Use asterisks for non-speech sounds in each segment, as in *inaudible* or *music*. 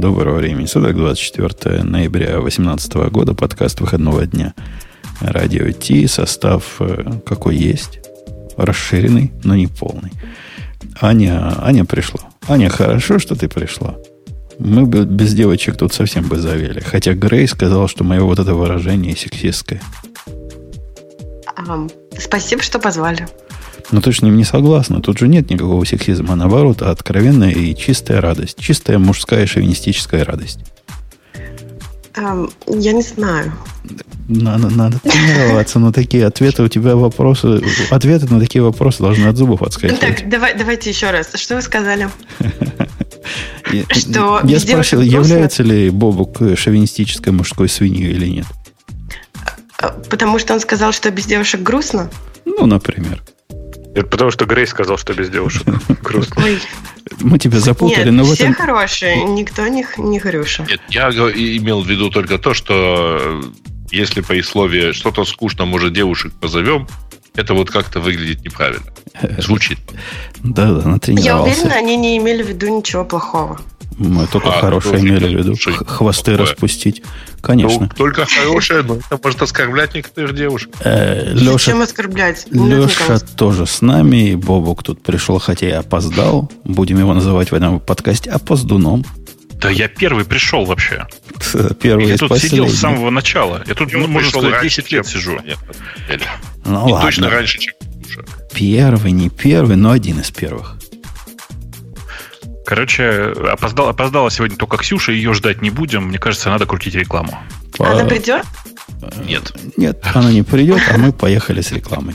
Доброго времени суток, 24 ноября 2018 года, подкаст выходного дня. Радио Ти, состав э, какой есть, расширенный, но не полный. Аня, Аня пришла. Аня, хорошо, что ты пришла. Мы бы без девочек тут совсем бы завели. Хотя Грей сказал, что мое вот это выражение сексистское. Um, спасибо, что позвали. Но ты же с ним не согласна. Тут же нет никакого сексизма. Наоборот, а откровенная и чистая радость. Чистая мужская шовинистическая радость. Um, я не знаю. Надо, надо тренироваться на такие ответы. У тебя вопросы... Ответы на такие вопросы должны от зубов отскакивать. Так, давай, давайте еще раз. Что вы сказали? *laughs* Что я спросил, является ли Бобук шовинистической мужской свиньей или нет? Потому что он сказал, что без девушек грустно? Ну, например. Это потому что Грей сказал, что без девушек *laughs* грустно. Ой. Мы тебя запутали, Нет, но все этом... хорошие, никто не, не Грюша. Нет, я имел в виду только то, что если по слове что-то скучно, может, девушек позовем, это вот как-то выглядит неправильно. Звучит. Да, да, натренировался. Я уверена, они не имели в виду ничего плохого. Мы только а, хорошее имели в виду. Хвосты плохое. распустить. Конечно. Ну, только хорошее, но это может оскорблять некоторых девушек. Э, Леша, Зачем оскорблять? Леша тоже с нами. И Бобук тут пришел, хотя и опоздал. Будем его называть в этом подкасте опоздуном. Да я первый пришел вообще. *laughs* Первый я тут последний. сидел с самого начала. Я тут, ну, можно сказать, 10 лет сижу. Ну, и ладно. точно раньше, чем Первый, не первый, но один из первых. Короче, опоздал, опоздала сегодня только Ксюша, ее ждать не будем. Мне кажется, надо крутить рекламу. Она придет? Нет. Нет, она не придет, а мы поехали с рекламой.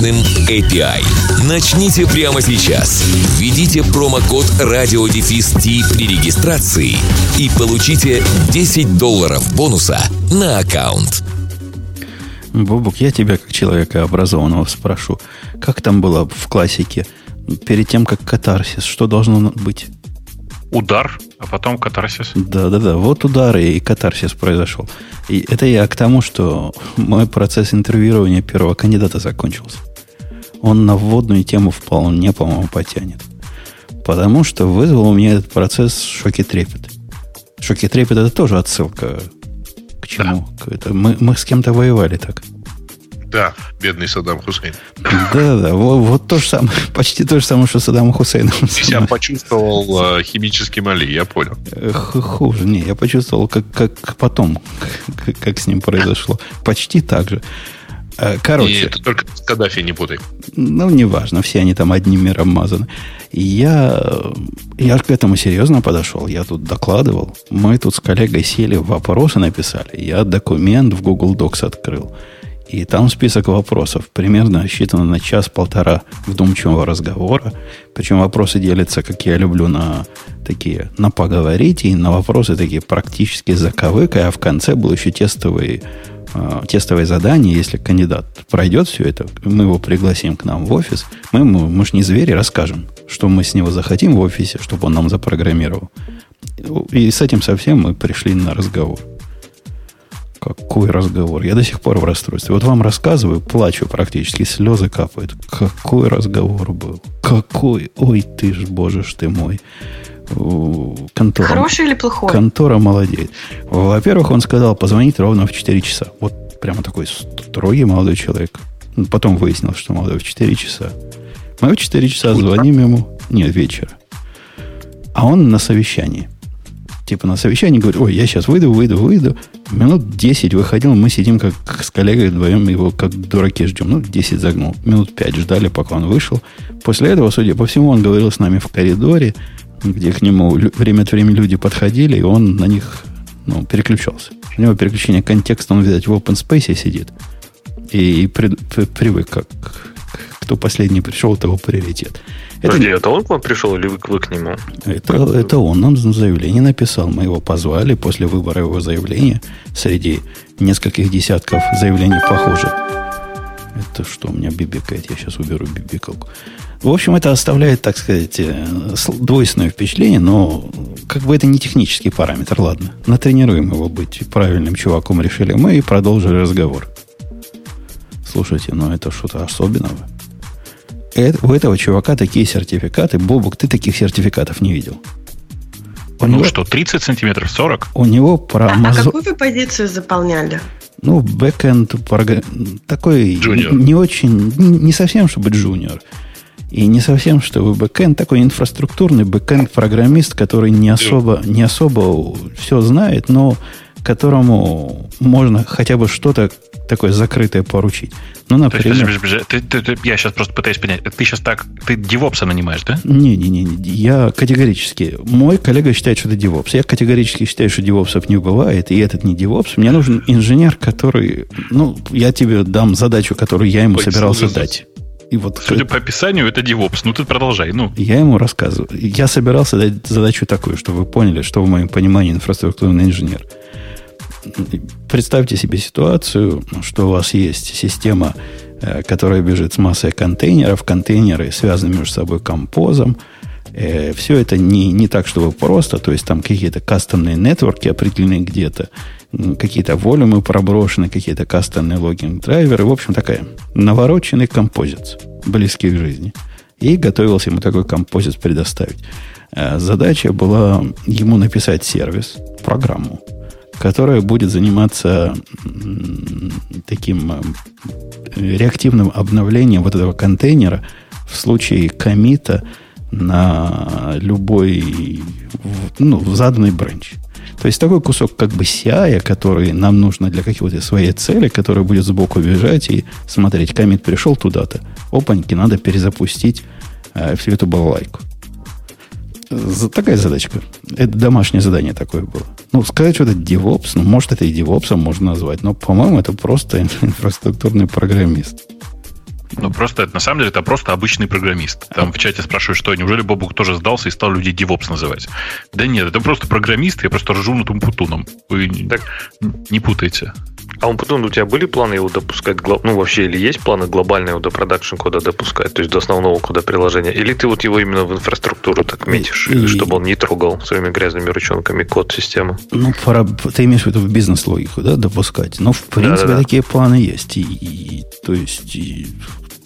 мощным API. Начните прямо сейчас. Введите промокод радиодефис при регистрации и получите 10 долларов бонуса на аккаунт. Бобук, я тебя как человека образованного спрошу. Как там было в классике? Перед тем, как катарсис, что должно быть? Удар, а потом катарсис. Да, да, да. Вот удар и катарсис произошел. И это я к тому, что мой процесс интервьюирования первого кандидата закончился он на вводную тему вполне, по-моему, потянет. Потому что вызвал у меня этот процесс шоки трепет. Шоки трепет это тоже отсылка к чему? Да. Это, мы, мы с кем-то воевали так. Да, бедный Саддам Хусейн. Да, да, вот, вот то же самое, *laughs* почти то же самое, что Саддам Хусейном. Ты себя почувствовал э, химическим Али, я понял. Хуже, не, я почувствовал, как, как потом, *laughs* как, как с ним произошло. Почти так же. Э, короче. И это только с Каддафи не путай. Ну, неважно, все они там одним миром мазаны. Я, я к этому серьезно подошел. Я тут докладывал. Мы тут с коллегой сели, вопросы написали. Я документ в Google Docs открыл. И там список вопросов, примерно рассчитано на час-полтора вдумчивого разговора. Причем вопросы делятся, как я люблю, на такие, на поговорить, и на вопросы такие практически заковыкой, а в конце был еще тестовый э, тестовое задание, если кандидат пройдет все это, мы его пригласим к нам в офис, мы ему, мы же не звери, расскажем, что мы с него захотим в офисе, чтобы он нам запрограммировал. И с этим совсем мы пришли на разговор. Какой разговор? Я до сих пор в расстройстве. Вот вам рассказываю, плачу практически, слезы капают. Какой разговор был? Какой? Ой, ты ж, боже ж ты мой контора. Хороший или плохой? Контора молодеет. Во-первых, он сказал позвонить ровно в 4 часа. Вот прямо такой строгий молодой человек. Потом выяснилось, что молодой в 4 часа. Мы в 4 часа звоним ему. Нет, вечера. А он на совещании. Типа на совещании говорит, ой, я сейчас выйду, выйду, выйду. Минут 10 выходил, мы сидим как, как с коллегой вдвоем, его как дураки ждем. Ну, 10 загнул. Минут 5 ждали, пока он вышел. После этого, судя по всему, он говорил с нами в коридоре где к нему время от времени люди подходили, и он на них ну, переключался. У него переключение контекста, он, видать, в open space сидит. И, при, при, привык как, кто последний пришел, того приоритет. Это, Подожди, это он к вам пришел или вы, вы к нему? Это, это он нам заявление написал. Мы его позвали после выбора его заявления среди нескольких десятков заявлений похожих. Это что у меня бибикает? Я сейчас уберу бибикалку. В общем, это оставляет, так сказать, э, двойственное впечатление, но как бы это не технический параметр. Ладно, натренируем его быть правильным чуваком, решили мы и продолжили разговор. Слушайте, ну это что-то особенного. Это, у этого чувака такие сертификаты. Бобук, ты таких сертификатов не видел. У ну него, что, 30 сантиметров, 40? У него про а, Amazon... а какую вы позицию заполняли? Ну, бэкэнд такой junior. не очень, не совсем, чтобы junior. И не совсем, чтобы бэкэнд, такой инфраструктурный бэкэнд-программист, который не особо, не особо все знает, но которому можно хотя бы что-то такое закрытое поручить. Ну, например... Есть, подожди, подожди, ты, ты, ты, я сейчас просто пытаюсь понять. Ты сейчас так... Ты девопса нанимаешь, да? Не-не-не. Я категорически... Мой коллега считает, что это девопс. Я категорически считаю, что девопсов не бывает, и этот не девопс. Мне нужен инженер, который... Ну, я тебе дам задачу, которую я ему Ой, собирался дать. И вот Судя по описанию, это DevOps. Ну, ты продолжай. Ну. Я ему рассказываю. Я собирался дать задачу такую, чтобы вы поняли, что в моем понимании инфраструктурный инженер. Представьте себе ситуацию, что у вас есть система, э, которая бежит с массой контейнеров. Контейнеры связаны между собой композом. Э, Все это не, не так, чтобы просто. То есть там какие-то кастомные нетворки определены где-то какие-то волюмы проброшены, какие-то кастомные логинг-драйверы. В общем, такая навороченный композит, близкий к жизни. И готовился ему такой композит предоставить. Э, задача была ему написать сервис, программу, которая будет заниматься таким э, реактивным обновлением вот этого контейнера в случае комита на любой ну, в заданный бранч. То есть такой кусок как бы CI, который нам нужно для какой-то своей цели, который будет сбоку бежать и смотреть, комит пришел туда-то. Опаньки, надо перезапустить э, всю эту балалайку. За, такая задачка. Это домашнее задание такое было. Ну, сказать, что это DevOps, ну, может, это и DevOps можно назвать, но, по-моему, это просто *laughs* инфраструктурный программист. Ну, просто это, на самом деле, это просто обычный программист. Там в чате спрашивают, что неужели Бобук тоже сдался и стал людей DevOps называть? Да нет, это просто программист, я просто ржу над Умпутуном. Вы так... не путайте. А Умпутун, у тебя были планы его допускать, ну, вообще, или есть планы глобально его до продакшн кода допускать, то есть до основного кода приложения? Или ты вот его именно в инфраструктуру так метишь, и, чтобы он не трогал своими грязными ручонками код системы? Ну, пора, ты имеешь в виду в бизнес-логику, да, допускать? Ну, в принципе, да, да, да. такие планы есть. И, и, то есть, и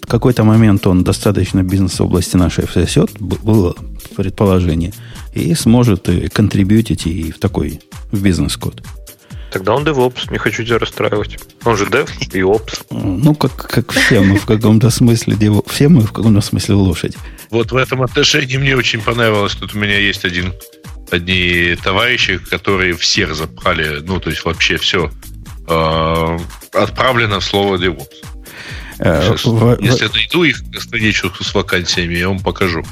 в какой-то момент он достаточно бизнес-области нашей всосет, было предположение, и сможет контрибьютить и в такой в бизнес-код. Тогда он DevOps, не хочу тебя расстраивать. Он же Dev и Ops. Ну, как, как все мы в каком-то смысле, все мы в каком-то смысле лошадь. Вот в этом отношении мне очень понравилось, тут у меня есть один одни товарищи, которые всех запхали, ну, то есть вообще все э, отправлено в слово DevOps. Э, в, Если в... найду их страничку с вакансиями, я вам покажу.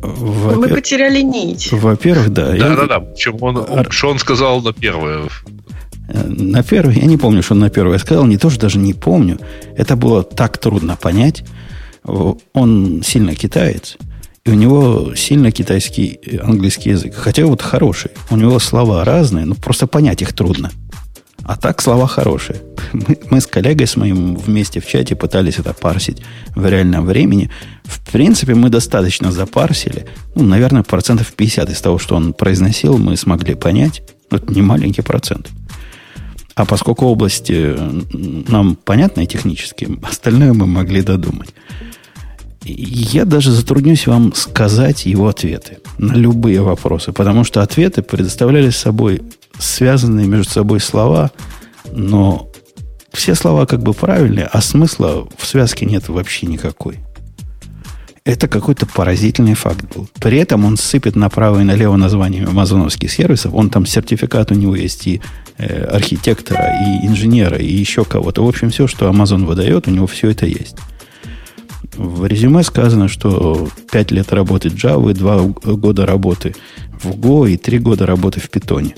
Во Мы потеряли нить. Во-первых, да. Да, я... да, да. Причем он, Ар... что он сказал на первое. Э, на первое, я не помню, что он на первое сказал, не то, что даже не помню. Это было так трудно понять. Он сильно китаец, и у него сильно китайский э, английский язык. Хотя вот хороший. У него слова разные, но просто понять их трудно. А так слова хорошие. *laughs* Мы, мы с коллегой с моим вместе в чате пытались это парсить в реальном времени. В принципе, мы достаточно запарсили. Ну, наверное, процентов 50 из того, что он произносил, мы смогли понять. Это не маленький процент. А поскольку области нам понятны технически, остальное мы могли додумать. Я даже затруднюсь вам сказать его ответы на любые вопросы, потому что ответы предоставляли собой связанные между собой слова, но все слова как бы правильные, а смысла в связке нет вообще никакой. Это какой-то поразительный факт был. При этом он сыпет направо и налево названиями амазоновских сервисов. Он там сертификат у него есть и архитектора, и инженера, и еще кого-то. В общем, все, что Amazon выдает, у него все это есть. В резюме сказано, что 5 лет работы Java, 2 года работы в Go и 3 года работы в Python.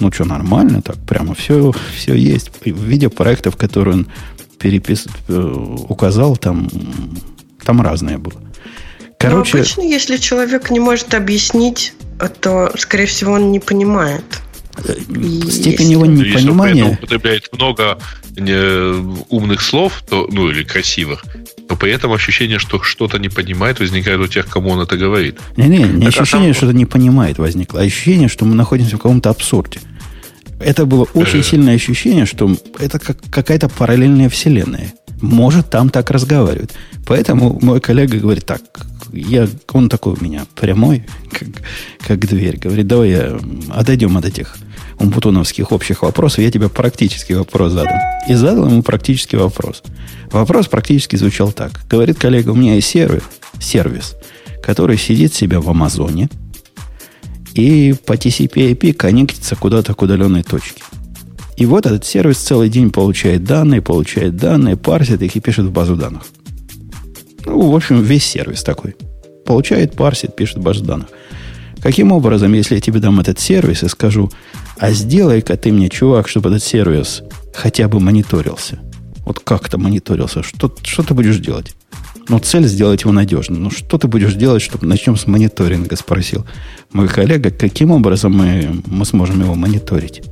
Ну что, нормально так? Прямо все, все есть. В виде проектов, которые он перепис... Э, указал, там Там разное было. Короче... Но обычно, если человек не может объяснить, то, скорее всего, он не понимает. И Степень его непонимания... Если употребляет много умных слов, то, ну или красивых, то при этом ощущение, что что-то не понимает, возникает у тех, кому он это говорит. Не-не, не так, ощущение, а сам... что это не понимает возникло, а ощущение, что мы находимся в каком-то абсурде. Это было очень э. сильное ощущение, что это как какая-то параллельная вселенная. Может, там так разговаривают. Поэтому мой коллега говорит, так, я, он такой у меня прямой, *laughs* как, как дверь. Говорит, давай я отойдем от этих умпутуновских общих вопросов, я тебе практический вопрос задам. И задал ему практический вопрос. Вопрос практически звучал так. Говорит коллега, у меня есть сервис, сервис который сидит себя в Амазоне – и по TCP-IP коннектится куда-то к удаленной точке. И вот этот сервис целый день получает данные, получает данные, парсит их и пишет в базу данных. Ну, в общем, весь сервис такой. Получает, парсит, пишет в базу данных. Каким образом, если я тебе дам этот сервис и скажу, а сделай-ка ты мне, чувак, чтобы этот сервис хотя бы мониторился. Вот как-то мониторился. Что, что ты будешь делать? Ну, цель сделать его надежным. Ну, что ты будешь делать, чтобы начнем с мониторинга, спросил мой коллега. Каким образом мы, мы сможем его мониторить?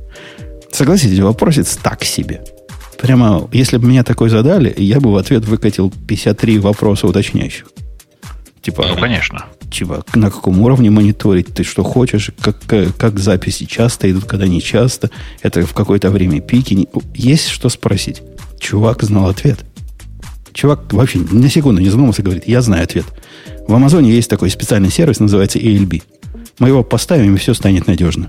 Согласитесь, вопросец так себе. Прямо, если бы меня такой задали, я бы в ответ выкатил 53 вопроса уточняющих. Типа, ну, конечно. Типа, на каком уровне мониторить, ты что хочешь, как, как, как записи часто идут, когда не часто, это в какое-то время пики. Есть что спросить. Чувак знал ответ. Чувак вообще на секунду не задумался, говорит, я знаю ответ. В Амазоне есть такой специальный сервис, называется ALB. Мы его поставим, и все станет надежно.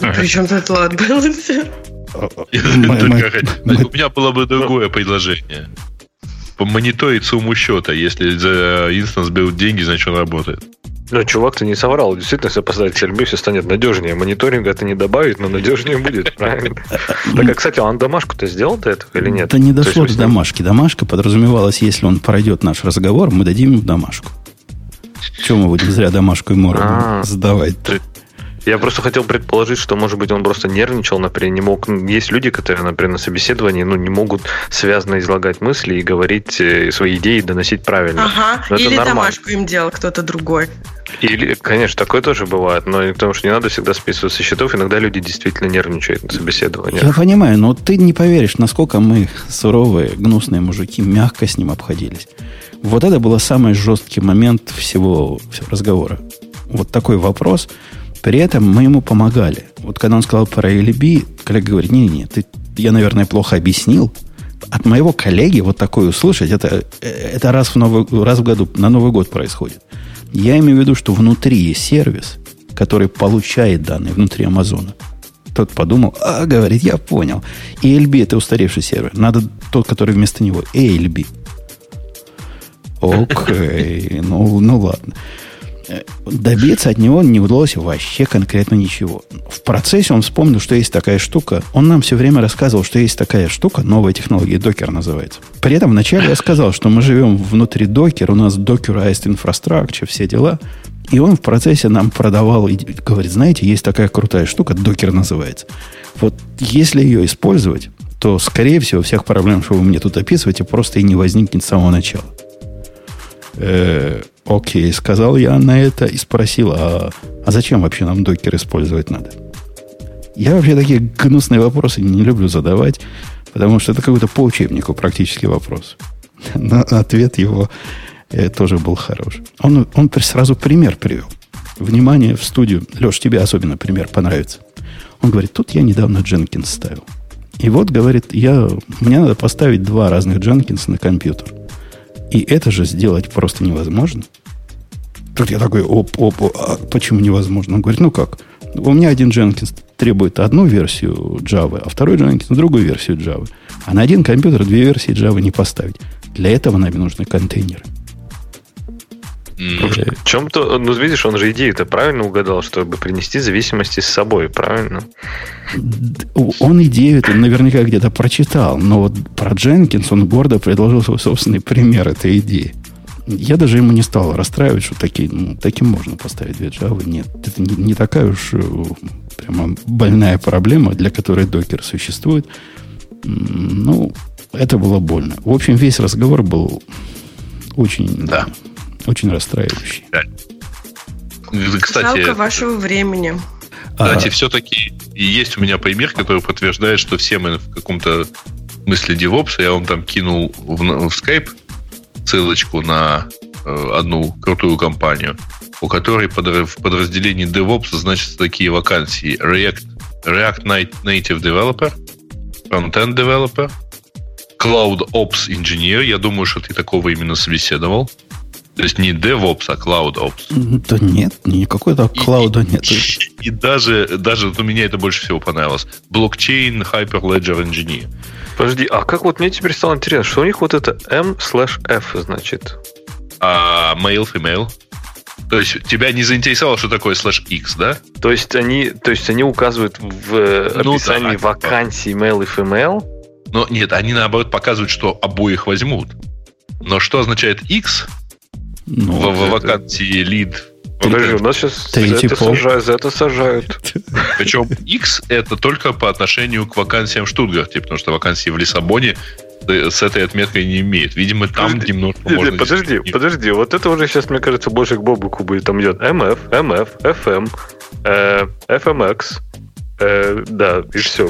Причем тут лад был. У меня было бы другое предложение. Помониторить сумму счета. Если за инстанс берут деньги, значит он работает. Ну, чувак-то не соврал. Действительно, если поставить CLB, все станет надежнее. Мониторинг это не добавит, но надежнее будет, правильно? Так, а, кстати, он домашку-то сделал до этого или нет? Это не дошло до домашки. Домашка подразумевалась, если он пройдет наш разговор, мы дадим ему домашку. Чего мы будем зря домашку ему а. сдавать? Я просто хотел предположить, что, может быть, он просто нервничал, например, не мог... Есть люди, которые, например, на собеседовании ну, не могут связно излагать мысли и говорить э, свои идеи, доносить правильно. Ага, но или домашку им делал кто-то другой. Или, конечно, такое тоже бывает, но потому что не надо всегда списывать со счетов. Иногда люди действительно нервничают на собеседовании. Я понимаю, но ты не поверишь, насколько мы суровые, гнусные мужики мягко с ним обходились. Вот это был самый жесткий момент всего, всего разговора. Вот такой вопрос – при этом мы ему помогали. Вот когда он сказал про LB, коллега говорит, не-не, ты, я, наверное, плохо объяснил. От моего коллеги вот такое услышать, это, это раз, в новый, раз в году, на Новый год происходит. Я имею в виду, что внутри есть сервис, который получает данные внутри Амазона. Тот подумал, а, говорит, я понял. ELB это устаревший сервер. Надо тот, который вместо него. ALB. Окей, ну, ну ладно добиться от него не удалось вообще конкретно ничего. В процессе он вспомнил, что есть такая штука. Он нам все время рассказывал, что есть такая штука, новая технология, докер называется. При этом вначале я сказал, что мы живем внутри докера, у нас докеrized infrastructure, все дела. И он в процессе нам продавал и говорит, знаете, есть такая крутая штука, докер называется. Вот если ее использовать, то, скорее всего, всех проблем, что вы мне тут описываете, просто и не возникнет с самого начала. Окей, сказал я на это и спросил, а, а зачем вообще нам докер использовать надо? Я вообще такие гнусные вопросы не люблю задавать, потому что это какой-то по учебнику практически вопрос. *laughs* Но ответ его э, тоже был хорош. Он, он сразу пример привел. Внимание в студию. Леш, тебе особенно пример понравится. Он говорит, тут я недавно Дженкинс ставил. И вот, говорит, я, мне надо поставить два разных Дженкинса на компьютер. И это же сделать просто невозможно. Тут я такой, оп, оп, а почему невозможно? Он говорит, ну как? У меня один Jenkins требует одну версию Java, а второй Jenkins другую версию Java. А на один компьютер две версии Java не поставить. Для этого нам нужны контейнеры. Mm. В чем-то, ну, видишь, он же идею-то правильно угадал, чтобы принести зависимости с собой, правильно? Он идею это наверняка где-то прочитал, но вот про Дженкинс он гордо предложил свой собственный пример этой идеи. Я даже ему не стал расстраивать, что такие, ну, таким можно поставить две Java. Нет, это не, не такая уж э, прямо больная проблема, для которой докер существует. Ну, это было больно. В общем, весь разговор был Очень, да. очень расстраивающий. Да. Кстати, Жалко вашего времени. Кстати, а... все-таки есть у меня пример, который подтверждает, что все мы в каком-то смысле DevOps. Я вам там кинул в, в Skype ссылочку на э, одну крутую компанию, у которой в подразделении DevOps значатся такие вакансии. React, React Native Developer, Frontend Developer, Cloud Ops Engineer. Я думаю, что ты такого именно собеседовал. То есть не DevOps, а CloudOps. Да нет, никакой-то клауда нет. И, и даже, даже вот у меня это больше всего понравилось. Blockchain Hyperledger Engineer. Подожди, а как вот мне теперь стало интересно, что у них вот это M slash F значит? А male, female. То есть тебя не заинтересовало, что такое слэш X, да? То есть они, то есть они указывают в э, ну, описании да, вакансий male и female? Но нет, они наоборот показывают, что обоих возьмут. Но что означает X, ну, в, в вакансии лид. Подожди, у нас сейчас за это, сажают, за это сажают. Причем X это только по отношению к вакансиям в Штутгарте, потому что вакансии в Лиссабоне с этой отметкой не имеет. Видимо, там подожди, немножко нет, можно... Подожди, подожди, вот это уже сейчас, мне кажется, больше к Бобуку будет. Там идет MF, MF, FM, э, FMX, Э, да, и все.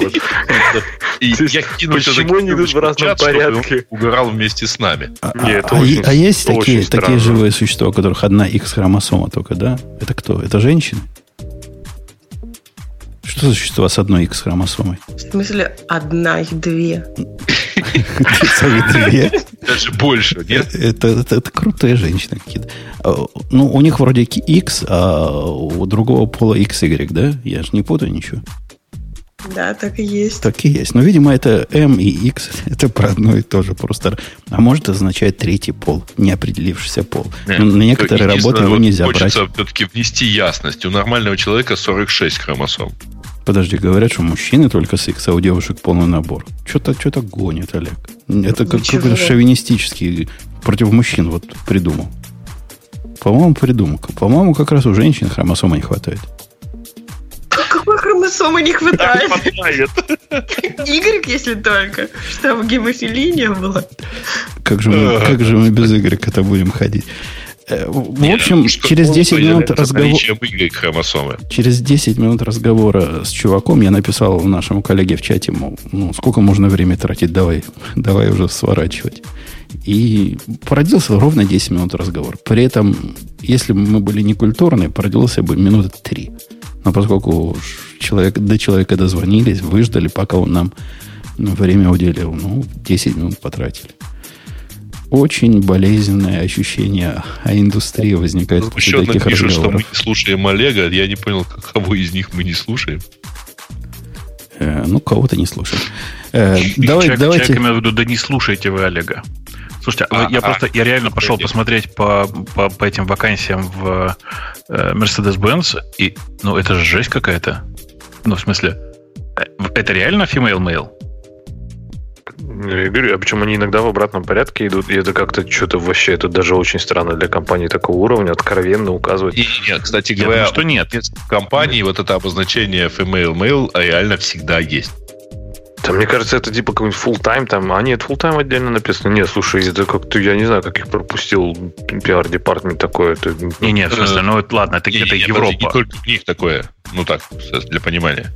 И я Почему они идут в разном порядке? Угорал вместе с нами. А, Нет, а, очень, а есть такие, такие живые существа, у которых одна X хромосома только, да? Это кто? Это женщины? Что за существа с одной X хромосомой? В смысле, одна, их две. *laughs* Целых две. Даже больше, нет? Это, это, это крутые женщины какие-то. А, ну, у них вроде X, а у другого пола XY, да? Я же не путаю ничего. Да, так и есть. Так и есть. Но, видимо, это M и X, *laughs* это про одно и то же. Просто, а может означать третий пол, неопределившийся пол. Нет, на некоторые работы его нельзя брать. Хочется все-таки внести ясность. У нормального человека 46 хромосом. Подожди, говорят, что мужчины только с X, а у девушек полный набор. Что-то что гонит, Олег. Это как, какой-то шовинистический против мужчин вот придумал. По-моему, придумал. По-моему, как раз у женщин хромосома не хватает. Какой хромосомы не хватает? Y, *laughs* если только. Чтобы гемофилии не было. Как же мы, как же мы без это будем ходить? Э, в Нет, общем, через 10 минут разговора... Через 10 минут разговора с чуваком я написал нашему коллеге в чате, мол, ну, сколько можно время тратить, давай, давай уже сворачивать. И породился ровно 10 минут разговор. При этом, если бы мы были некультурны, породился бы минуты 3. Но поскольку человек, до человека дозвонились, выждали, пока он нам время уделил, ну, 10 минут потратили очень болезненное ощущение а индустрии возникает ну, после таких пишут, разговоров. что мы не слушаем Олега. Я не понял, кого из них мы не слушаем. Э, ну, кого-то не слушаем. Э, давай, человек, давайте... Человек имею в виду, да не слушайте вы Олега. Слушайте, а, я а, просто, я реально пошел пойдем. посмотреть по, по, по этим вакансиям в э, Mercedes-Benz, и, ну, это же жесть какая-то. Ну, в смысле, э, это реально female mail? Я говорю, а почему они иногда в обратном порядке идут, и это как-то что-то вообще, это даже очень странно для компании такого уровня, откровенно указывать. И, нет, кстати говоря, думаю, что нет. В компании вот это обозначение female mail реально всегда есть. Да, мне кажется, это типа какой-нибудь full time там. А нет, full time отдельно написано. Нет, слушай, это как-то, я не знаю, как их пропустил пиар-департмент такое. Это... Не, нет, в смысле, ну ладно, это, не, это не, Европа. Не только у них такое. Ну так, для понимания.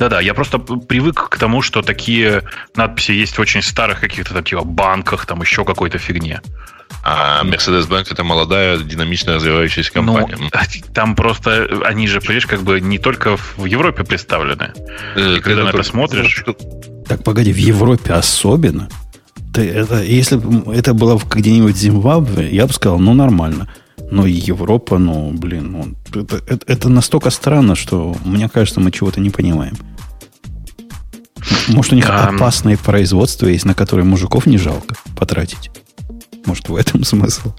Да-да, я просто привык к тому, что такие надписи есть в очень старых каких-то там типа банках, там еще какой-то фигне. А Mercedes-Benz это молодая, динамично развивающаяся ну, компания. Ну, *laughs* там просто они же, понимаешь, как бы не только в Европе представлены. Э, И когда на это смотришь... Так, погоди, в Европе особенно? Ты, это, если бы это было где-нибудь в Зимбабве, я бы сказал, ну, нормально. Но Европа, ну, блин, ну, это, это, это настолько странно, что мне кажется, мы чего-то не понимаем. Может, у них um... опасное производство есть, на которое мужиков не жалко потратить. Может, в этом смысл?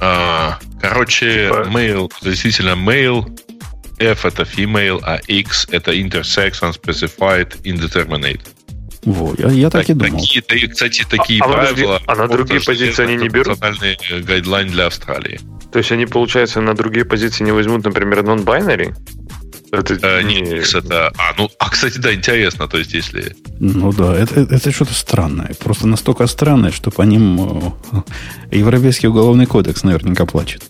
А, короче, mail, действительно, mail, F это female, а X это intersex, unspecified, indeterminate. Во, я, я так, так и думал. Такие, кстати, такие а, правила... А на другие позиции они не берут? Национальный гайдлайн для Австралии. То есть они, получается, на другие позиции не возьмут, например, non-binary? Это э, не X, это... А, ну, а, кстати, да, интересно, то есть, если... Ну да, это, это что-то странное. Просто настолько странное, что по ним э, *laughs* Европейский уголовный кодекс наверняка плачет.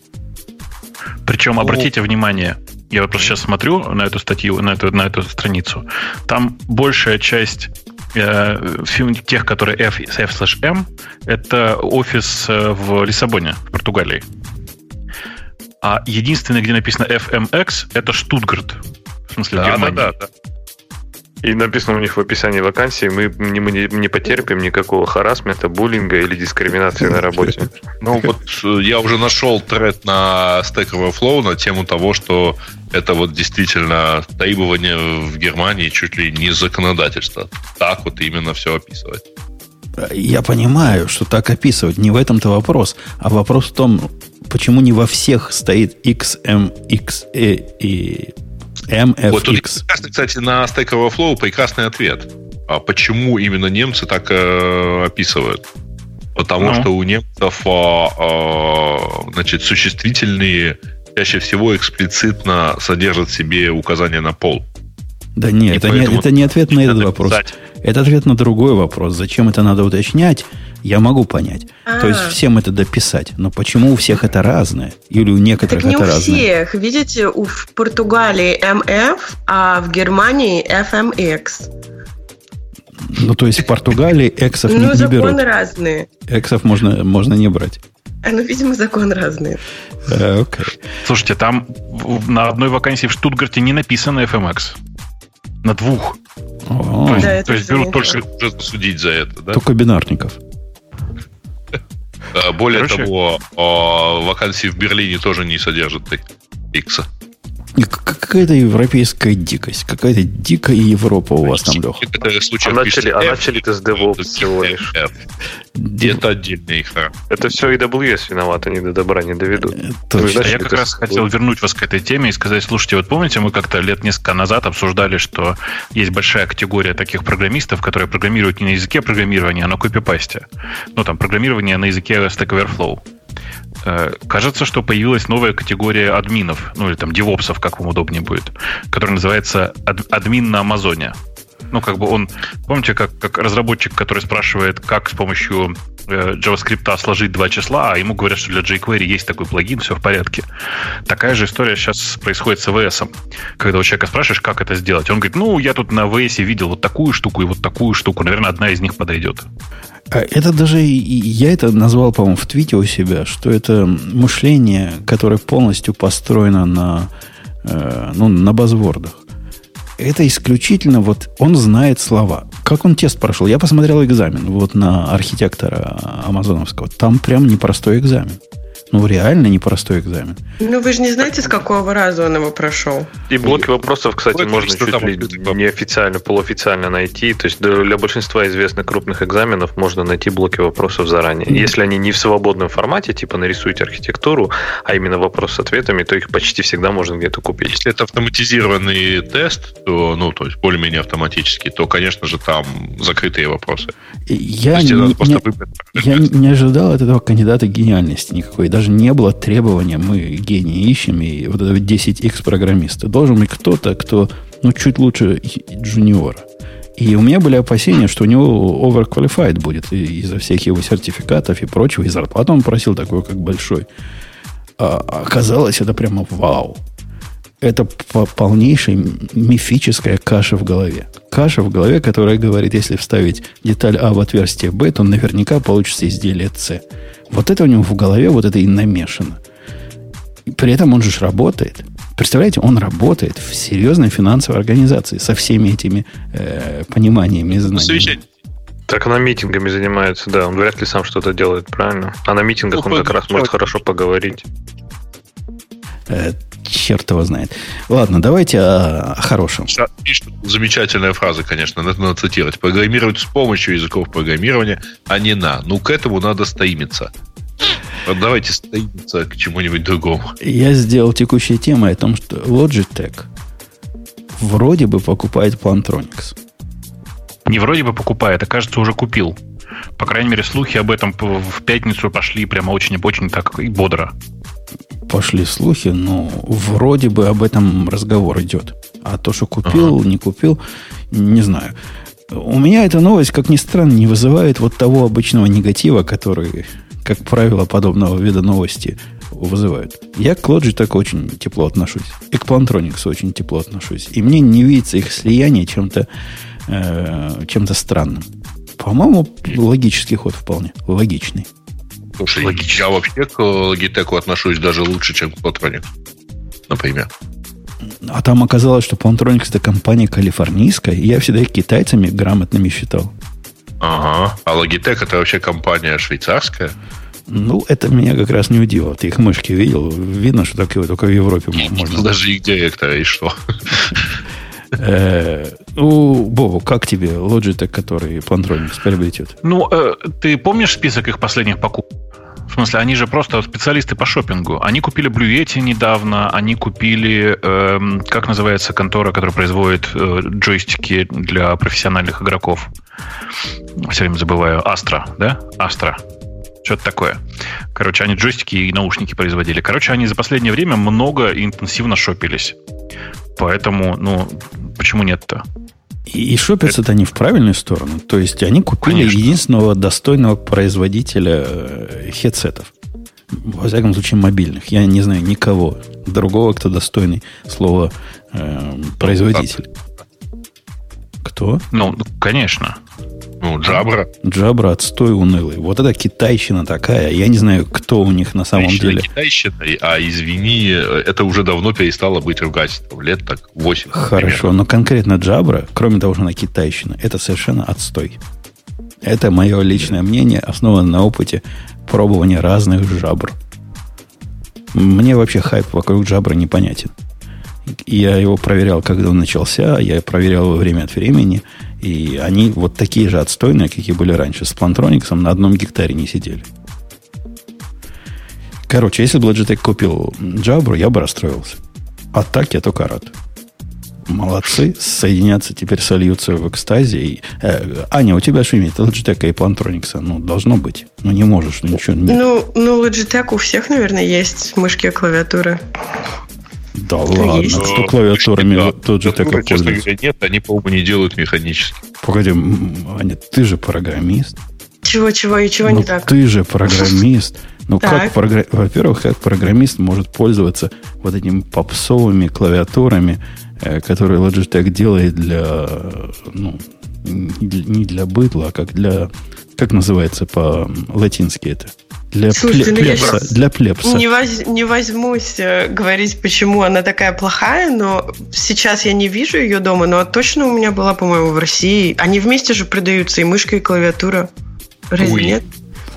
Причем, обратите внимание, я вот просто сейчас смотрю на эту статью, на эту, на эту страницу. Там большая часть э, тех, которые F, F M, это офис э, в Лиссабоне, в Португалии. А единственное, где написано FMX, это Штутгарт. В смысле, да, Германия. Да, да, да. И написано у них в описании вакансии, мы не, мы не потерпим никакого харасмента, буллинга или дискриминации на работе. *laughs* Ну вот э, я уже нашел тред на Stack Overflow на тему того, что это вот действительно требование в Германии чуть ли не законодательство. Так вот именно все описывать. Я понимаю, что так описывать. Не в этом-то вопрос. А вопрос в том, почему не во всех стоит XMX и MFX. Вот тут кстати, на Stack Overflow прекрасный ответ. А почему именно немцы так э, описывают? Потому ну. что у немцев а, а, значит, существительные чаще всего эксплицитно содержат в себе указание на пол. Да нет, это не, это не ответ на этот вопрос. Писать. Это ответ на другой вопрос. Зачем это надо уточнять? Я могу понять. А-а-а. То есть а. всем это дописать. Но почему у всех это разное? Или у некоторых так это разное? не у всех. Видите, у, в Португалии MF, а в Германии FMX. Ну, то есть в Португалии эксов не, ну, не берут. законы разные. Эксов можно, можно не брать. А, ну, видимо, закон разный. А, окей. Слушайте, там на одной вакансии в Штутгарте не написано FMX. На двух. То есть, да, то есть берут только судить за это, да? Только бинарников. Более Короче, того, вакансии в Берлине тоже не содержат X. Какая-то европейская дикость. Какая-то дикая Европа у вас там, Леха. А начали, а начали ты с DevOps всего лишь. Это отдельная игра. Это все AWS виноват, они до добра не доведут. Э, точно. Я как раз хотел вернуть вас к этой теме и сказать, слушайте, вот помните, мы как-то лет несколько назад обсуждали, что есть большая категория таких программистов, которые программируют не на языке программирования, а на копипасте. Ну, там, программирование на языке Stack Overflow. Э, кажется, что появилась новая категория админов, ну или там девопсов, как вам удобнее будет, которая называется ад, админ на Амазоне. Ну, как бы он, помните, как, как разработчик, который спрашивает, как с помощью э, JavaScript сложить два числа, а ему говорят, что для jQuery есть такой плагин, все в порядке. Такая же история сейчас происходит с AWS. Когда у человека спрашиваешь, как это сделать, он говорит, ну, я тут на AWS видел вот такую штуку и вот такую штуку, наверное, одна из них подойдет. А это даже, я это назвал, по-моему, в твите у себя, что это мышление, которое полностью построено на, э, ну, на базвордах. Это исключительно вот он знает слова. Как он тест прошел? Я посмотрел экзамен вот на архитектора амазоновского. Там прям непростой экзамен. Ну, реально непростой экзамен. Ну, вы же не знаете, с какого раза он его прошел. И блоки вопросов, кстати, Блоки, можно чуть ли неофициально, полуофициально найти. То есть для большинства известных крупных экзаменов можно найти блоки вопросов заранее. Mm-hmm. Если они не в свободном формате, типа нарисуйте архитектуру, а именно вопрос с ответами, то их почти всегда можно где-то купить. Если это автоматизированный тест, то, ну, то есть более-менее автоматический, то, конечно же, там закрытые вопросы. Я, не, не, я не ожидал от этого кандидата гениальности никакой даже не было требования, мы гении ищем, и вот это 10x программиста. Должен быть кто-то, кто ну, чуть лучше джуниора. И у меня были опасения, что у него overqualified будет из-за всех его сертификатов и прочего, и зарплату он просил такой, как большой. А оказалось, это прямо вау. Это полнейшая мифическая каша в голове. Каша в голове, которая говорит, если вставить деталь А в отверстие Б, то наверняка получится изделие С. Вот это у него в голове, вот это и намешано. При этом он же работает. Представляете, он работает в серьезной финансовой организации со всеми этими э, пониманиями и знаниями. Так она митингами занимается, да. Он вряд ли сам что-то делает, правильно? А на митингах ну, он как раз может хорошо поговорить. Черт его знает. Ладно, давайте о, о хорошем. Пишут замечательная фраза, конечно, надо, надо цитировать. Программировать с помощью языков программирования, а не на. Ну, к этому надо стремиться. Вот давайте стремиться к чему-нибудь другому. Я сделал текущей темой о том, что Logitech вроде бы покупает Plantronics. Не вроде бы покупает, а кажется, уже купил. По крайней мере, слухи об этом в пятницу пошли прямо очень-очень так и бодро пошли слухи, но вроде бы об этом разговор идет. А то, что купил, ага. не купил, не знаю. У меня эта новость, как ни странно, не вызывает вот того обычного негатива, который, как правило, подобного вида новости вызывают. Я к Logitech очень тепло отношусь. И к Plantronics очень тепло отношусь. И мне не видится их слияние чем-то э, чем-то странным. По-моему, логический ход вполне. Логичный. Слушай, Логично. я вообще к Logitech отношусь даже лучше, чем к Plantronics. Например. А там оказалось, что Plantronics это компания калифорнийская, и я всегда их китайцами грамотными считал. Ага. А Logitech это вообще компания швейцарская? Ну, это меня как раз не удивило. Ты их мышки видел? Видно, что такое только в Европе можно. Даже их директора, и что? Э, ну, Бобу, как тебе Logitech, который Plantronics приобретет? Ну, э, ты помнишь список их последних покупок? В смысле, они же просто специалисты по шопингу. Они купили Yeti недавно, они купили, э, как называется контора, которая производит э, джойстики для профессиональных игроков. Все время забываю. Astra, да? Astra. Что-то такое. Короче, они джойстики и наушники производили. Короче, они за последнее время много и интенсивно шопились. Поэтому, ну, почему нет-то? И, и шопятся это не в правильную сторону. То есть они купили Конечно. единственного достойного производителя э, хедсетов. Во всяком случае, мобильных. Я не знаю никого другого, кто достойный слова э, производитель. Кто? Ну, конечно. Ну, Джабра. Джабра отстой унылый. Вот это китайщина такая. Я не знаю, кто у них на самом китайщина, деле. Китайщина, а извини, это уже давно перестало быть ругательством. Лет так 8. Хорошо, примерно. но конкретно Джабра, кроме того, что она китайщина, это совершенно отстой. Это мое личное мнение, основано на опыте пробования разных жабр. Мне вообще хайп вокруг джабра непонятен. Я его проверял, когда он начался, я проверял его время от времени – и они вот такие же отстойные, какие были раньше. С Plantronics на одном гектаре не сидели. Короче, если бы Logitech купил Jabra, я бы расстроился. А так я только рад. Молодцы, соединятся, теперь сольются в экстазе. И, э, Аня, у тебя что имеет? Logitech и Plantronics? Ну, должно быть. Ну, не можешь, ну, ничего нет. Ну, ну, Logitech у всех, наверное, есть мышки и клавиатуры. Да ладно, есть. что клавиатурами да, тот же так Честно говоря, нет, они, по-моему, не делают механически. Погоди, Аня, ты же программист. Чего-чего и чего ну, не так? Ты же программист. Ну, как програ... во-первых, как программист может пользоваться вот этими попсовыми клавиатурами, э, которые Logitech делает для, ну, не для бытла, а как для, как называется по-латински это? Для, Слушай, пле- ну плепса, я для плепса. Не, воз, не возьмусь э, говорить, почему она такая плохая, но сейчас я не вижу ее дома, но точно у меня была, по-моему, в России. Они вместе же продаются, и мышка, и клавиатура. Разве Ой. нет?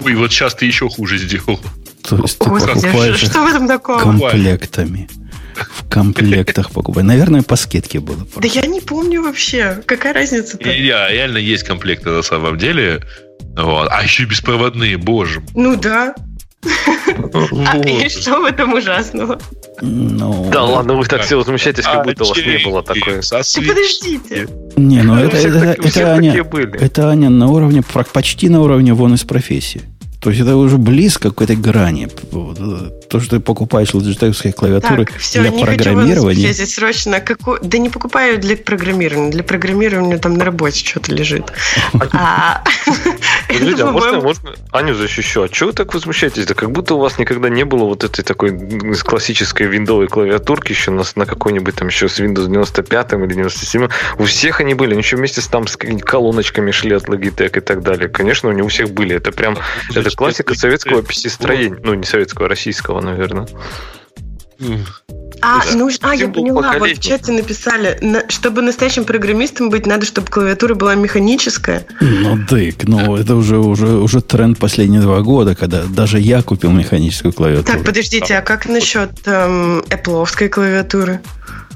Ой, вот сейчас ты еще хуже сделал. То есть ты Господи, покупаешь что в этом такого? комплектами. В комплектах покупай. Наверное, по скидке было. Просто. Да я не помню вообще. Какая разница-то? реально есть комплекты на самом деле. Вот. А еще беспроводные, боже. Ну да. А и что в этом ужасного? Ну, да ладно, вы так все возмущаетесь, как будто у вас не было такое. Подождите. Не, ну это, это, это, Аня, это Аня на уровне, почти на уровне вон из профессии. То есть это уже близко к этой грани. То, что ты покупаешь логитеховские клавиатуры так, все, для не программирования. Хочу здесь срочно. Какую... Да не покупаю для программирования. Для программирования там на работе что-то лежит. *laughs* А, Подождите, а можно, можно Аню защищу? А что вы так возмущаетесь? Да как будто у вас никогда не было вот этой такой классической виндовой клавиатурки еще на, на какой-нибудь там еще с Windows 95 или 97. У всех они были. Они еще вместе с там с колоночками шли от Logitech и так далее. Конечно, у них у всех были. Это прям... Это классика советского PC-строения. Ну, не советского, а российского, наверное. А, ну, а, я поняла, вот в чате написали, на, чтобы настоящим программистом быть, надо, чтобы клавиатура была механическая. Ну, дык, ну, это уже, уже, уже тренд последние два года, когда даже я купил механическую клавиатуру. Так, подождите, а как насчет эм, Apple клавиатуры?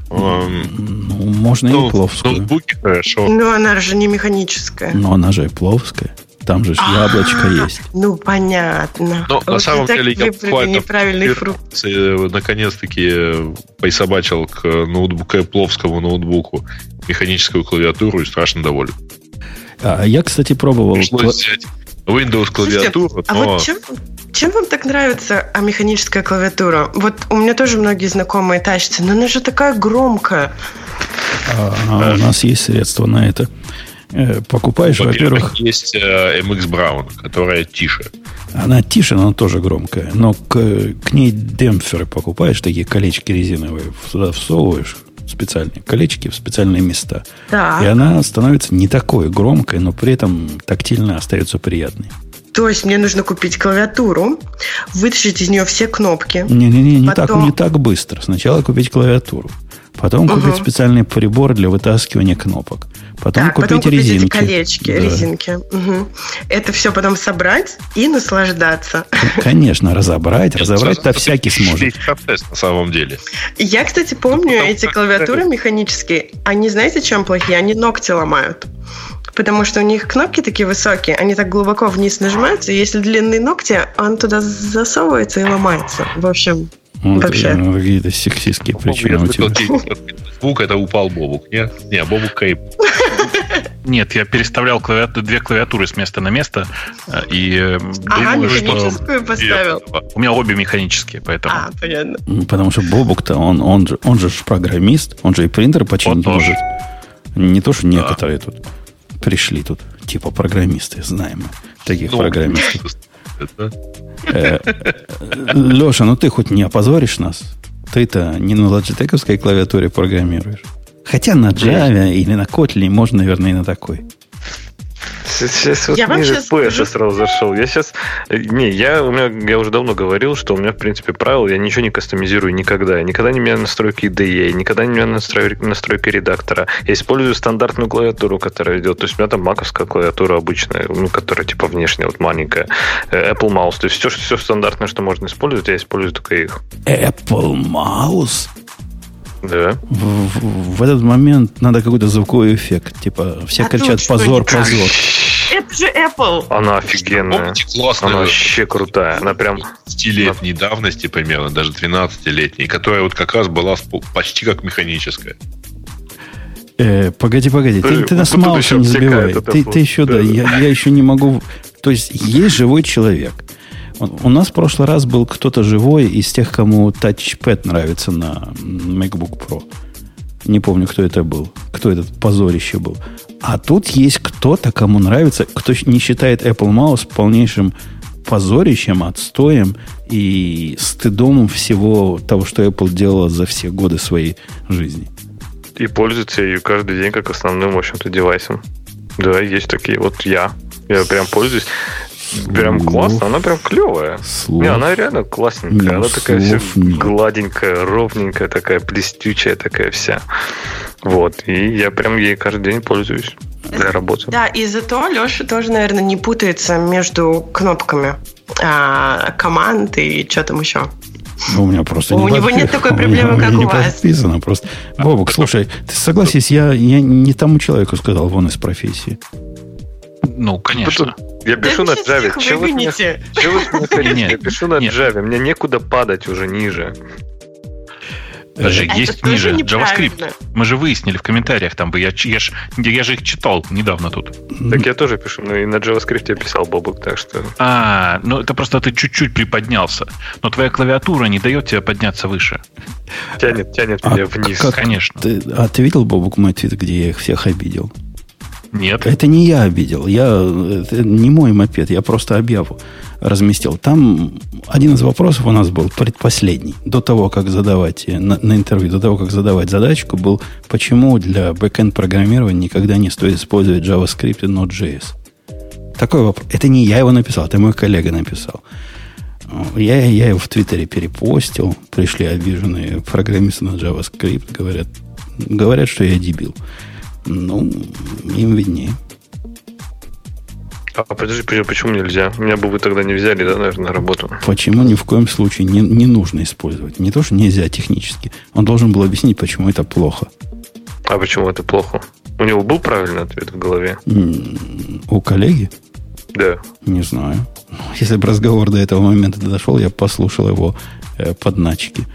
Um, ну, можно ну, и пловскую. Ноутбуки хорошо. Но она же не механическая. Но она же и пловская. Там же яблочко есть. Ну, понятно. Но на самом деле я неправильный фрукт. Наконец-таки э, присобачил к ноутбуку, пловскому ноутбуку механическую клавиатуру и страшно доволен. А я, кстати, пробовал... Пришлось взять Windows клавиатуру, а вот чем, чем вам так нравится а механическая клавиатура? Вот у меня тоже многие знакомые тащатся, но она же такая громкая. А, а у нас есть средства на это. Э, покупаешь, во-первых... во есть э, MX Brown, которая тише. Она тише, но она тоже громкая. Но к, к ней демпферы покупаешь, такие колечки резиновые, сюда всовываешь, специальные колечки в специальные места. Так. И она становится не такой громкой, но при этом тактильно остается приятной. То есть мне нужно купить клавиатуру, вытащить из нее все кнопки. Не-не-не, не, Потом... так, не так быстро. Сначала купить клавиатуру. Потом угу. купить специальный прибор для вытаскивания кнопок. Потом так, купить потом купить резинки. Эти колечки, да. резинки. Угу. Это все потом собрать и наслаждаться. Конечно, разобрать, разобрать-то всякий сможет. процесс на самом деле. Я, кстати, помню эти клавиатуры механические. Они, знаете, чем плохие? Они ногти ломают. Потому что у них кнопки такие высокие, они так глубоко вниз нажимаются, и если длинные ногти, он туда засовывается и ломается. В общем, вот Вообще. Ну, какие-то сексистские причины у тебя. Звук это упал Бобук, нет? Не, Бобук Кейп. Нет, я переставлял клавиату, две клавиатуры с места на место э, и э, ага, думаю, механическую что... поставил. У меня обе механические, поэтому... А, понятно. Потому что Бобук-то, он, он, же, он же программист, он же и принтер починить Он тоже. может. Не то, что некоторые тут пришли тут, типа программисты, знаем таких Ну, программистов. *laughs* Э, Леша, ну ты хоть не опозоришь нас? Ты-то не на лоджитековской клавиатуре программируешь. Хотя на Java или на Kotlin можно, наверное, и на такой. Сейчас вот Я вам ниже пояса скажу. сразу зашел. Я сейчас... Не, я, у меня, я уже давно говорил, что у меня, в принципе, правило, я ничего не кастомизирую никогда. Я никогда не меняю настройки IDE, никогда не меняю настройки, настройки редактора. Я использую стандартную клавиатуру, которая идет. То есть у меня там маковская клавиатура обычная, ну, которая типа внешняя, вот маленькая. Э, Apple Mouse. То есть все, все стандартное, что можно использовать, я использую только их. Apple Mouse? Да. В, в- в этот момент надо какой-то звуковой эффект. Типа, все А кричат тут позор, позор. Это же Apple. Она офигенная. Помните Она вообще крутая. Она прям... 10-летней давности примерно, даже 12-летней, которая вот как раз была почти как механическая. Э, погоди, погоди, ты, Ты- ты вот нас еще не забивай. Ты, ты еще, да, Да, да. я, я еще не могу... То есть есть живой человек. У нас в прошлый раз был кто-то живой из тех, кому тачпэд нравится на MacBook Pro. Не помню, кто это был. Кто этот позорище был. А тут есть кто-то, кому нравится, кто не считает Apple Mouse полнейшим позорищем, отстоем и стыдом всего того, что Apple делала за все годы своей жизни. И пользуется ее каждый день как основным, в общем-то, девайсом. Да, есть такие. Вот я. Я прям пользуюсь. Прям классно, она прям клевая. Слов. Не, она реально классненькая. Ну, она такая вся нет. гладенькая, ровненькая, такая блестючая такая вся. Вот. И я прям ей каждый день пользуюсь для работы. Да, и зато Леша тоже, наверное, не путается между кнопками а, команд и что там еще. Ну, у меня просто У не него подпи- нет такой *laughs* у меня- проблемы, у меня как не у вас. подписано просто. Бобок, слушай, ты согласись, я, я не тому человеку сказал вон из профессии. Ну, конечно. Я пишу Да на Java. Чего вы меня- Я пишу на. Java. Мне некуда падать уже ниже. Даже Это есть тоже ниже. JavaScript. Мы же выяснили в комментариях, там бы я, я, ж, я же их читал недавно тут. Так я тоже пишу. Ну и на JavaScript я писал Бобок, так что... А, ну это просто ты чуть-чуть приподнялся. Но твоя клавиатура не дает тебе подняться выше. Тянет, тянет А меня вниз. как- Конечно. Ты, а ты видел, Бобок, мой твит, где я их всех обидел? Нет. Это не я обидел. Я, это не мой мопед, я просто объяву разместил. Там один из вопросов у нас был предпоследний. До того, как задавать э, на, на интервью, до того, как задавать задачку, был, почему для бэкэнд программирования никогда не стоит использовать JavaScript и Node.js. Такой вопрос. Это не я его написал, это мой коллега написал. Я, я его в Твиттере перепостил. Пришли обиженные программисты на JavaScript. Говорят, говорят, что я дебил. Ну, им виднее. А подожди, почему- нельзя? Меня бы вы тогда не взяли, да, наверное, на работу. Почему ни в коем случае не, не нужно использовать? Не то, что нельзя технически. Он должен был объяснить, почему это плохо. А почему это плохо? У него был правильный ответ в голове? У коллеги? Да. Не знаю. Если бы разговор до этого момента дошел, я послушал его э, подначки.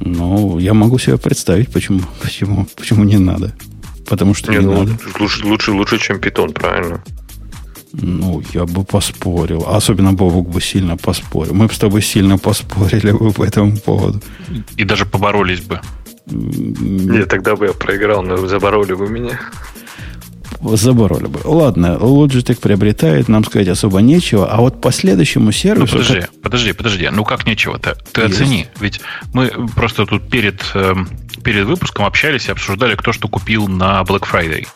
Но я могу себе представить, почему, почему, почему не надо. Потому что не, Не, ну, надо. лучше, лучше, лучше, чем питон, правильно. Ну, я бы поспорил. Особенно Бобук бы сильно поспорил. Мы бы с тобой сильно поспорили бы по этому поводу. И даже поборолись бы. Нет, тогда бы я проиграл, но забороли бы меня. Забороли бы. Ладно, Logitech приобретает, нам сказать особо нечего, а вот по следующему сервису... Ну, подожди, как... подожди, подожди. Ну, как нечего-то? Ты Есть. оцени. Ведь мы просто тут перед, эм, перед выпуском общались и обсуждали, кто что купил на Black Friday.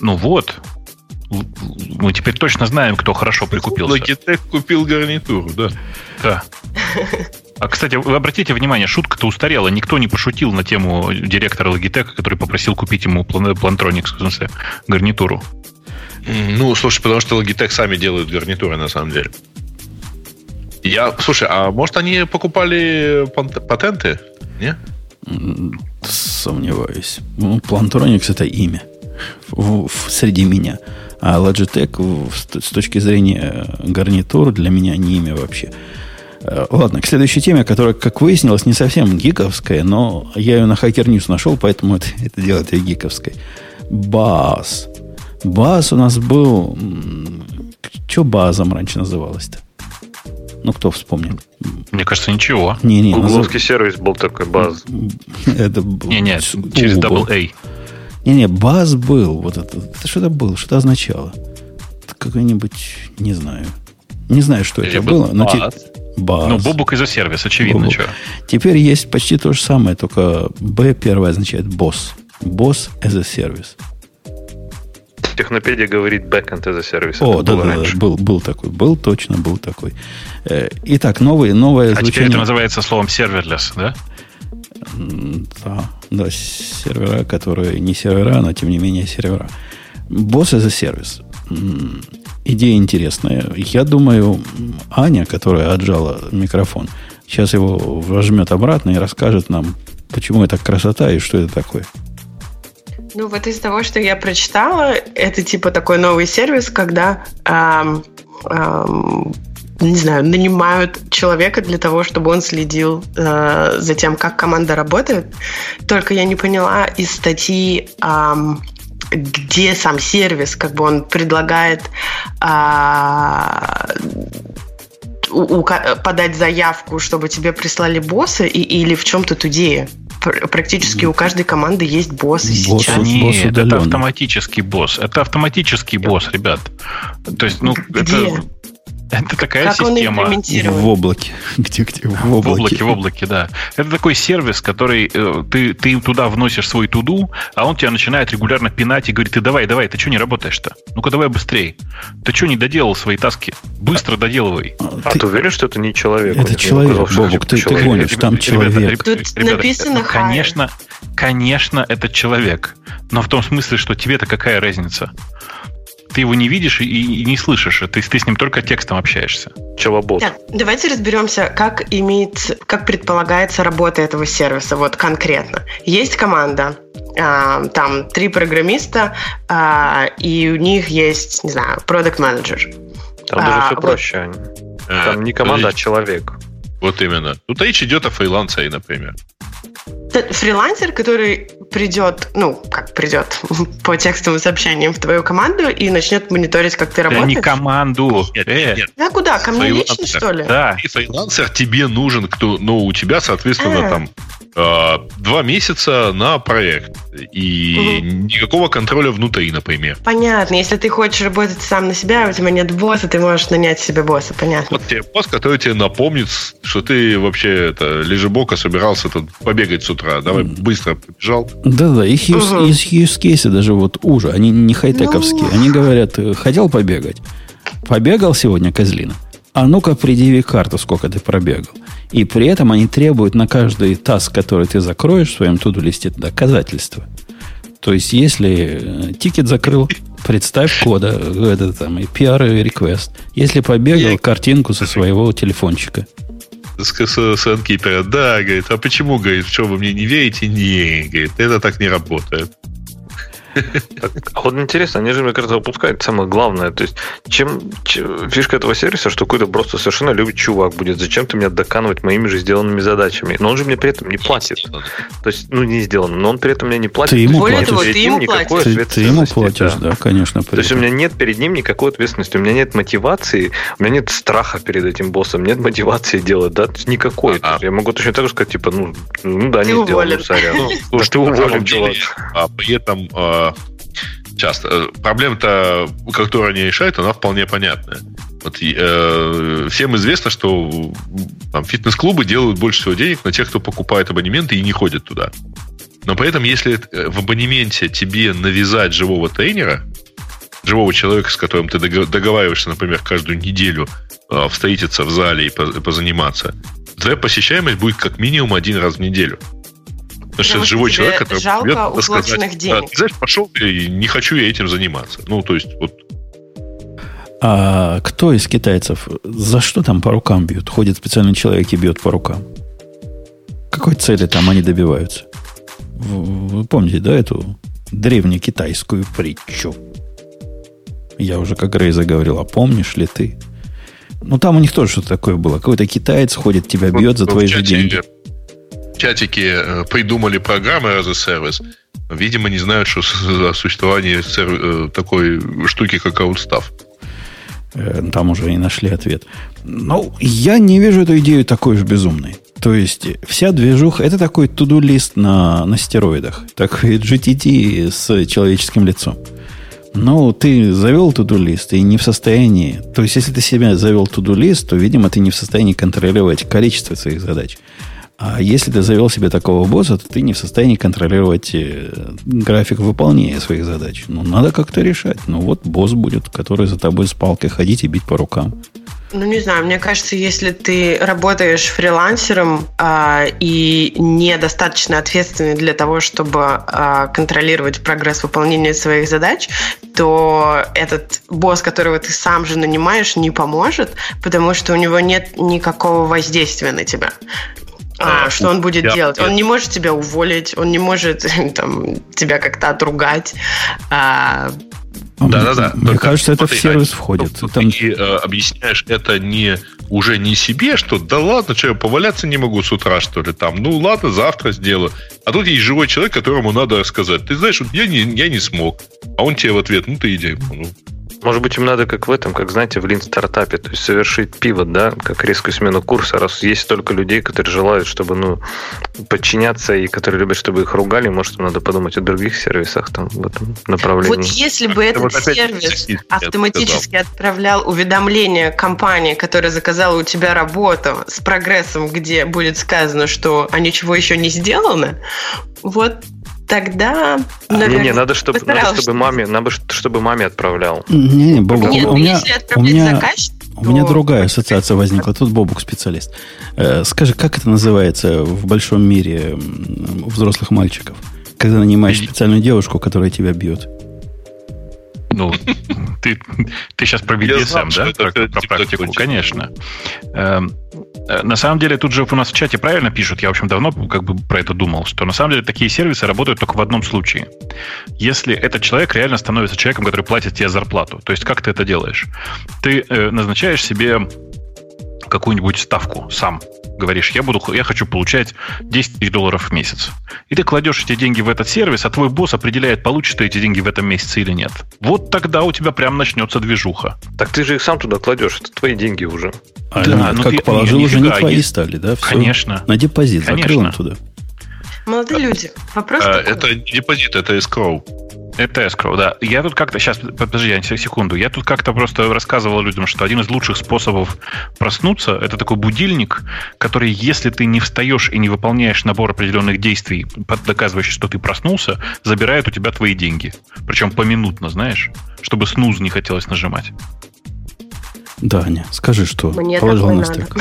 Ну вот, мы теперь точно знаем, кто хорошо прикупился. Logitech купил гарнитуру, да. Да. *laughs* А, кстати, вы обратите внимание, шутка-то устарела. Никто не пошутил на тему директора Logitech, который попросил купить ему Plantronics, в смысле, гарнитуру. Ну, слушай, потому что Logitech сами делают гарнитуры, на самом деле. Я, слушай, а может они покупали патенты? Не? Сомневаюсь. Ну, Plantronics это имя в, в, среди меня. А Logitech в, с точки зрения гарнитур для меня не имя вообще. Э, ладно, к следующей теме, которая, как выяснилось, не совсем гиковская, но я ее на Hacker News нашел, поэтому *laughs* это, это делает ее гиковской. Баз. Баз у нас был... Что базом раньше называлось-то? Ну, кто вспомнил? Мне кажется, ничего. Не, не, Гугловский назов... сервис был такой, баз. *laughs* Это Не, не, через Double A. Не, не, баз был. Вот это, это что-то было, что-то означало. Какой-нибудь, не знаю. Не знаю, что Или это было. Но те, Бас. Ну, Бобук из-за сервис, очевидно. Что. Теперь есть почти то же самое, только B первое означает босс. Босс as a service. Технопедия говорит backend as a service. О, да, да, да, был, был такой, был точно, был такой. Э, итак, новый, новое а звучание... теперь это называется словом serverless, да? Да, да, сервера, которые не сервера, но тем не менее сервера. Босс as a service идея интересная. Я думаю, Аня, которая отжала микрофон, сейчас его возьмет обратно и расскажет нам, почему это красота и что это такое. Ну, вот из того, что я прочитала, это типа такой новый сервис, когда эм, эм, не знаю, нанимают человека для того, чтобы он следил э, за тем, как команда работает. Только я не поняла из статьи эм, где сам сервис, как бы он предлагает а, у, у, подать заявку, чтобы тебе прислали боссы, и, или в чем тут идея? Практически у каждой команды есть боссы босс, сейчас. Нет, босс это автоматический босс. Это автоматический босс, ребят. То есть, ну, Где? это это такая как система. В облаке. Где, где? В облаке. В облаке, в облаке, да. Это такой сервис, который э, ты, ты туда вносишь свой туду, а он тебя начинает регулярно пинать и говорит, ты давай, давай, ты что не работаешь-то? Ну-ка давай быстрее. Ты что не доделал свои таски? Быстро доделывай. А, а ты, ты уверен, что это не человек? Это человек, сказал, Бобук, ты, ты гонишь, там человек. Ребята, Тут ребята, написано ну, конечно, конечно, это человек. Но в том смысле, что тебе-то какая разница? Ты его не видишь и, и не слышишь. Ты, ты с ним только текстом общаешься. Челобот. Так, давайте разберемся, как имеет, как предполагается работа этого сервиса, вот конкретно. Есть команда, а, там три программиста, а, и у них есть, не знаю, продукт менеджер Там а, даже все вот. проще. Там не команда, а человек. Вот именно. Тут речь идет о фрилансе, например фрилансер, который придет, ну, как придет *laughs* по текстовым сообщениям в твою команду и начнет мониторить, как ты работаешь. Да не команду. Нет, нет, нет. А куда? Ко мне лично, что ли? Да. И фрилансер тебе нужен, кто, ну, у тебя, соответственно, а. там Э, два месяца на проект. И угу. никакого контроля внутри, например. Понятно. Если ты хочешь работать сам на себя, у тебя нет босса, ты можешь нанять себе босса, понятно. Вот тебе босс, который тебе напомнит, что ты вообще это лежебока собирался тут побегать с утра. Давай быстро побежал. Да-да, их use, use case даже вот уже, они не хай-тековские. Ну... Они говорят, э, хотел побегать. Побегал сегодня козлина. А ну-ка, предъяви карту, сколько ты пробегал. И при этом они требуют на каждый таск, который ты закроешь в своем туду-листе, доказательства. То есть, если э, тикет закрыл, представь кода, этот там, и PR request. Если побегал, картинку со своего телефончика. С, с, с да, говорит, а почему, говорит, чем вы мне не верите? Не, говорит, это так не работает. А вот интересно, они же, мне кажется, выпускают самое главное. То есть, чем, чем фишка этого сервиса, что какой-то просто совершенно любит чувак будет. Зачем ты меня доканывать моими же сделанными задачами? Но он же мне при этом не платит. То есть, ну, не сделано, но он при этом мне не платит. Ты ему Более платишь. того, ты ему платишь. Ты, ты ему платишь, да, конечно. То есть у меня нет перед ним никакой ответственности, у меня нет мотивации, у меня нет страха перед этим боссом, нет мотивации делать, да, никакой. А, я могу точно так же сказать, типа, ну, ну да, ты не сделал, ну, сорян. Ну, ты уволен, чувак. А при этом а, часто. Э, проблема-то, которую они решают, она вполне понятная. Вот, э, всем известно, что фитнес-клубы делают больше всего денег на тех, кто покупает абонементы и не ходит туда. Но при этом, если э, в абонементе тебе навязать живого тренера, живого человека, с которым ты договариваешься, например, каждую неделю э, встретиться в зале и позаниматься, твоя посещаемость будет как минимум один раз в неделю. Потому что это живой человек, который жалко сказать, денег. ты знаешь, пошел и не хочу я этим заниматься. Ну, то есть, вот а кто из китайцев за что там по рукам бьют? Ходит специальный человек и бьет по рукам. Какой цели там они добиваются? Вы помните, да, эту древнекитайскую притчу? Я уже как Рейза говорил, а помнишь ли ты? Ну, там у них тоже что-то такое было. Какой-то китаец ходит, тебя бьет за твои же деньги. Чатике э, придумали программы as a service. Видимо, не знают, что о существовании э, такой штуки, как Outstaff. Э, там уже и нашли ответ. Ну, я не вижу эту идею такой уж безумной. То есть, вся движуха, это такой туду-лист на, на стероидах. Такой GTT с человеческим лицом. Ну, ты завел туду-лист и не в состоянии... То есть, если ты себя завел туду-лист, то, видимо, ты не в состоянии контролировать количество своих задач. А если ты завел себе такого босса, то ты не в состоянии контролировать э, график выполнения своих задач. Ну, надо как-то решать. Ну, вот босс будет, который за тобой с палкой ходить и бить по рукам. Ну, не знаю, мне кажется, если ты работаешь фрилансером э, и недостаточно ответственный для того, чтобы э, контролировать прогресс выполнения своих задач, то этот босс, которого ты сам же нанимаешь, не поможет, потому что у него нет никакого воздействия на тебя. А, что он будет я, делать? Я... Он не может тебя уволить, он не может *laughs* там, тебя как-то отругать. А, да-да-да. Мне Только, кажется, это в сервис а, входит. Ты Там... И, э, объясняешь это не уже не себе, что да ладно, что я поваляться не могу с утра, что ли, там, ну ладно, завтра сделаю. А тут есть живой человек, которому надо сказать, ты знаешь, вот я не, я не смог. А он тебе в ответ, ну ты иди. Ну, может быть, им надо, как в этом, как, знаете, в лин-стартапе, то есть совершить пивот, да, как резкую смену курса, раз есть столько людей, которые желают, чтобы, ну, подчиняться и которые любят, чтобы их ругали, может, надо подумать о других сервисах там в этом направлении. Вот если бы этот вот сервис автоматически отправлял уведомление компании, которая заказала у тебя работу с прогрессом, где будет сказано, что а ничего еще не сделано, вот тогда, наверное, не, не, надо, чтобы, надо, чтобы маме, надо, чтобы маме отправлял. Не, не, Бобук, Нет, у, меня, у меня, заказчик, у меня другая ассоциация возникла. Тут Бобук специалист. Э, скажи, как это называется в большом мире взрослых мальчиков? Когда нанимаешь специальную девушку, которая тебя бьет. Ну, ты, ты сейчас про BDSM, да? Про, про практику, конечно. Э, на самом деле, тут же у нас в чате правильно пишут, я, в общем, давно как бы про это думал, что на самом деле такие сервисы работают только в одном случае. Если этот человек реально становится человеком, который платит тебе зарплату. То есть, как ты это делаешь? Ты э, назначаешь себе какую-нибудь ставку сам говоришь, я, буду, я хочу получать 10 тысяч долларов в месяц. И ты кладешь эти деньги в этот сервис, а твой босс определяет, получишь ты эти деньги в этом месяце или нет. Вот тогда у тебя прям начнется движуха. Так ты же их сам туда кладешь, это твои деньги уже. А, да, нет, ну как ты, положил, уже не твои есть. стали, да? Все. Конечно. На депозит, Конечно. закрыл он туда. Молодые люди, вопрос а, такой. Это не депозит, это escrow. Это escrow, да. Я тут как-то... Сейчас, подожди, я секунду. Я тут как-то просто рассказывал людям, что один из лучших способов проснуться – это такой будильник, который, если ты не встаешь и не выполняешь набор определенных действий, доказывающих, что ты проснулся, забирает у тебя твои деньги. Причем поминутно, знаешь, чтобы снуз не хотелось нажимать. Да, Аня, скажи, что Мне положил на стек.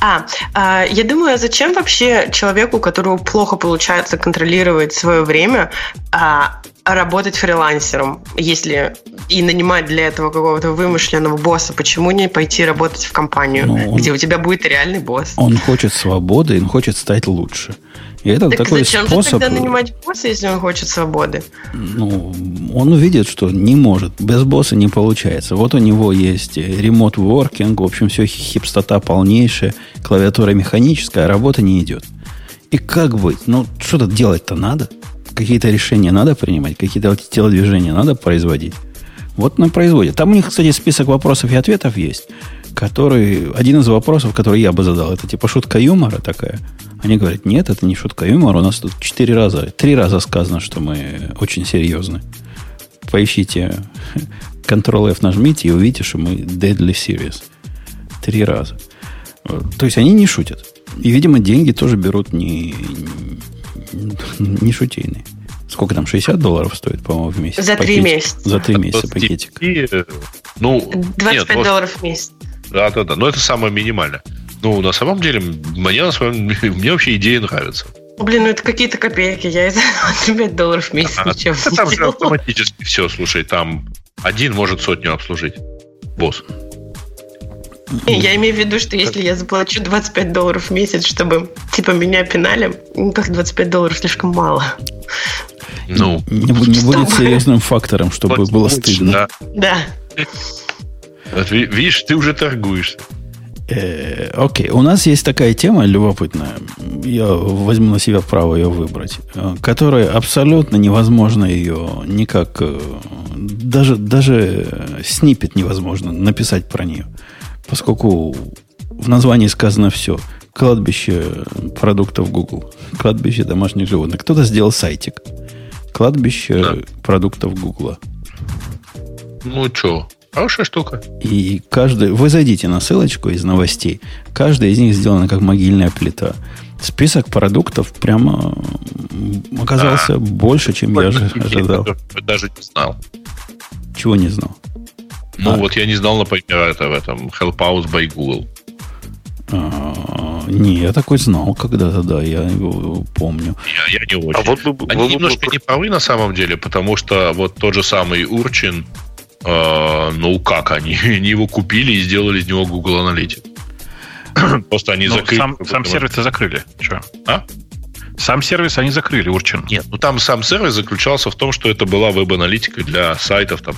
А, а, я думаю, а зачем вообще человеку, которому плохо получается контролировать свое время, а, работать фрилансером, если и нанимать для этого какого-то вымышленного босса, почему не пойти работать в компанию, ну, он, где у тебя будет реальный босс? Он хочет свободы, он хочет стать лучше. И это так такой зачем способ... же тогда нанимать босса, если он хочет свободы? Ну, он увидит, что не может. Без босса не получается. Вот у него есть ремонт working, в общем, все хипстота полнейшая, клавиатура механическая, а работа не идет. И как быть? Ну, что-то делать-то надо. Какие-то решения надо принимать, какие-то телодвижения надо производить. Вот на производе. Там у них, кстати, список вопросов и ответов есть, который... Один из вопросов, который я бы задал, это типа шутка юмора такая – они говорят, нет, это не шутка юмора, у нас тут четыре раза, три раза сказано, что мы очень серьезны. Поищите *laughs* Ctrl-F нажмите и увидите, что мы deadly serious. Три раза. То есть они не шутят. И, видимо, деньги тоже берут не, не шутейные. Сколько там, 60 долларов стоит, по-моему, в месяц? За три месяца. За три месяца пакетик. Ну, 25 нет, долларов в месяц. Да, да, да. Но это самое минимальное. Ну, на самом деле, мне, на самом, *laughs* мне вообще идея нравится. Блин, ну это какие-то копейки. Я из 5 *laughs* долларов в месяц а, ничем а, не Там же автоматически все, слушай, там один может сотню обслужить. Босс. Я имею в виду, что если я заплачу 25 долларов в месяц, чтобы типа меня пинали, ну как 25 долларов слишком мало. Ну, не, не будет серьезным фактором, чтобы было стыдно. Да. да. видишь, ты уже торгуешься. Э, окей, у нас есть такая тема любопытная. Я возьму на себя право ее выбрать, э, которая абсолютно невозможно ее никак, э, даже, даже снипет невозможно написать про нее, поскольку в названии сказано все. Кладбище продуктов Google, кладбище домашних животных. Кто-то сделал сайтик. Кладбище да. продуктов Google. Ну что, Хорошая штука. И каждый... Вы зайдите на ссылочку из новостей. Каждая из них сделана как могильная плита. Список продуктов прямо оказался а, больше, чем я *laughs* ожидал. Даже не знал. Чего не знал? Ну, а. вот я не знал, например, это в этом Help Out by Google. А, не, я такой знал когда-то, да, я его помню. Я, я не очень. А вот вы, Они вы, немножко вы... не правы на самом деле, потому что вот тот же самый Урчин, ну как они? *laughs* Они его купили и сделали из него Google Analytics. *clears throat* Просто они ну, закрыли. Сам, сам сервис закрыли. Че? А? Сам сервис они закрыли, Урчин. Нет, ну там сам сервис заключался в том, что это была веб-аналитика для сайтов там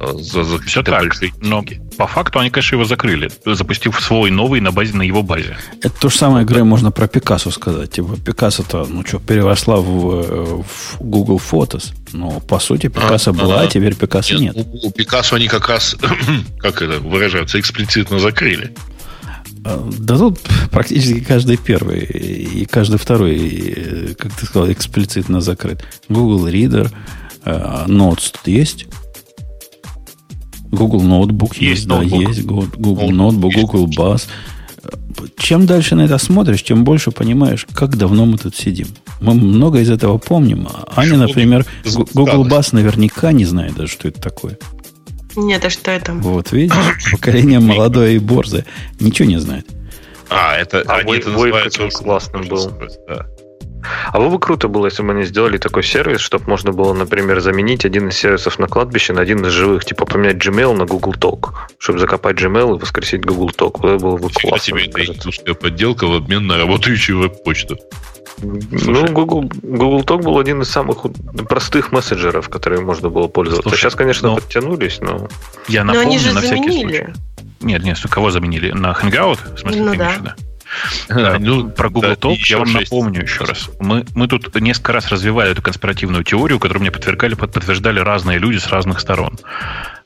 э, за, за Все так, но по факту они, конечно, его закрыли, запустив свой новый на базе на его базе. Это то же самое, Грей, можно про Пикассо сказать. Типа, Пикассо-то, ну что, переросла в, в Google Photos. Но, по сути, Пикассо а, была, а, а теперь Пикассо нет. нет. У, у Пикассо они как раз, *clears throat* как это выражаются, эксплицитно закрыли. Да тут практически каждый первый и каждый второй, как ты сказал, эксплицитно закрыт. Google Reader, uh, Notes тут есть. Google Notebook есть, есть да, есть. Google Notebook, Google Buzz. Чем дальше на это смотришь, тем больше понимаешь, как давно мы тут сидим. Мы много из этого помним. Аня, например, Google Buzz наверняка не знает даже, что это такое. Нет, а что это? Вот, видишь, *coughs* поколение молодое и борзое. Ничего не знает. А, это, а они это называется... классным был. Да. А было бы круто было, если бы они сделали такой сервис, чтобы можно было, например, заменить один из сервисов на кладбище на один из живых, типа поменять Gmail на Google Talk, чтобы закопать Gmail и воскресить Google Talk. Вот это было бы классно. Тебе это подделка в обмен на работающую веб-почту. Ну, Google, Google Talk был один из самых простых мессенджеров, которые можно было пользоваться. Слушай, Сейчас, конечно, но... подтянулись, но... Я напомню но они же на заменили. всякий случай. Нет, нет, кого заменили? На Hangout? В смысле, ну, да. да? Да, ну, про Google да, Talk я вам 6. напомню еще раз. Мы, мы тут несколько раз развивали эту конспиративную теорию, которую мне подвергали, подтверждали разные люди с разных сторон.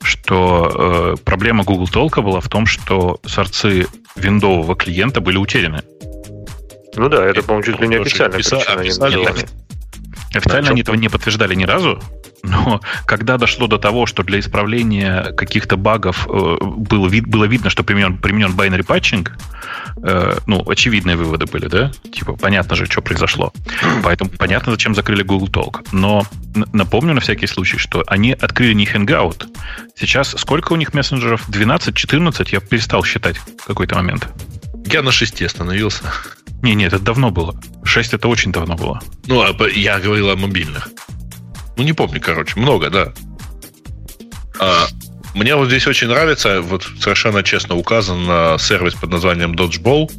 Что э, проблема Google Talk была в том, что сорцы виндового клиента были утеряны. Ну да, это, по-моему, чуть ли не официально. Официально, официально они этого не подтверждали ни разу, но *laughs* когда дошло до того, что для исправления каких-то багов э, было, вид, было видно, что применен, применен binary patching, э, ну, очевидные выводы были, да? Типа, понятно же, что произошло. Поэтому понятно, зачем закрыли Google Talk. Но напомню на всякий случай, что они открыли не Hangout. Сейчас сколько у них мессенджеров? 12-14? Я перестал считать в какой-то момент. Я на 6 остановился. Не, нет, это давно было. 6 это очень давно было. Ну, а я говорил о мобильных. Ну, не помню, короче, много, да. А, мне вот здесь очень нравится, вот совершенно честно указан сервис под названием Dodgeball.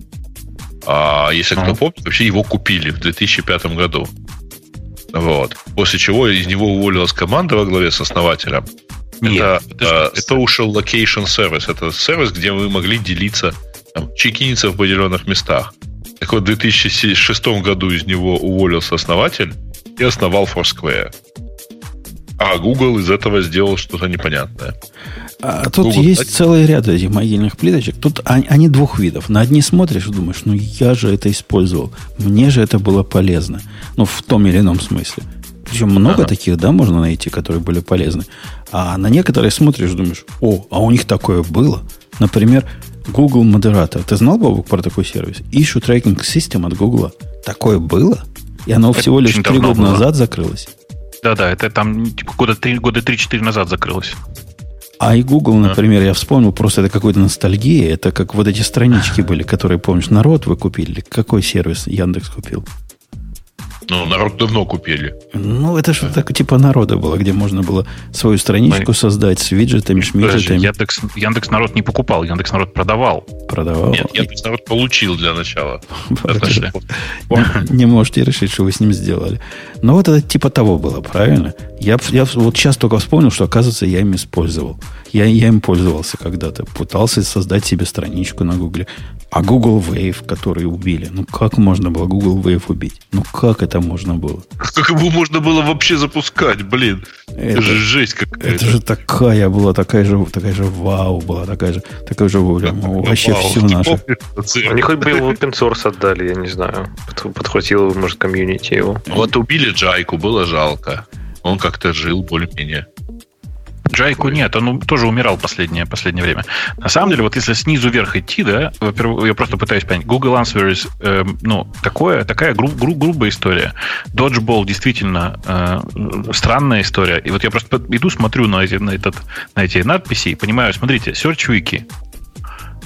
А если кто помнит, вообще его купили в 2005 году. Вот. После чего из него уволилась команда во главе с основателем. Нет, это, это, это ушел Location Service. Это сервис, где мы могли делиться, там, чекиниться в определенных местах. Так вот, в 2006 году из него уволился основатель и основал Foursquare. А Google из этого сделал что-то непонятное. А тут Google, есть кстати, целый ряд этих могильных плиточек. Тут они, они двух видов. На одни смотришь и думаешь, ну я же это использовал. Мне же это было полезно. Ну, в том или ином смысле. Причем много ага. таких, да, можно найти, которые были полезны. А на некоторые смотришь и думаешь, о, а у них такое было. Например, Google Moderator. Ты знал, Бобок, про такой сервис? Issue Tracking System от Google. Такое было? И оно это всего лишь три года было. назад закрылось. Да-да, это там типа, года три, года три-четыре назад закрылось. А и Google, например, я вспомнил, просто это какой-то ностальгия. Это как вот эти странички *laughs* были, которые, помнишь, народ вы купили. Какой сервис Яндекс купил? Ну, народ давно купили. Ну, это что так типа народа было, где можно было свою страничку Мы... создать с виджетами, шмиджетами. Яндекс, Яндекс народ не покупал, Яндекс народ продавал. Продавал. Нет, Яндекс народ получил для начала. *laughs* Не можете решить, что вы с ним сделали. Но вот это типа того было, правильно? Я, я вот сейчас только вспомнил, что, оказывается, я им использовал. Я, я им пользовался когда-то. Пытался создать себе страничку на Гугле. А Google Wave, который убили. Ну, как можно было Google Wave убить? Ну, как это можно было? Как его можно было вообще запускать, блин? Это, это же жесть какая-то. Это же такая была, такая же, такая же вау была, такая же, такая же воля. Ну, вообще вау, все наше. Они хоть бы его open source отдали, я не знаю. Подхватил, может, комьюнити его. Вот убили Джайку, было жалко. Он как-то жил более-менее. Джайку нет, он тоже умирал последнее, последнее время. На самом деле, вот если снизу вверх идти, да, во-первых, я просто пытаюсь понять, Google Answers, э, ну, такое, такая гру, гру, грубая история. Dodgeball действительно э, странная история. И вот я просто иду, смотрю на эти, на, этот, на эти надписи и понимаю, смотрите, SearchWiki.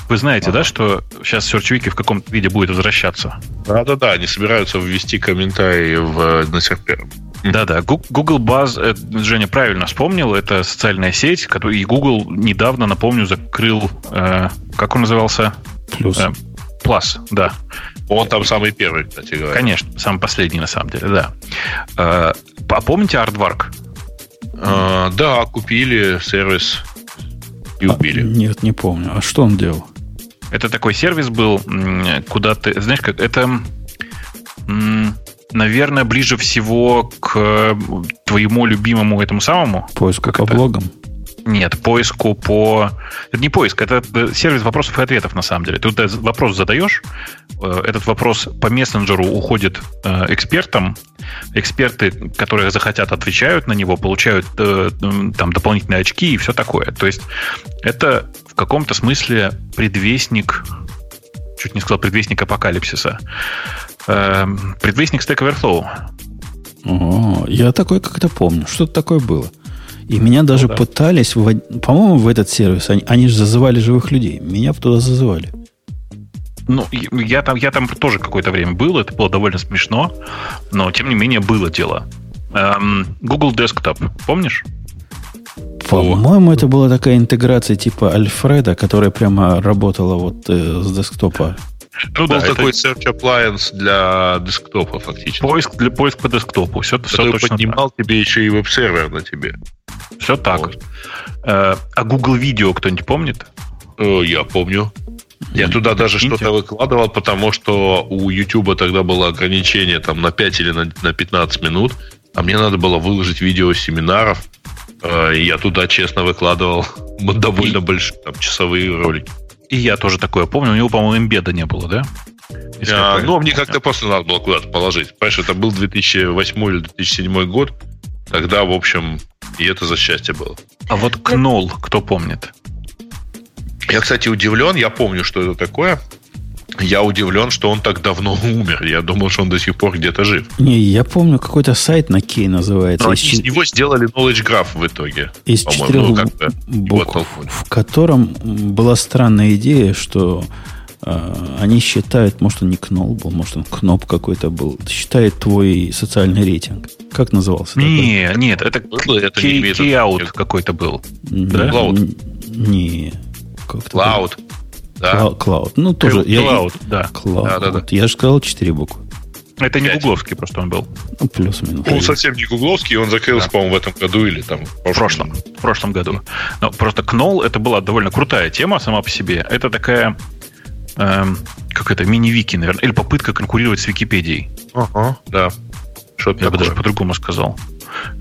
Вы знаете, ага. да, что сейчас SearchWiki в каком-то виде будет возвращаться? Да-да-да, они собираются ввести комментарии в, на сервер да-да, Google Buzz, э, Женя правильно вспомнил, это социальная сеть, и Google недавно, напомню, закрыл, э, как он назывался? Plus. Э, Plus, да. Он там самый первый, кстати говоря. Конечно, самый последний, на самом деле, да. Э, а помните Aardvark? Э, да, купили сервис и а, убили. А, нет, не помню. А что он делал? Это такой сервис был, куда ты, знаешь, как это наверное, ближе всего к э, твоему любимому этому самому. Поиску как по это? блогам? Нет, поиску по... Это не поиск, это э, сервис вопросов и ответов, на самом деле. Ты вот вопрос задаешь, э, этот вопрос по мессенджеру уходит экспертам, эксперты, которые захотят, отвечают на него, получают там дополнительные очки и все такое. То есть это в каком-то смысле предвестник чуть не сказал предвестник апокалипсиса. Э, предвестник Stack Overflow. О, я такой как-то помню. Что-то такое было. И меня даже ну, да. пытались, по-моему, в этот сервис, они, они же зазывали живых людей. Меня туда зазывали. Ну, я там, я там тоже какое-то время был, это было довольно смешно, но тем не менее было дело. Эм, Google Desktop, помнишь? По-моему, это была такая интеграция типа Альфреда, которая прямо работала вот э, с десктопа. Ну, да, был это... такой search appliance для десктопа, фактически. Поиск для поиск по десктопу. Все, все точно поднимал так. тебе еще и веб-сервер на тебе. Все так. Вот. Э, а Google Video кто-нибудь помнит? Э, я помню. Я туда даже что-то выкладывал, потому что у YouTube тогда было ограничение там на 5 или на, на 15 минут, а мне надо было выложить видео семинаров, я туда честно выкладывал *laughs* довольно и... большие там, часовые ролики. И я тоже такое помню. У него, по-моему, имбеда не было, да? А, ну, мне как-то просто надо было куда-то положить. Понимаешь, это был 2008 или 2007 год. Тогда, в общем, и это за счастье было. А вот Кнол, кто помнит? Я, кстати, удивлен. Я помню, что это такое. Я удивлен, что он так давно *laughs* умер. Я думал, что он до сих пор где-то жив. Не, я помню, какой-то сайт на Кей называется. Но из, из него сделали Knowledge Graph в итоге. Из четырех ну, букв, в котором была странная идея, что э, они считают, может, он не Кнол был, может, он Кноп какой-то был, считает твой социальный рейтинг. Как назывался? Не, такой? нет, это, ну, это Key, какой-то был. Да? Cloud. Не. Cloud. Да. Cloud. Ну, тоже. Cloud, да. Cloud. Да, да, да. Я же сказал 4 буквы. Это не Пять. гугловский просто он был. Ну, плюс-минус. Он совсем не гугловский, он закрылся, по-моему, в этом году или там В прошлом, в прошлом году. Но просто Knoll это была довольно крутая тема сама по себе. Это такая эм, как это, мини-вики, наверное, или попытка конкурировать с Википедией. Ага, да. Что-то Я бы даже такое. по-другому сказал.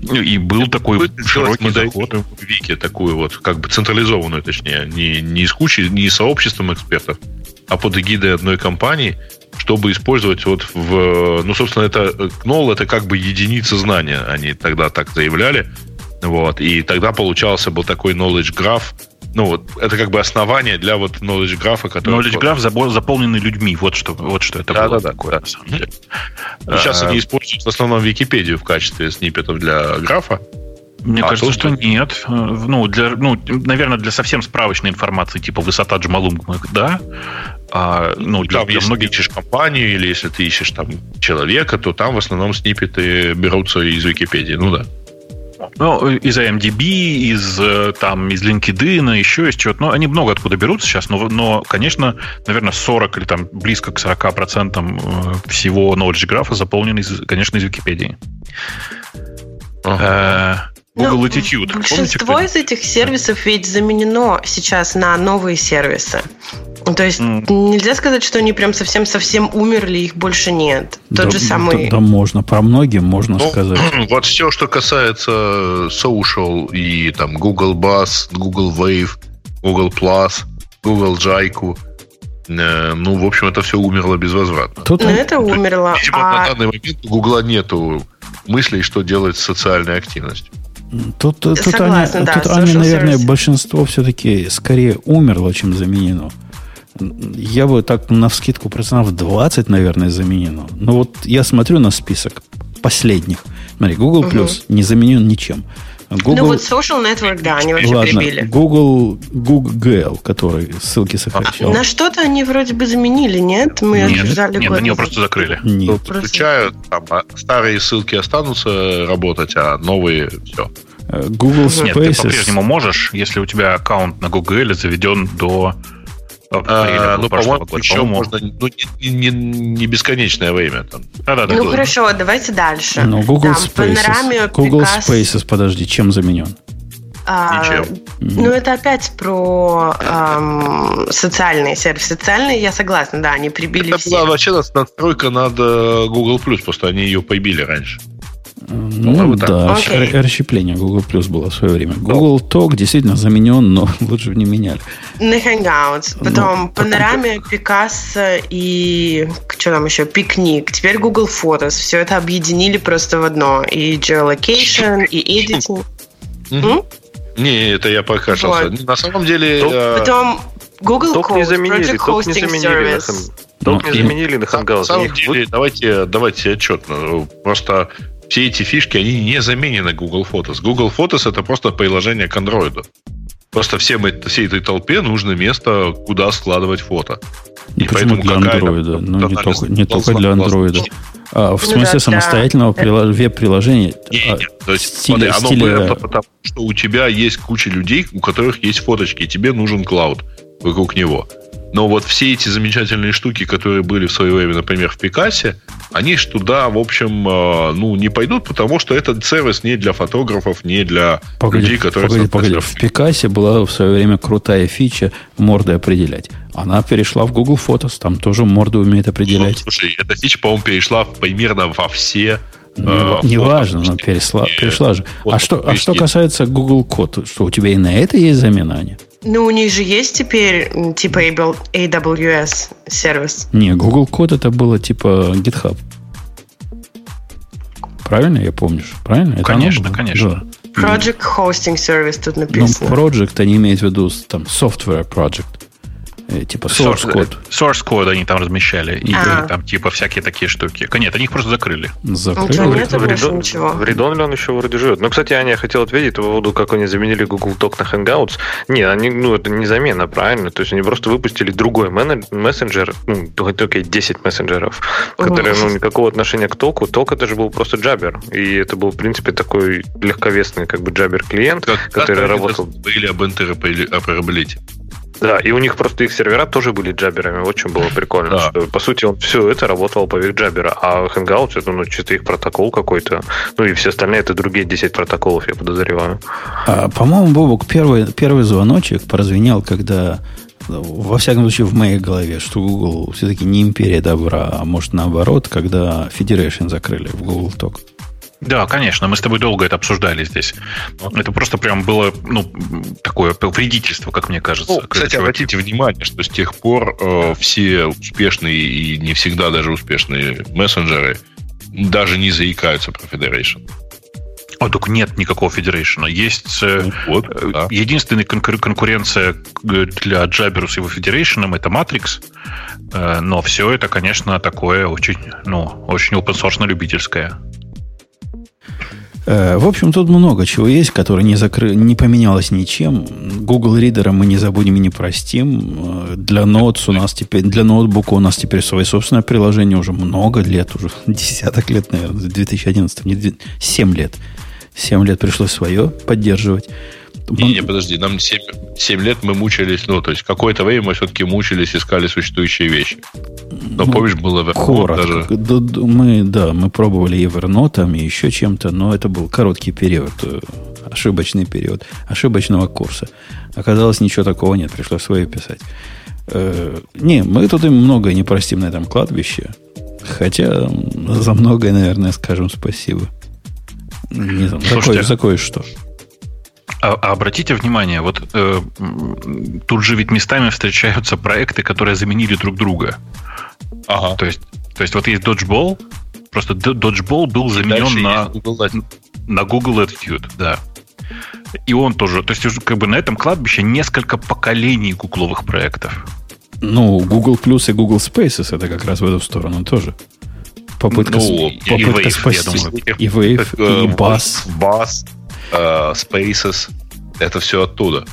Ну, И был такой Попытка широкий заход. модернизированную Вики такую вот, как бы централизованную, точнее, не, не из кучи, не сообществом экспертов, а под эгидой одной компании, чтобы использовать вот в... Ну, собственно, это Knoll это как бы единица знания, они тогда так заявляли. Вот, и тогда получался был такой knowledge graph, ну вот, это как бы основание для вот knowledge graph, который... Knowledge забо- заполненный людьми. Вот что, вот что это Да, было да, такое, да. на самом деле. Ну, Сейчас А, они используют в основном Википедию в качестве сниппетов для графа. Мне А кажется, что нет. Э, Ну, для, ну, наверное, для совсем справочной информации, типа высота Джамалунгмы, да. А, ну, для, Там, для если многих... ты ищешь компанию или если ты ищешь там человека, то там в основном сниппеты берутся из Википедии. Ну да. Ну, из IMDb, из э, там, из LinkedIn, еще из чего-то. Ну, они много откуда берутся сейчас, но, но, конечно, наверное, 40 или там близко к 40 процентам э, всего knowledge графа заполнен, из, конечно, из Википедии. Э, Google Ну, Attitude. Помните, Большинство кто- из этих сервисов ведь заменено сейчас на новые сервисы. То есть М. нельзя сказать, что они прям совсем-совсем умерли, их больше нет. Тот Да- же самый... Да, да можно, про многие можно Ну, сказать. *clears throat* Вот все, что касается social и там Google Bus, Google Wave, Google Plus, Google Jaiku, э, ну, в общем, это все умерло безвозвратно. Тут Ну, это умерло. Видимо, на А данный момент у Гугла нету мыслей, что делать с социальной активностью. Тут, Согласна, они, да, тут они, наверное, service. большинство все-таки скорее умерло, чем заменено. Я бы так на вскидку процентов 20, наверное, заменено. Но вот я смотрю на список последних. Смотри, Google Plus не заменен ничем. Google, Ну вот social network, да, они вообще ладно, прибили. Google, Google, который ссылки сокращал. На что-то они вроде бы заменили, нет? Мы Нет, обсуждали нет, нее назад. просто закрыли. Нет. Просто- Включают, там, а старые ссылки останутся работать, а новые все. Э, Google Нет, ты Spaces. по-прежнему можешь, если у тебя аккаунт на Google заведен до апреля А, ну, прошлого по-моему, года. еще По-моему, можно ну, не, не- не бесконечное время. Там. Да-да-да. Ну Да. хорошо, давайте дальше. Но Google Там, Spaces. панораме, Google Пикас, Spaces, подожди, чем заменен? а, Ничем. Ну, это опять про ам, социальные сервисы. Социальные, я согласна, да, они прибили Это все. была вообще нас- надстройка над э, Google Plus, просто они ее побили раньше. Ну вот да, р- расщепление Google Plus было в свое время. Google Talk действительно заменен, но *laughs* лучше бы не меняли. На Hangouts. Потом Ну, Панораме, Пикассо и что там еще? Пикник. Теперь Google Photos. Все это объединили просто в одно. И geolocation, и editing. М? Не, это я покашался. Вот. На самом деле... Э, Потом Google не Code, заменили, Project толк не Hosting заменили на Service. Толк Ну, не заменили на на Hangouts. самом Их деле, давайте, давайте отчетно. Просто все эти фишки, они не заменены Google Photos. Google Photos это просто приложение к Android. Просто всем, всей этой толпе нужно место, куда складывать фото. Ну, почему для Android? Ну, не только, не только для. Android. А, в Ну смысле да, самостоятельного да. веб-приложения? Не, а, не, то есть, стиля- смотри, оно стиля- потому, что у тебя есть куча людей, у которых есть фоточки, и тебе нужен клауд вокруг него. Но вот все эти замечательные штуки, которые были в свое время, например, в Пикасе, они ж туда, в общем, э, ну, не пойдут, потому что этот сервис не для фотографов, не для Погоди, людей, которые... погоди, погоди. В Пикасе была в свое время крутая фича морды определять. Она перешла в Google Photos, там тоже морды умеет Ну, определять. слушай, эта фича, по-моему, перешла примерно во все... Не- э, Неважно, но фото- перешла, перешла же. А что, а что касается Google Code, что у тебя и на это есть замена, Аня? Ну, у них же есть теперь типа AW- AWS сервис. Не, Google Code это было типа GitHub. Правильно я помнишь? Правильно? Это Конечно, конечно. Да. Project Hosting Service тут Ну, написано. project они имеют в виду там software project. Э, Типа source code. Source code они там размещали. И А. там типа всякие такие штуки. Нет, они их просто закрыли. Ничего Закрыли. нет в больше Redon- ничего. В Redon он еще вроде живет. Ну, кстати, Аня, я хотел ответить по поводу, как они заменили Google Talk на Hangouts. Не, они, ну, это не замена, правильно? То есть они просто выпустили другой мессенджер, ну, окей, 10 мессенджеров, которые, ну, никакого отношения к толку. Толк это же был просто джабер. И это был, в принципе, такой легковесный, как бы, джабер-клиент, Как- который как работал... говорили об interoperability. Да, и у них просто их сервера тоже были джаберами. Вот чем было прикольно. Да. Что, по сути, он все это работало поверх джабера. А Hangout это ну, чисто их протокол какой-то. Ну и все остальные это другие 10 протоколов, я подозреваю. А, по-моему, Бобок, первый, первый звоночек прозвенел, когда во всяком случае, в моей голове, что Google все-таки не империя добра, а может наоборот, когда Federation закрыли в Google Talk. Да, конечно, мы с тобой долго это обсуждали здесь. Это просто прям было, ну, такое вредительство, как мне кажется. Ну, кстати, обратите внимание, что с тех пор э, все успешные и не всегда даже успешные мессенджеры даже не заикаются про Federation. О, только нет никакого Federation. Есть э, ну, вот, э, да. единственная конкур- конкуренция для Jabber с его Federation это Matrix. Э, но все это, конечно, такое очень, ну, очень open source любительское. Э, в общем, тут много чего есть, которое не, закры... не поменялось ничем. Google Reader мы не забудем и не простим. Э, для Notes у нас теперь, для ноутбука у нас теперь свое собственное приложение уже много лет, уже *laughs* десяток лет, наверное, 2011, не, 7 лет. 7 лет пришлось свое поддерживать. Не, не, подожди, нам 7, 7 лет мы мучились, ну, то есть какое-то время мы все-таки мучились, искали существующие вещи. Но ну, помнишь, было Evernote даже... Да, мы, да, мы пробовали Evernote и еще чем-то, но это был короткий период, э, ошибочный период, ошибочного курса. Оказалось, ничего такого нет, пришлось свое писать. Э, не, мы тут им многое не простим на этом кладбище. Хотя за многое, наверное, скажем спасибо. Не знаю, за кое-что. А, а обратите внимание, вот э, тут же ведь местами встречаются проекты, которые заменили друг друга. Ага. То есть, то есть вот есть Dodgeball, просто Dodgeball был заменен на Google, на Google Attitude, да. И он тоже, то есть как бы на этом кладбище несколько поколений гугловых проектов. Ну, Google Plus и Google Spaces это как раз в эту сторону тоже. Попытка, ну, попытка и Wave, спасти. Я думаю. И Wave, и Bass. Bass э, Spaces, это все оттуда.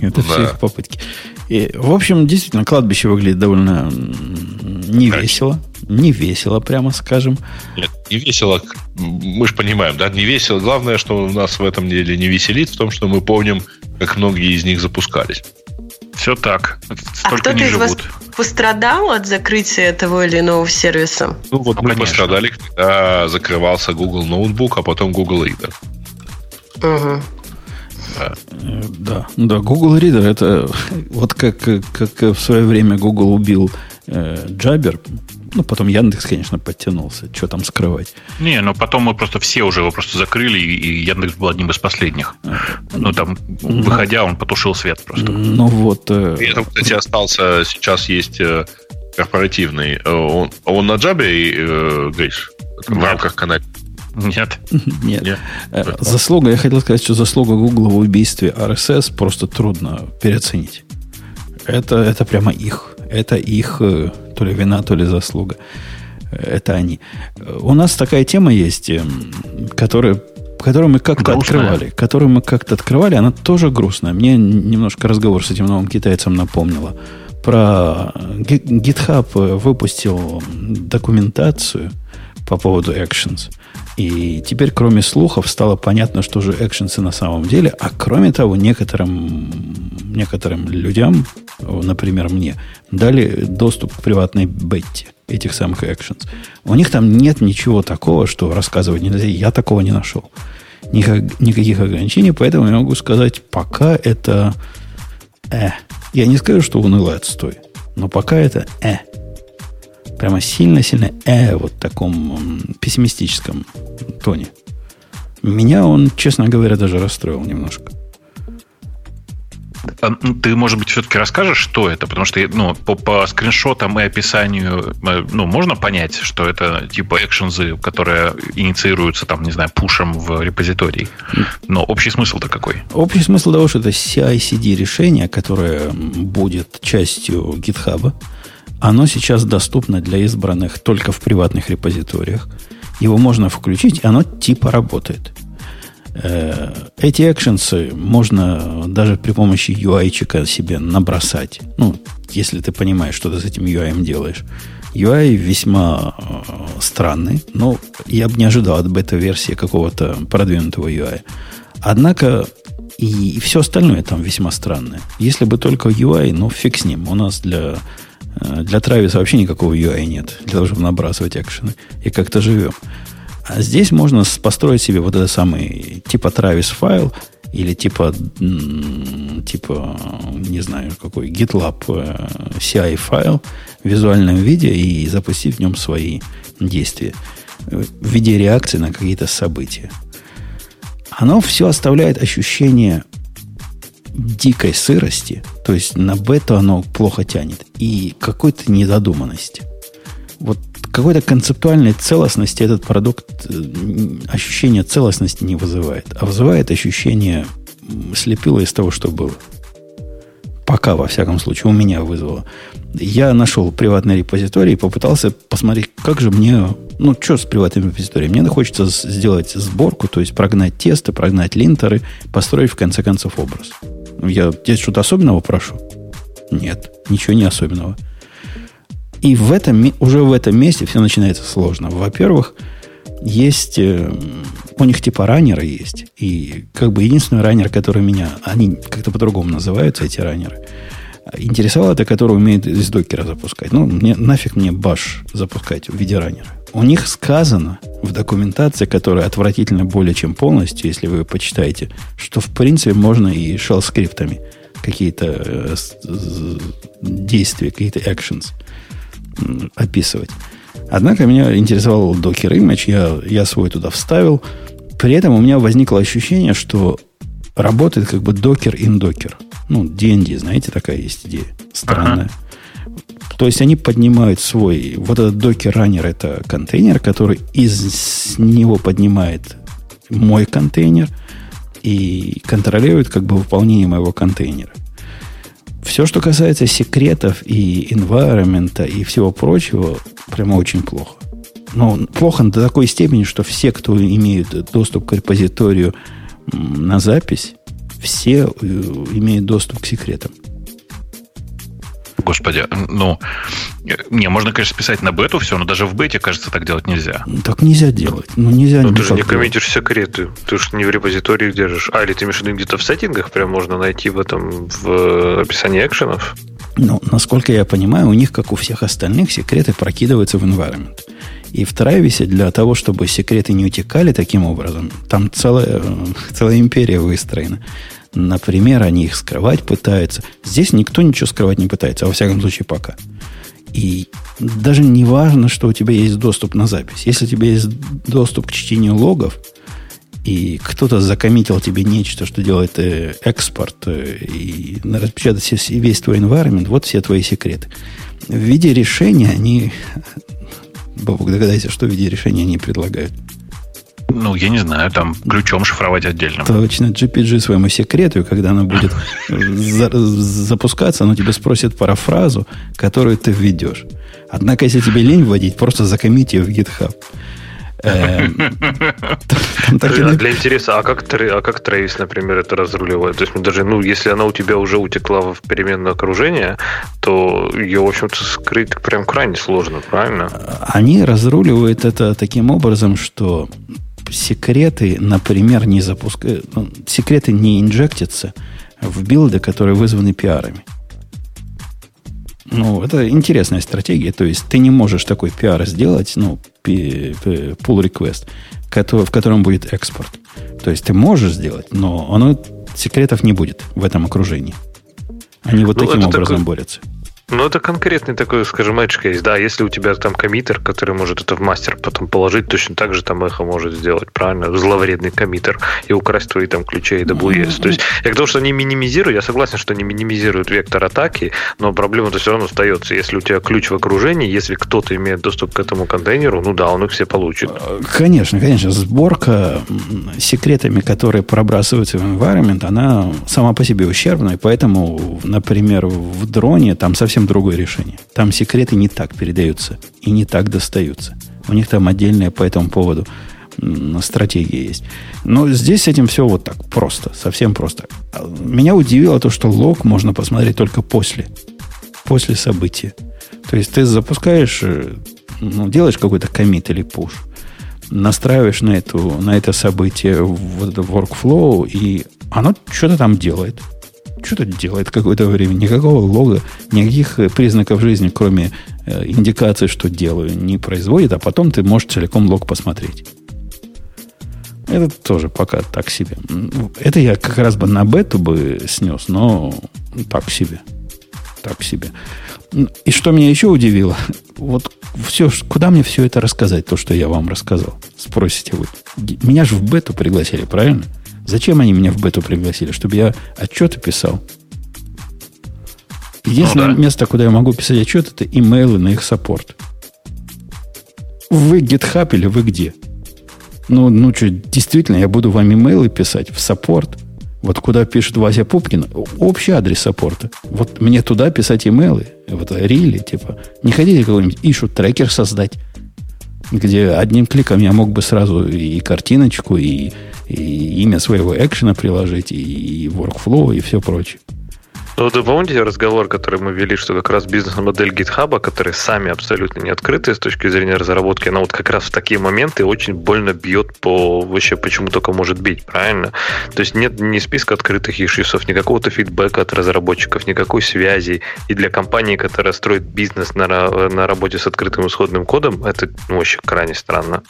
Это да. все их попытки. И, в общем, действительно, кладбище выглядит довольно не весело. Не весело, прямо скажем. Нет, не весело. Мы же понимаем, да, не весело. Главное, что у нас в этом деле не веселит, в том, что мы помним, как многие из них запускались. Все так. Столько а кто-то из вас пострадал от закрытия того или иного сервиса? Ну, вот ну, мы конечно. пострадали, когда закрывался Google ноутбук, а потом Google Reader. Угу. Да. да, Google Reader это вот как, как в свое время Google убил э, Jabber, ну, потом Яндекс, конечно, подтянулся. Что там скрывать? Не, ну потом мы просто все уже его просто закрыли, и Яндекс был одним из последних. Ну, там, ну, выходя, он потушил свет просто. Ну, вот... Э... При этом, кстати, остался, сейчас есть э, корпоративный. Э, он, он на Джабе, э, Гриш? В рамках канала нет. Нет. Нет. Э, заслуга, я хотел сказать, что заслуга Google в убийстве RSS просто трудно переоценить. Это, это прямо их. Это их э, то ли вина, то ли заслуга. Это они. У нас такая тема есть, эм, которая которую мы как-то открывали. Которую мы как-то открывали, она тоже грустная. Мне немножко разговор с этим новым китайцем напомнила. Про GitHub выпустил документацию по поводу Actions – и теперь, кроме слухов, стало понятно, что же экшенсы на самом деле. А кроме того, некоторым, некоторым людям, например, мне, дали доступ к приватной бетте этих самых экшенс. У них там нет ничего такого, что рассказывать нельзя. Я такого не нашел. Никак, никаких ограничений, поэтому я могу сказать, пока это... Э. Я не скажу, что унылый отстой, но пока это э прямо сильно-сильно э, вот таком пессимистическом тоне. Меня он, честно говоря, даже расстроил немножко. А, ну, ты, может быть, все-таки расскажешь, что это? Потому что ну, по, по скриншотам и описанию э, ну, можно понять, что это типа экшензы, которые инициируются, там, не знаю, пушем в репозитории. Но общий смысл-то какой? Общий смысл того, что это CI-CD решение, которое будет частью GitHub, оно сейчас доступно для избранных только в приватных репозиториях. Его можно включить, оно типа работает. Э, эти экшенсы можно даже при помощи UI-чика себе набросать. Ну, если ты понимаешь, что ты с этим UI делаешь. UI весьма э, странный, но я бы не ожидал от бета-версии какого-то продвинутого UI. Однако и, и все остальное там весьма странное. Если бы только UI, ну фиг с ним. У нас для, для Трависа вообще никакого UI нет, для того, чтобы набрасывать экшены. И как-то живем. А здесь можно построить себе вот этот самый типа Travis файл или типа, типа, не знаю, какой GitLab э, CI файл в визуальном виде и запустить в нем свои действия в виде реакции на какие-то события. Оно все оставляет ощущение дикой сырости, то есть на бету оно плохо тянет, и какой-то недодуманности. Вот какой-то концептуальной целостности этот продукт э, ощущение целостности не вызывает, а вызывает ощущение слепило из того, что было. Пока, во всяком случае, у меня вызвало. Я нашел приватный репозиторий и попытался посмотреть, как же мне... Ну, что с приватным репозиторием? Мне хочется сделать сборку, то есть прогнать тесты, прогнать линтеры, построить, в конце концов, образ. Я здесь что-то особенного прошу? Нет, ничего не особенного. И в этом, уже в этом месте все начинается сложно. Во-первых, есть... Э, у них типа раннеры есть. И как бы единственный раннер, который меня... Они как-то по-другому называются, эти раннеры. Интересовал это, который умеет из докера запускать. Ну, мне, нафиг мне баш запускать в виде раннера. У них сказано в документации, которая отвратительно более чем полностью, если вы почитаете, что в принципе можно и shell скриптами какие-то э, действия, какие-то actions описывать. Однако меня интересовал Docker Image, я, я свой туда вставил. При этом у меня возникло ощущение, что работает как бы Docker in Docker. Ну, DND, знаете, такая есть идея. Странная. Ага. То есть они поднимают свой... Вот этот Docker Runner это контейнер, который из него поднимает мой контейнер и контролирует как бы выполнение моего контейнера. Все, что касается секретов и environment и всего прочего, прямо очень плохо. Но плохо до такой степени, что все, кто имеют доступ к репозиторию на запись, все э, имеют доступ к секретам. Господи, ну, не, можно, конечно, списать на бету все, но даже в бете, кажется, так делать нельзя. Так нельзя делать. Ну, нельзя Но ты же не коммитишь секреты. Ты же не в репозитории держишь. А, или ты имеешь в виду где-то в сеттингах прям можно найти в этом, в описании экшенов? Ну, насколько я понимаю, у них, как у всех остальных, секреты прокидываются в environment. И в Трависе для того, чтобы секреты не утекали таким образом, там целая, целая империя выстроена. Например, они их скрывать пытаются. Здесь никто ничего скрывать не пытается, во всяком случае пока. И даже не важно, что у тебя есть доступ на запись. Если у тебя есть доступ к чтению логов, и кто-то закоммитил тебе нечто, что делает э, экспорт, э, и распечатать весь твой environment, вот все твои секреты. В виде решения они... Бабук, догадайся, что в виде решения они предлагают. Ну, я не знаю, там ключом шифровать отдельно. Точно, GPG своему секрету, когда она будет запускаться, оно тебе спросит парафразу, которую ты введешь. Однако, если тебе лень вводить, просто закоммити ее в GitHub. Эм, *laughs* для интереса, а как, а как Travis, например, это разруливает? То есть, даже, ну, если она у тебя уже утекла в переменное окружение, то ее, в общем-то, скрыть прям крайне сложно, правильно? Они разруливают это таким образом, что секреты, например, не запускают, ну, секреты не инжектятся в билды, которые вызваны пиарами. Ну, это интересная стратегия. То есть ты не можешь такой пиар сделать, ну, pull request, в котором будет экспорт. То есть ты можешь сделать, но оно секретов не будет в этом окружении. Они вот ну, таким образом такой... борются. Ну, это конкретный такой, скажем, edge case. Да, если у тебя там коммитер, который может это в мастер потом положить, точно так же там эхо может сделать, правильно? Зловредный коммитер и украсть твои там ключи AWS. Mm-hmm. То есть, я к тому, что они минимизируют, я согласен, что они минимизируют вектор атаки, но проблема-то все равно остается. Если у тебя ключ в окружении, если кто-то имеет доступ к этому контейнеру, ну да, он их все получит. Конечно, конечно. Сборка секретами, которые пробрасываются в environment, она сама по себе ущербная, поэтому, например, в дроне там совсем совсем другое решение. Там секреты не так передаются и не так достаются. У них там отдельная по этому поводу стратегия есть. Но здесь с этим все вот так просто, совсем просто. А, меня удивило то, что лог можно посмотреть только после, после события. То есть ты запускаешь, э, ну, делаешь какой-то комит или пуш, настраиваешь на, эту, на это событие вот workflow, и оно что-то там делает. Что-то делает какое-то время. Никакого лога, никаких признаков жизни, кроме э, индикации, что делаю, не производит, а потом ты можешь целиком лог посмотреть. Это тоже пока так себе. Это я как раз бы на бету бы снес, но так себе. Так себе. И что меня еще удивило, вот все, куда мне все это рассказать, то, что я вам рассказал, спросите вы. Меня же в бету пригласили, правильно? Зачем они меня в бету пригласили? Чтобы я отчеты писал. Единственное ну, да. место, куда я могу писать отчет, это имейлы на их саппорт. Вы GitHub или вы где? Ну, ну что, действительно, я буду вам имейлы писать в саппорт. Вот куда пишет Вася Пупкин, общий адрес саппорта. Вот мне туда писать имейлы. Вот рили, типа. Не хотите какой-нибудь ищу трекер создать, где одним кликом я мог бы сразу и картиночку, и, и имя своего экшена приложить, и, и workflow, и все прочее. Ну, вы помните разговор, который мы вели, что как раз бизнес-модель GitHub, которые сами абсолютно не открытые с точки зрения разработки, она вот как раз в такие моменты очень больно бьет по вообще почему только может бить, правильно? То есть нет ни списка открытых ишисов, ни какого-то фидбэка от разработчиков, никакой связи. И для компании, которая строит бизнес на, на работе с открытым исходным кодом, это ну, очень крайне странно.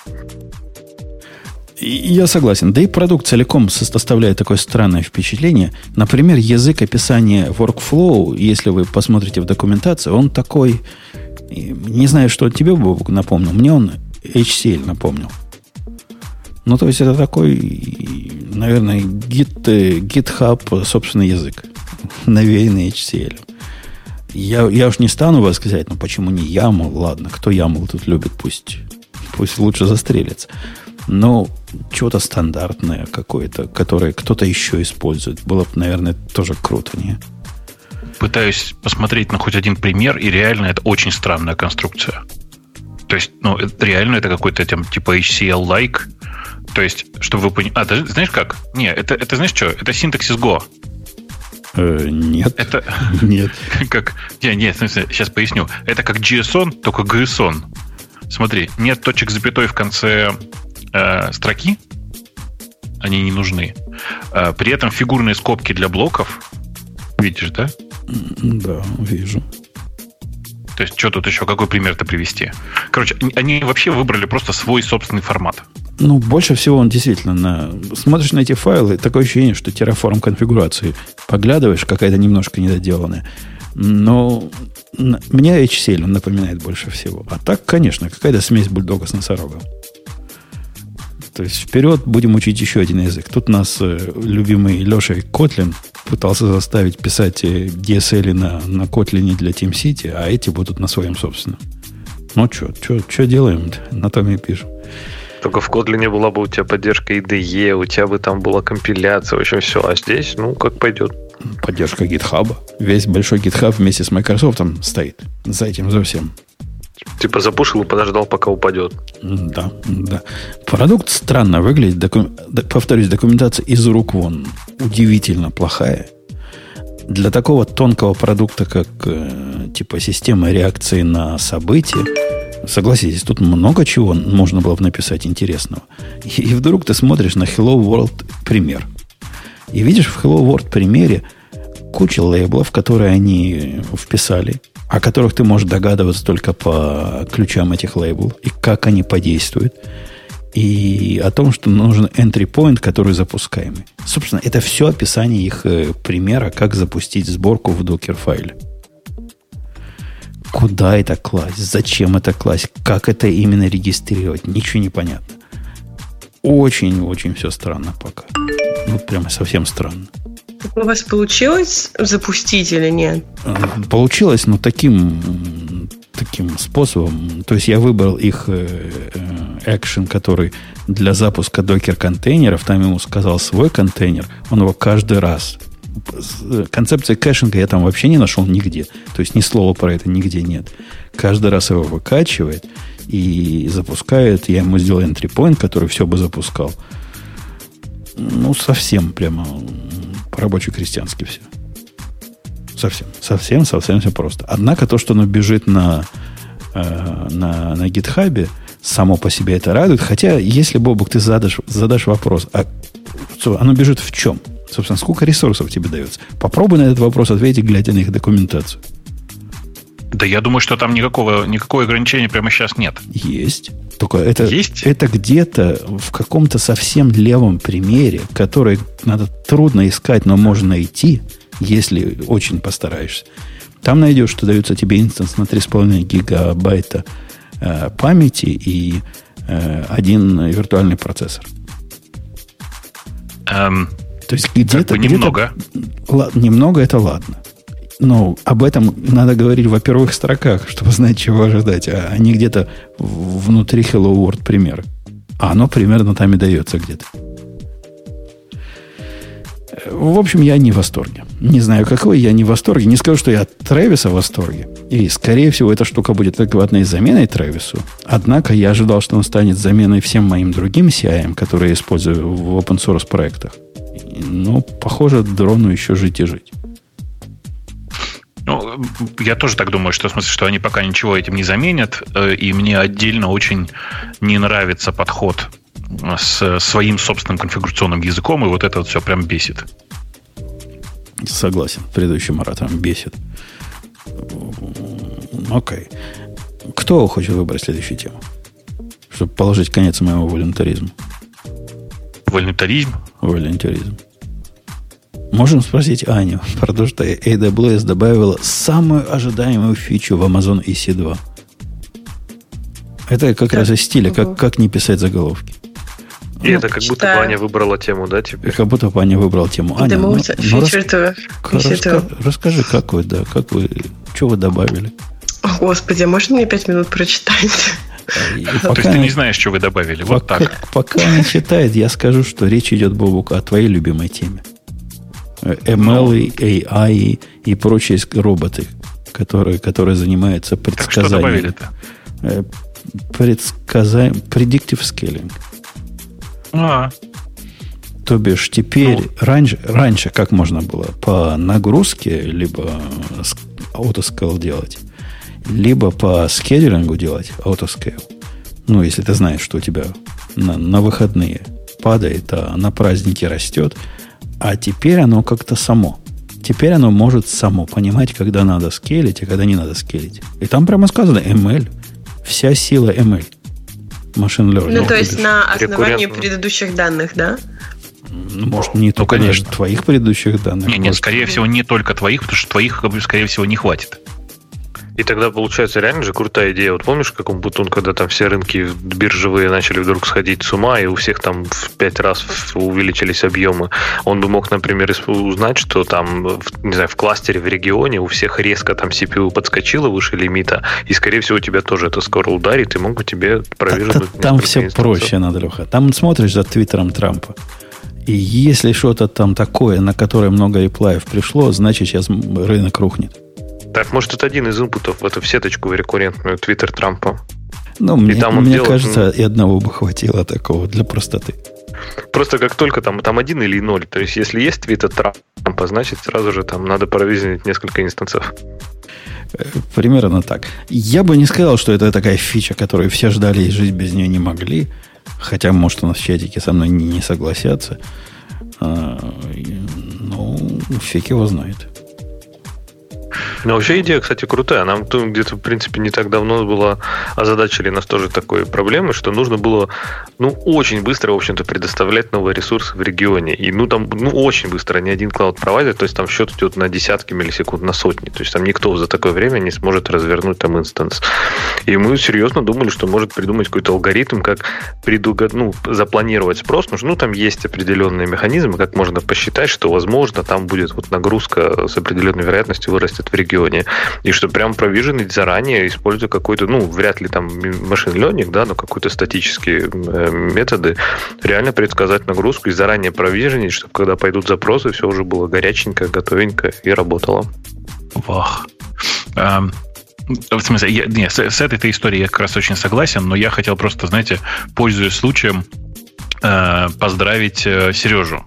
Я согласен. Да и продукт целиком составляет такое странное впечатление. Например, язык описания workflow, если вы посмотрите в документацию, он такой... Не знаю, что тебе, Бобок, напомнил. Мне он HCL напомнил. Ну, то есть, это такой, наверное, Git, GitHub собственный язык, *laughs* навеянный HCL. Я, я уж не стану вас сказать, ну почему не YAML? Ладно, кто YAML тут любит, пусть, пусть лучше застрелится. Но чего-то стандартное какое-то, которое кто-то еще использует, было бы, наверное, тоже круто, не? Пытаюсь посмотреть на хоть один пример, и реально это очень странная конструкция. То есть, ну, это, реально это какой-то там типа HCL-like. То есть, чтобы вы поняли... А, ты знаешь как? Не, это, это знаешь что? Это синтаксис Go. Э, нет. Это... *laughs* Нет. *laughs* Как... Не, нет, сейчас поясню. Это как JSON, только GSON. Смотри, нет точек запятой в конце э, строки, они не нужны. Э, при этом фигурные скобки для блоков, видишь, да? Да, вижу. То есть, что тут еще, какой пример-то привести? Короче, они вообще выбрали просто свой собственный формат. Ну, больше всего он действительно на... Смотришь на эти файлы, такое ощущение, что терраформ конфигурации поглядываешь, какая-то немножко недоделанная. Но меня HCL напоминает больше всего. А так, конечно, какая-то смесь бульдога с носорогом. То есть вперед будем учить еще один язык. Тут нас э, любимый Леша Котлин пытался заставить писать э, DSL на, на Kotlin для TeamCity, а эти будут на своем собственном. Ну что, что делаем? На том и пишем. Только в Kotlin была бы у тебя поддержка IDE, у тебя бы там была компиляция, в общем, все. А здесь, ну, как пойдет. Поддержка GitHub. Весь большой GitHub вместе с Microsoft стоит. За этим, за всем. Типа запушил и подождал, пока упадет. Да, да. Продукт странно выглядит. Доку... Повторюсь, документация из рук вон удивительно плохая. Для такого тонкого продукта, как э, типа система реакции на события, согласитесь, тут много чего можно было бы написать интересного. И, и вдруг ты смотришь на Hello World пример. И видишь в Hello World примере кучу лейблов, которые они вписали – о которых ты можешь догадываться только по ключам этих лейблов, и как они подействуют, и о том, что нужен entry point, который запускаемый. Собственно, это все описание их э, примера, как запустить сборку в докер-файле. Куда это класть? Зачем это класть? Как это именно регистрировать? Ничего не понятно. Очень-очень все странно пока. Ну, прямо совсем странно. У вас получилось запустить или нет? Получилось, но таким, таким способом. То есть я выбрал их э, э, экшен, который для запуска докер-контейнеров, там ему сказал свой контейнер, он его каждый раз концепции кэшинга я там вообще не нашел нигде. То есть ни слова про это нигде нет. Каждый раз его выкачивает и запускает. Я ему сделал entry point, который все бы запускал. Ну, совсем прямо по-рабоче-крестьянски все. Совсем, совсем, совсем все просто. Однако то, что оно бежит на, э, на, на гитхабе, само по себе это радует. Хотя, если, Бобук, ты задашь, задашь вопрос, а оно бежит в чем? Собственно, сколько ресурсов тебе дается? Попробуй на этот вопрос ответить, глядя на их документацию. Да я думаю, что там никакого, никакого ограничения прямо сейчас нет. Есть. Только это, Есть? это где-то в каком-то совсем левом примере, который надо трудно искать, но можно найти, если очень постараешься. Там найдешь, что дается тебе инстанс на 3,5 гигабайта э, памяти и э, один виртуальный процессор. Эм, То есть где-то... Как бы немного. Где немного это ладно. Но об этом надо говорить во первых строках, чтобы знать, чего ожидать, а не где-то внутри Hello World примера. А оно примерно там и дается где-то. В общем, я не в восторге. Не знаю, какой я не в восторге. Не скажу, что я от Трэвиса в восторге. И, скорее всего, эта штука будет адекватной заменой Трэвису. Однако я ожидал, что он станет заменой всем моим другим CI, которые я использую в open source проектах. Но, похоже, дрону еще жить и жить. Ну, я тоже так думаю, что в смысле, что они пока ничего этим не заменят, э, и мне отдельно очень не нравится подход с своим собственным конфигурационным языком, и вот это вот все прям бесит. Согласен, предыдущим оратором бесит. Окей. Кто хочет выбрать следующую тему? Чтобы положить конец моему волюнтаризму. Волюнтаризм? Волюнтаризм. Можем спросить Аню, потому что AWS добавила самую ожидаемую фичу в Amazon EC2. Это как, как раз из стиля, как, как не писать заголовки. И ну, это как будто бы Аня выбрала тему, да, теперь? Как будто бы Аня выбрала тему. Аня, ну, ну, раска... раска... расскажи, как вы, да, как вы, что вы добавили? О, Господи, а можно мне пять минут прочитать? *laughs* пока, То есть ты не знаешь, что вы добавили, пока, вот так. Пока она читает, я скажу, что речь идет, Бобук, о твоей любимой теме. ML, AI и прочие роботы, которые, которые занимаются предсказанием. Так что добавили-то? Предсказаем, predictive scaling. А. То бишь теперь, ну. раньше, раньше как можно было? По нагрузке, либо autoscale делать, либо по скедулингу делать autoscale. Ну, если ты знаешь, что у тебя на, на выходные падает, а на праздники растет – а теперь оно как-то само. Теперь оно может само понимать, когда надо скейлить, а когда не надо скейлить. И там прямо сказано ML. Вся сила ML. Машин learning. Ну, то есть на основании предыдущих данных, да? Ну, может, не ну, только конечно. твоих предыдущих данных. Не, нет, скорее всего, не только твоих, потому что твоих, скорее всего, не хватит. И тогда получается реально же крутая идея. Вот помнишь, как он Бутун, когда там все рынки биржевые начали вдруг сходить с ума, и у всех там в пять раз увеличились объемы. Он бы мог, например, узнать, что там, не знаю, в кластере, в регионе у всех резко там CPU подскочило выше лимита, и, скорее всего, тебя тоже это скоро ударит, и мог бы тебе проверить. Там все проще, Андрюха. Там смотришь за твиттером Трампа. И если что-то там такое, на которое много реплаев пришло, значит, сейчас рынок рухнет. Так, может, это один из инпутов в эту сеточку рекуррентную Твиттер Трампа. Ну, мне, там мне делает... кажется, и одного бы хватило такого для простоты. Просто как только там, там один или ноль. То есть, если есть твиттер Трампа, значит, сразу же там надо провизионить несколько инстансов. Э, примерно так. Я бы не сказал, что это такая фича, которую все ждали и жить без нее не могли. Хотя, может, у нас в чатике со мной не, не согласятся. А, ну, фиг его знает. Ну, вообще идея, кстати, крутая. Нам где-то, в принципе, не так давно было озадачили нас тоже такой проблемой, что нужно было, ну, очень быстро, в общем-то, предоставлять новые ресурсы в регионе. И, ну, там, ну, очень быстро, не один клауд-провайдер, то есть там счет идет на десятки миллисекунд, на сотни. То есть там никто за такое время не сможет развернуть там инстанс. И мы серьезно думали, что может придумать какой-то алгоритм, как предугад... ну, запланировать спрос, потому что, ну, там есть определенные механизмы, как можно посчитать, что, возможно, там будет вот нагрузка с определенной вероятностью вырастет в регионе. И что прям провиженить заранее, используя какой-то, ну, вряд ли там машин learning, да, но какой-то статические э, методы, реально предсказать нагрузку и заранее провиженить, чтобы когда пойдут запросы, все уже было горяченько, готовенько и работало. Вах. Um, в смысле, я, нет, с, с этой историей я как раз очень согласен, но я хотел просто, знаете, пользуясь случаем, э, поздравить э, Сережу.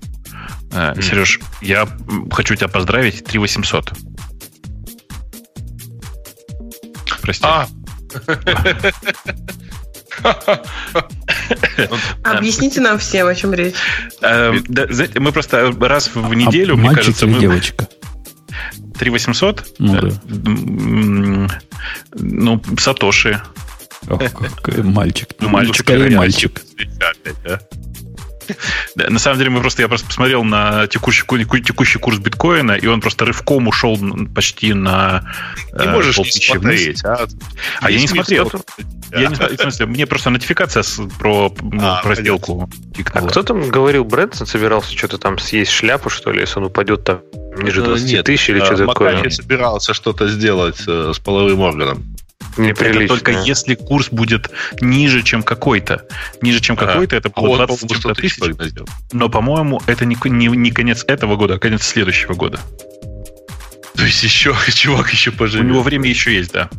Э, mm. Сереж, я хочу тебя поздравить 3800. Прости. А. *laughs* Объясните нам всем, о чем речь. Эм, мы просто раз в неделю, мне кажется, мы... девочка? 3800? Ну, да. ну Сатоши. Мальчик. Ну, мальчик. Скорее мальчик. На самом деле, мы просто, я просто посмотрел на текущий, текущий курс биткоина, и он просто рывком ушел почти на Не э, можешь не смотреть, а? А я не смотрел. Я не в смысле, мне просто нотификация с, про, ну, а, про сделку тикнула. А кто там говорил, Брэнсон собирался что-то там съесть шляпу, что ли, если он упадет там ниже 20 Нет, тысяч или что-то такое? собирался что-то сделать э, с половым органом. Неприлично. Это только если курс будет ниже, чем какой-то. Ниже, чем какой-то, это было 20 а тысяч. Но, по-моему, это не, не, не конец этого года, а конец следующего года. То есть еще, *laughs* чувак еще поживет. У него время еще есть, да.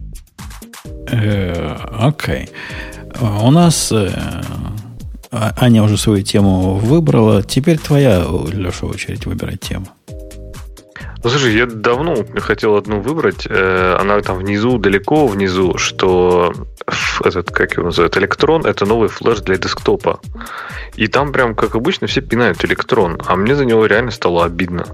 Э, окей. У нас э, а, Аня уже свою тему выбрала. Теперь твоя, Леша, очередь выбирать тему. Ну, слушай, я давно хотел одну выбрать. Э, она там внизу, далеко внизу, что этот, как его называют, электрон, это новый Flash для десктопа. И там прям, как обычно, все пинают электрон, а мне за него реально стало обидно.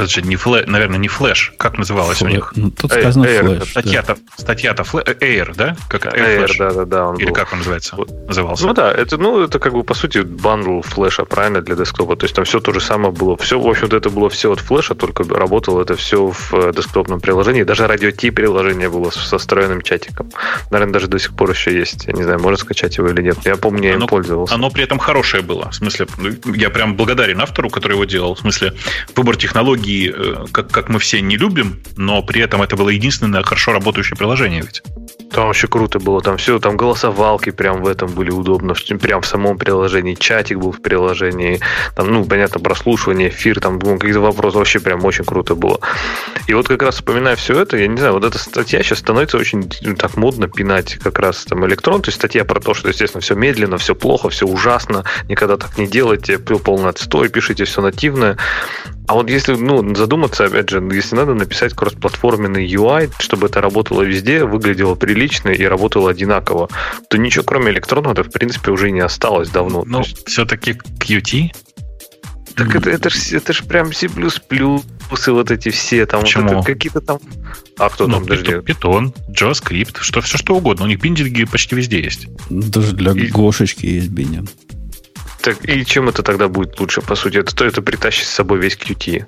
Подожди, не Flash, наверное, не Flash. Как называлось Флэ... у них? Ну, тут сказано Air, Flash. Статья-то, да. статья-то флэ... Air, да? Как Air, Air да, да, да. Он Или был. как он называется? Вот. Назывался. Ну да, это, ну, это как бы, по сути, bundle флеша, правильно, для десктопа. То есть там все то же самое было. Все, в общем-то, это было все от флеша, только работало это все в э, десктопном приложении. Даже радио T приложение было со встроенным чатиком. Наверное, даже до сих пор еще есть. Я не знаю, можно скачать его или нет. Я помню, я оно, им пользовался. Оно при этом хорошее было. В смысле, ну, я прям благодарен автору, который его делал. В смысле, выбор технологии, э, как как мы все не любим, но при этом это было единственное хорошо работающее приложение ведь. Там вообще круто было, там все, там голосовалки прям в этом были удобно, прям в самом приложении, чатик был в приложении, там, ну, понятно, прослушивание, эфир, там был какие-то вопросы, вообще прям очень круто было. И вот как раз вспоминая все это, я не знаю, вот эта статья сейчас становится очень ну, так модно пинать как раз там электрон, то есть статья про то, что, естественно, все медленно, все плохо, все ужасно, никогда так не делайте, полный отстой, пишите все нативное. А вот если ну, задуматься, опять же, если надо написать кроссплатформенный UI, чтобы это работало везде, выглядело прилично и работало одинаково, то ничего кроме электронного в принципе, уже не осталось давно. Ну, есть... все-таки Qt так это, это же это ж прям C++, и вот эти все там Почему? Вот какие-то там... А кто ну, там, подожди? Python, JavaScript, что, все что угодно. У них биндинги почти везде есть. Даже для и... Гошечки есть биндинг. Так, и чем это тогда будет лучше, по сути? Это то это притащит с собой весь Qt.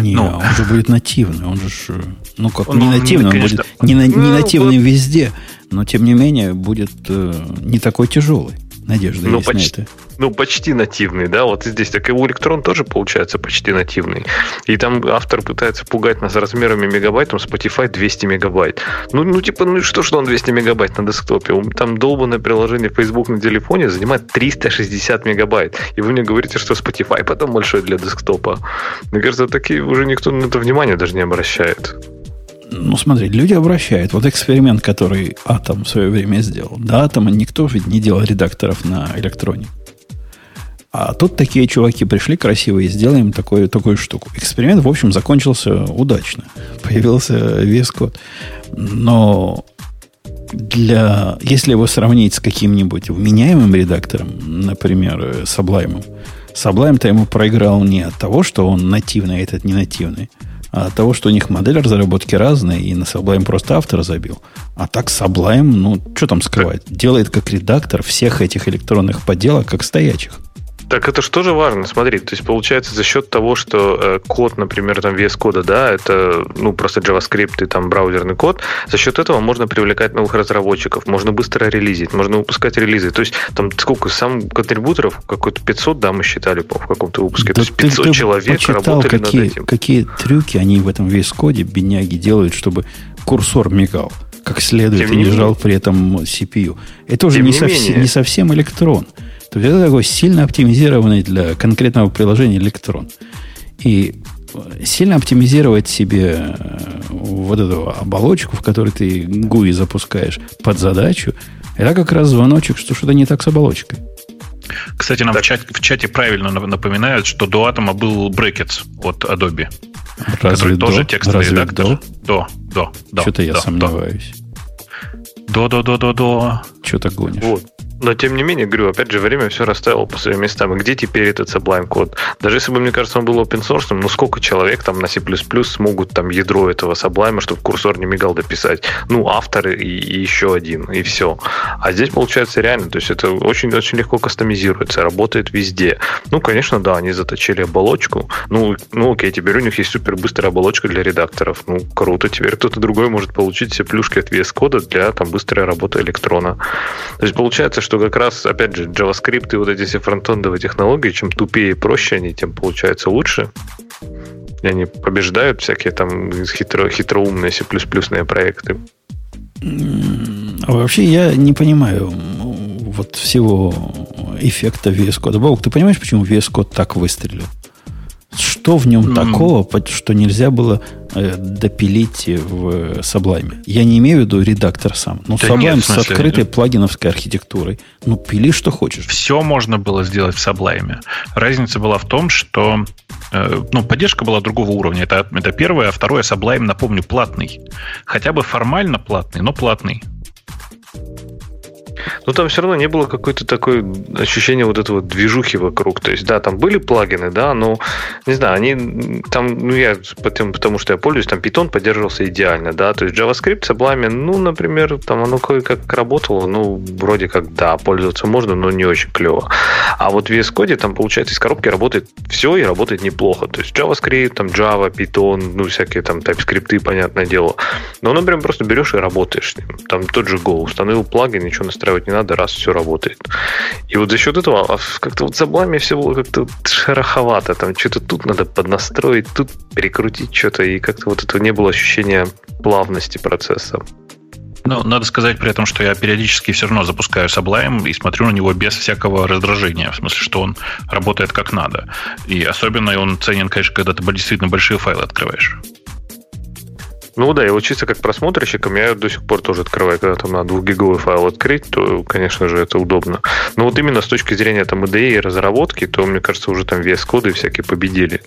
Не, ну, он же будет нативный. Он же, ну как, он, не нативный, он, конечно, будет не, не ну, нативный вот. везде, но тем не менее будет э, не такой тяжелый. Надежда ну, есть почти, на это. Ну, почти нативный, да, вот здесь. Так и у Электрон тоже получается почти нативный. И там автор пытается пугать нас размерами мегабайт, там Spotify 200 мегабайт. Ну, ну типа, ну что, что он 200 мегабайт на десктопе? Там долбанное приложение Facebook на телефоне занимает 360 мегабайт. И вы мне говорите, что Spotify потом большой для десктопа. Мне кажется, такие уже никто на это внимание даже не обращает. Ну, смотри, люди обращают. Вот эксперимент, который Атом в свое время сделал. До Атома никто ведь не делал редакторов на электроне. А тут такие чуваки пришли красивые, сделаем такую, такую штуку. Эксперимент, в общем, закончился удачно. *laughs* Появился вес код. Но для, если его сравнить с каким-нибудь вменяемым редактором, например, Sublime, Sublime-то ему проиграл не от того, что он нативный, а этот не нативный, а от того, что у них модель разработки разная, и на Sublime просто автор забил. А так Sublime, ну, что там скрывать, делает как редактор всех этих электронных поделок, как стоячих. Так это же тоже важно, смотри, то есть получается за счет того, что э, код, например, там вес кода, да, это ну просто JavaScript и там браузерный код, за счет этого можно привлекать новых разработчиков, можно быстро релизить, можно выпускать релизы. То есть там сколько сам контрибуторов, какой-то 500, да, мы считали по в каком-то выпуске, да то есть 500 ты, человек почитал, работали какие, над этим. Какие трюки они в этом вес коде бедняги делают, чтобы курсор мигал как следует Тем и лежал менее. при этом CPU. Это уже не, не, совсем, не совсем электрон. То есть это такой сильно оптимизированный для конкретного приложения электрон. И сильно оптимизировать себе э, вот эту оболочку, в которой ты GUI запускаешь под задачу, это как раз звоночек, что что-то не так с оболочкой. Кстати, нам так. в, чате, в чате правильно напоминают, что до атома был брекетс от Adobe. Разве который до? тоже текстовый Разве редактор. До? До, до, до. Что-то я до, сомневаюсь. До-до-до-до-до. Что ты гонишь? Вот. Но, тем не менее, говорю, опять же, время все расставило по своим местам. И где теперь этот Sublime код? Даже если бы, мне кажется, он был open source, ну сколько человек там на C++ смогут там ядро этого Sublime, чтобы курсор не мигал, дописать? Ну, авторы и, и еще один, и все. А здесь получается реально, то есть это очень-очень легко кастомизируется, работает везде. Ну, конечно, да, они заточили оболочку. Ну, ну окей, теперь у них есть супер быстрая оболочка для редакторов. Ну, круто. Теперь кто-то другой может получить все плюшки от VS Code для там быстрой работы электрона. То есть получается, что как раз, опять же, JavaScript и вот эти все фронтендовые технологии, чем тупее и проще они, тем получается лучше. И они побеждают всякие там хитро, хитроумные C++ проекты. А вообще я не понимаю вот всего эффекта VS Code. Бог, ты понимаешь, почему VS Code так выстрелил? Что в нем mm. такого, что нельзя было э, допилить в Sublime? Я не имею в виду редактор сам. Но да Sublime нет, смысле, с открытой плагиновской архитектурой. Ну, пили что хочешь. Все можно было сделать в Sublime. Разница была в том, что э, ну, поддержка была другого уровня. Это, это первое. А второе, Sublime, напомню, платный. Хотя бы формально платный, но платный. Но там все равно не было какой-то такой ощущения вот этого движухи вокруг. То есть, да, там были плагины, да, но, не знаю, они там, ну, я потому, что я пользуюсь, там Python поддерживался идеально, да, то есть JavaScript, Sublime, ну, например, там оно кое-как работало, ну, вроде как, да, пользоваться можно, но не очень клево. А вот в VS Code там, получается, из коробки работает все и работает неплохо. То есть JavaScript, там Java, Python, ну, всякие там TypeScript, понятное дело. Но, например, просто берешь и работаешь. Там тот же Go, установил плагин, ничего настраивать не надо, раз все работает. И вот за счет этого а как-то вот за блами все было как-то шероховато. Там что-то тут надо поднастроить, тут перекрутить что-то, и как-то вот этого не было ощущения плавности процесса. Ну, надо сказать при этом, что я периодически все равно запускаю Sublime и смотрю на него без всякого раздражения, в смысле, что он работает как надо. И особенно он ценен, конечно, когда ты действительно большие файлы открываешь. Ну да, его чисто как просмотрщиком я до сих пор тоже открываю, когда там на 2 гиговый файл открыть, то, конечно же, это удобно. Но вот именно с точки зрения там IDE и разработки, то, мне кажется, уже там вес коды всякие победили.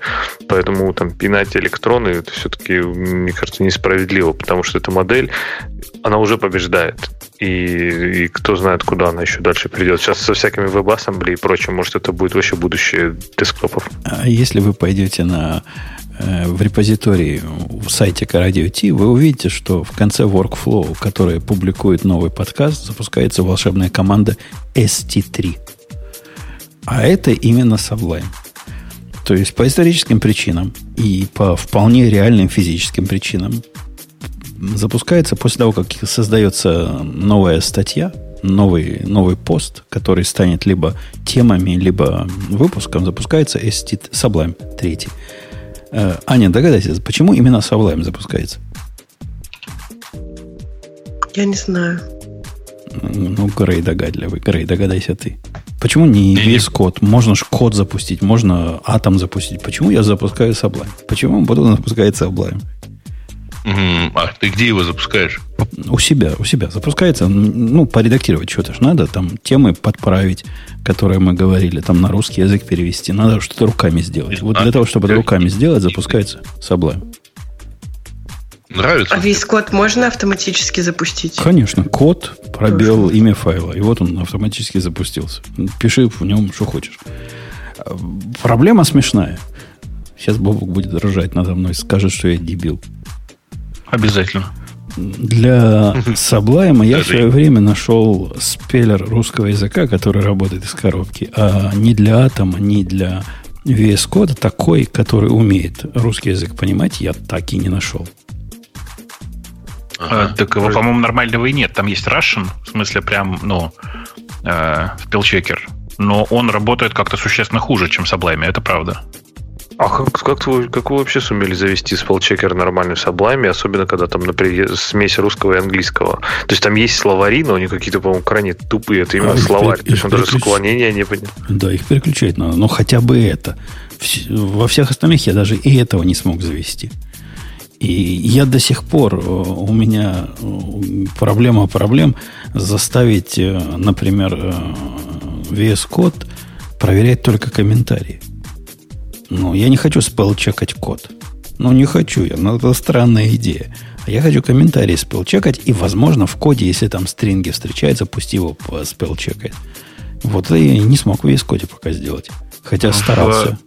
Поэтому там пинать электроны, это все-таки, мне кажется, несправедливо, потому что эта модель, она уже побеждает. И, и кто знает, куда она еще дальше придет. Сейчас со всякими веб-ассембли и прочим, может, это будет вообще будущее десктопов. А если вы пойдете на в репозитории в сайте Radio T, вы увидите, что в конце workflow, который публикует новый подкаст, запускается волшебная команда ST3. А это именно Sublime. То есть по историческим причинам и по вполне реальным физическим причинам запускается после того, как создается новая статья, новый, новый пост, который станет либо темами, либо выпуском, запускается ST Sublime 3. Э, Аня, догадайся, почему именно Sublime запускается? Я не знаю. Ну, Грей догадливый. Грей, догадайся ты. Почему не весь код? Можно же код запустить, можно атом запустить. Почему я запускаю Sublime? Почему буду запускать Sublime? А ты где его запускаешь? У себя, у себя. Запускается, ну, поредактировать что-то ж надо, там темы подправить, которые мы говорили, там на русский язык перевести. Надо что-то руками сделать. Вот для того, чтобы это руками сделать, запускается Sublime. Нравится? А весь код можно автоматически запустить? Конечно. Код, пробел, имя файла. И вот он автоматически запустился. Пиши в нем, что хочешь. Проблема смешная. Сейчас Бобок будет ржать надо мной, скажет, что я дебил. Обязательно. Для *laughs* Sublime я в свое время нашел спеллер русского языка, который работает из коробки, а не для Атома, не для VS Code такой, который умеет русский язык понимать, я так и не нашел. А, так его, по-моему, нормального и нет. Там есть Russian, в смысле прям, ну, э, спелчекер. Но он работает как-то существенно хуже, чем Sublime, это правда. А как, как, вы, как вы вообще сумели завести спелчекер нормальный в Sublime, особенно когда там, например, смесь русского и английского? То есть там есть словари, но они какие-то, по-моему, крайне тупые. Это именно а словарь. То есть он даже склонения не понял. Да, их переключать надо. Но хотя бы это. Во всех остальных я даже и этого не смог завести. И я до сих пор, э, у меня э, проблема проблем заставить, э, например, VS Code проверять только комментарии. Ну, я не хочу спелл-чекать код. Ну, не хочу я. Но это странная идея. А я хочу комментарии спелчекать, и, возможно, в коде, если там стринги встречаются, пусть его спелчекает. Вот это я не смог в VS Code пока сделать. Хотя старался.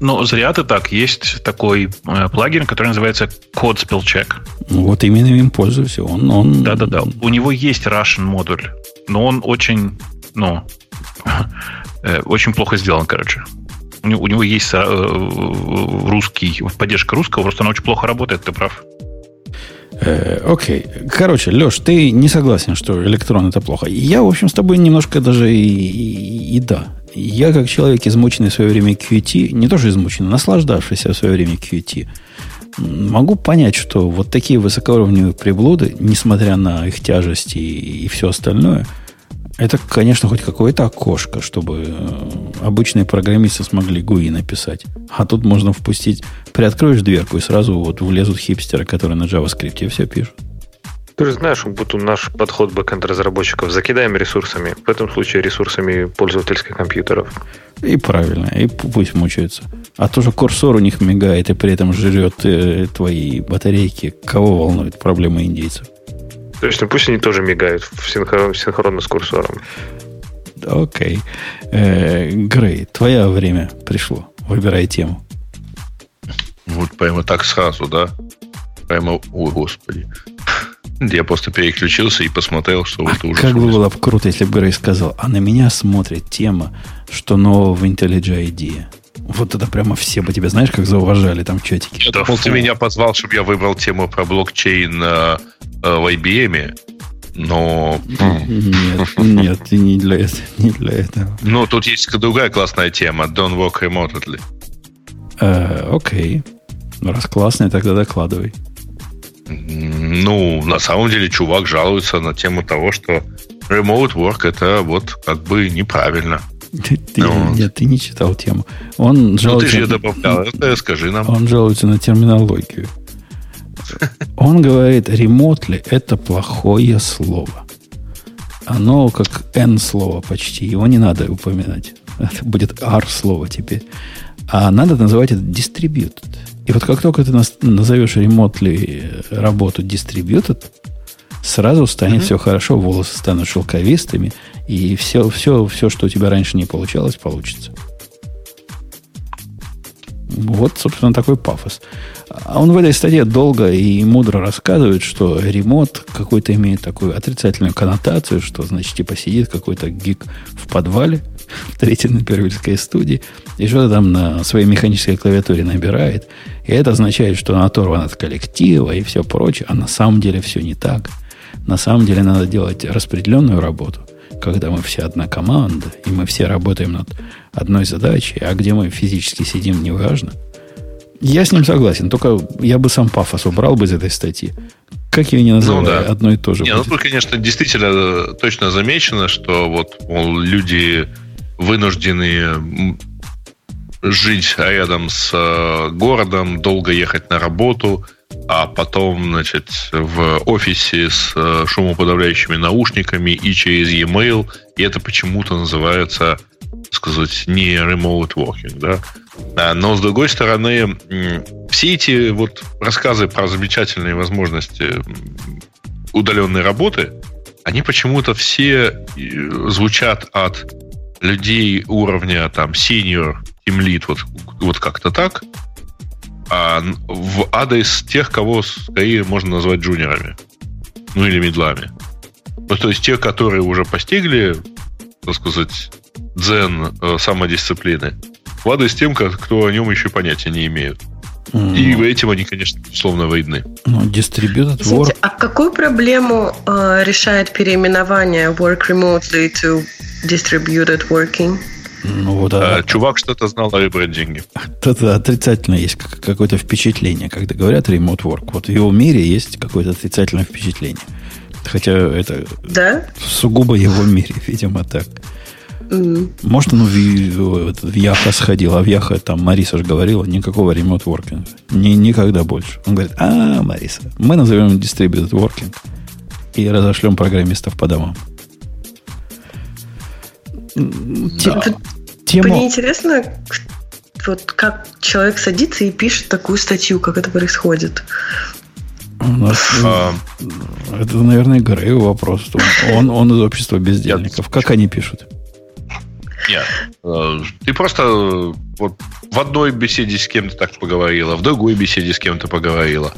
Ну, зря ты так. Есть такой э, плагин, который называется Code Spell Check. Ну, вот именно им пользуюсь. Он, он... Да-да-да. У него есть Russian модуль, но он очень, ну, *laughs* э, очень плохо сделан, короче. У него, у него есть э, русский, поддержка русского, просто она очень плохо работает, ты прав. Э, окей. Короче, Леш, ты не согласен, что электрон это плохо. Я, в общем, с тобой немножко даже и, и, и да. Я, как человек, измученный в свое время QT, не тоже измученный, наслаждавшийся в свое время QT, могу понять, что вот такие высокоуровневые приблуды, несмотря на их тяжесть и, и все остальное, это, конечно, хоть какое-то окошко, чтобы э, обычные программисты смогли GUI написать. А тут можно впустить, приоткроешь дверку, и сразу вот влезут хипстеры, которые на JavaScript все пишут. Ты же знаешь, вот наш подход бэкэнд разработчиков. Закидаем ресурсами. В этом случае ресурсами пользовательских компьютеров. И правильно. И пусть мучаются. А то, что курсор у них мигает и при этом жрет э, твои батарейки, кого волнует проблемы индейцев? Точно, пусть они тоже мигают в синхрон, синхронно с курсором. Окей. Э, Грей, твое время пришло. Выбирай тему. Вот прямо так сразу, да? Прямо, о, господи. Я просто переключился и посмотрел, что а это уже... Как бы было бы круто, если бы Грей сказал, а на меня смотрит тема, что нового в IntelliJ IDEA. Вот это прямо все бы тебя, знаешь, как зауважали там в чатике. Что, ты меня позвал, чтобы я выбрал тему про блокчейн э, в IBM, но... Нет, нет, не для, этого, не для этого. Ну, тут есть другая классная тема. Don't work remotely. Э, окей. Раз классная, тогда докладывай. Ну, на самом деле, чувак жалуется на тему того, что remote work это вот как бы неправильно. Ты, ну, нет, ты не читал тему. Он ну, жалуется, ты же ее добавлял, это скажи нам. Он жалуется на терминологию. *laughs* Он говорит, remotely это плохое слово. Оно как N слово почти. Его не надо упоминать. Это будет R слово теперь. А надо называть это distributed. И вот как только ты назовешь remotely работу distributed, сразу станет mm-hmm. все хорошо, волосы станут шелковистыми, и все, все, все, что у тебя раньше не получалось, получится. Вот, собственно, такой пафос. А он в этой статье долго и мудро рассказывает, что ремонт какой-то имеет такую отрицательную коннотацию, что, значит, типа сидит какой-то гик в подвале, в *laughs* третьей напервильской студии, и что-то там на своей механической клавиатуре набирает. И это означает, что он оторван от коллектива и все прочее. А на самом деле все не так. На самом деле надо делать распределенную работу, когда мы все одна команда, и мы все работаем над одной задачей, а где мы физически сидим, неважно. Я с ним согласен, только я бы сам пафос убрал бы из этой статьи. Как ее не называли, ну, да. одно и то же. Не, ну тут, конечно, действительно точно замечено, что вот мол, люди вынуждены жить рядом с э, городом, долго ехать на работу, а потом, значит, в офисе с э, шумоподавляющими наушниками и через e-mail, и это почему-то называется, сказать, не remote working, да. А, но, с другой стороны, все эти вот рассказы про замечательные возможности удаленной работы, они почему-то все э, звучат от людей уровня там senior, team lead, вот, вот как-то так, а в адрес тех, кого скорее можно назвать джуниорами. Ну или медлами. Ну, то есть те, которые уже постигли, так сказать, дзен э, самодисциплины, в адрес тем, кто о нем еще понятия не имеют. Mm. И этим они, конечно, условно войны. Ну, distributed work. А какую проблему э, решает переименование work remotely to distributed working? Ну, вот, а, а, чувак что-то знал о ребрендинге. Это отрицательно есть какое-то впечатление, когда говорят remote work. Вот в его мире есть какое-то отрицательное впечатление. Хотя это да? сугубо его мире, *laughs* видимо, так. Mm. Может, он в, в, в Яха сходил, а в Яха там Мариса же говорила, никакого remote working. Ни, никогда больше. Он говорит, а, Мариса, мы назовем distributed working и разошлем программистов по домам. Да. Тема... Мне интересно, вот как человек садится и пишет такую статью, как это происходит. А, это, наверное, Грею вопрос. Он, он из общества бездельников. Как они пишут? Нет. Э, ты просто э, вот в одной беседе с кем-то так поговорила, в другой беседе с кем-то поговорила.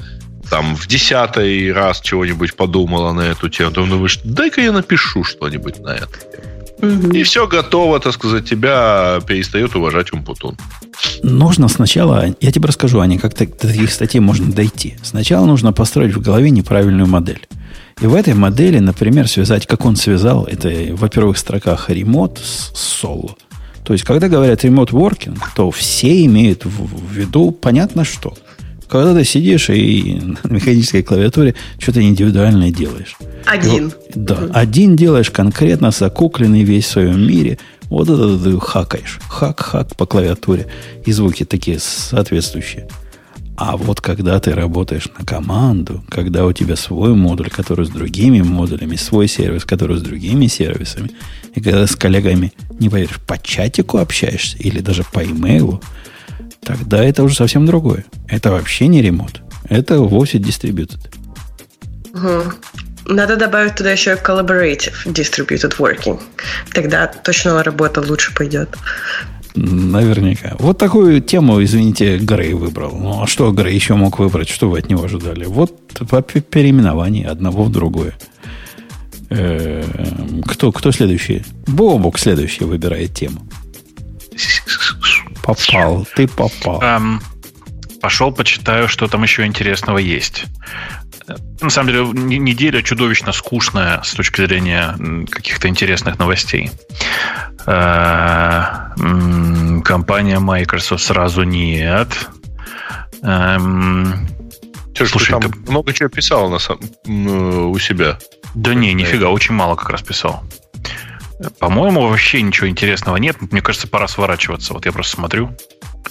Там в десятый раз чего-нибудь подумала на эту тему. Ты думаешь, дай-ка я напишу что-нибудь на это. Угу. И все готово, так сказать, тебя перестает уважать Умпутун. Нужно сначала, я тебе расскажу, Аня, как до таких статей можно дойти. Сначала нужно построить в голове неправильную модель. И в этой модели, например, связать, как он связал, это во первых строках ремонт с соло. То есть, когда говорят remote working, то все имеют в виду понятно что. Когда ты сидишь и *laughs* на механической клавиатуре что-то индивидуальное делаешь. Один. И, да, угу. один делаешь конкретно, закукленный весь в своем мире. Вот это ты хакаешь. Хак-хак по клавиатуре. И звуки такие соответствующие. А вот когда ты работаешь на команду, когда у тебя свой модуль, который с другими модулями, свой сервис, который с другими сервисами, и когда с коллегами, не поверишь, по чатику общаешься или даже по имейлу, тогда это уже совсем другое. Это вообще не ремонт. Это вовсе. Угу. Надо добавить туда еще collaborative distributed working. Тогда точно работа лучше пойдет. Наверняка. Вот такую тему, извините, Грей выбрал. Ну, а что Грей еще мог выбрать? Что вы от него ожидали? Вот по переименованию одного в другое. Эм, кто, кто следующий? Бобук следующий выбирает тему. Попал, ты попал. Пошел, почитаю, что там еще интересного есть. На самом деле, неделя чудовищно скучная с точки зрения каких-то интересных новостей. Э, компания Microsoft сразу нет. Эм, Слушай, ты там ты... много чего писал на сам... у себя. Да не, нифига, очень мало как раз писал. По-моему, вообще ничего интересного нет. Мне кажется, пора сворачиваться. Вот я просто смотрю.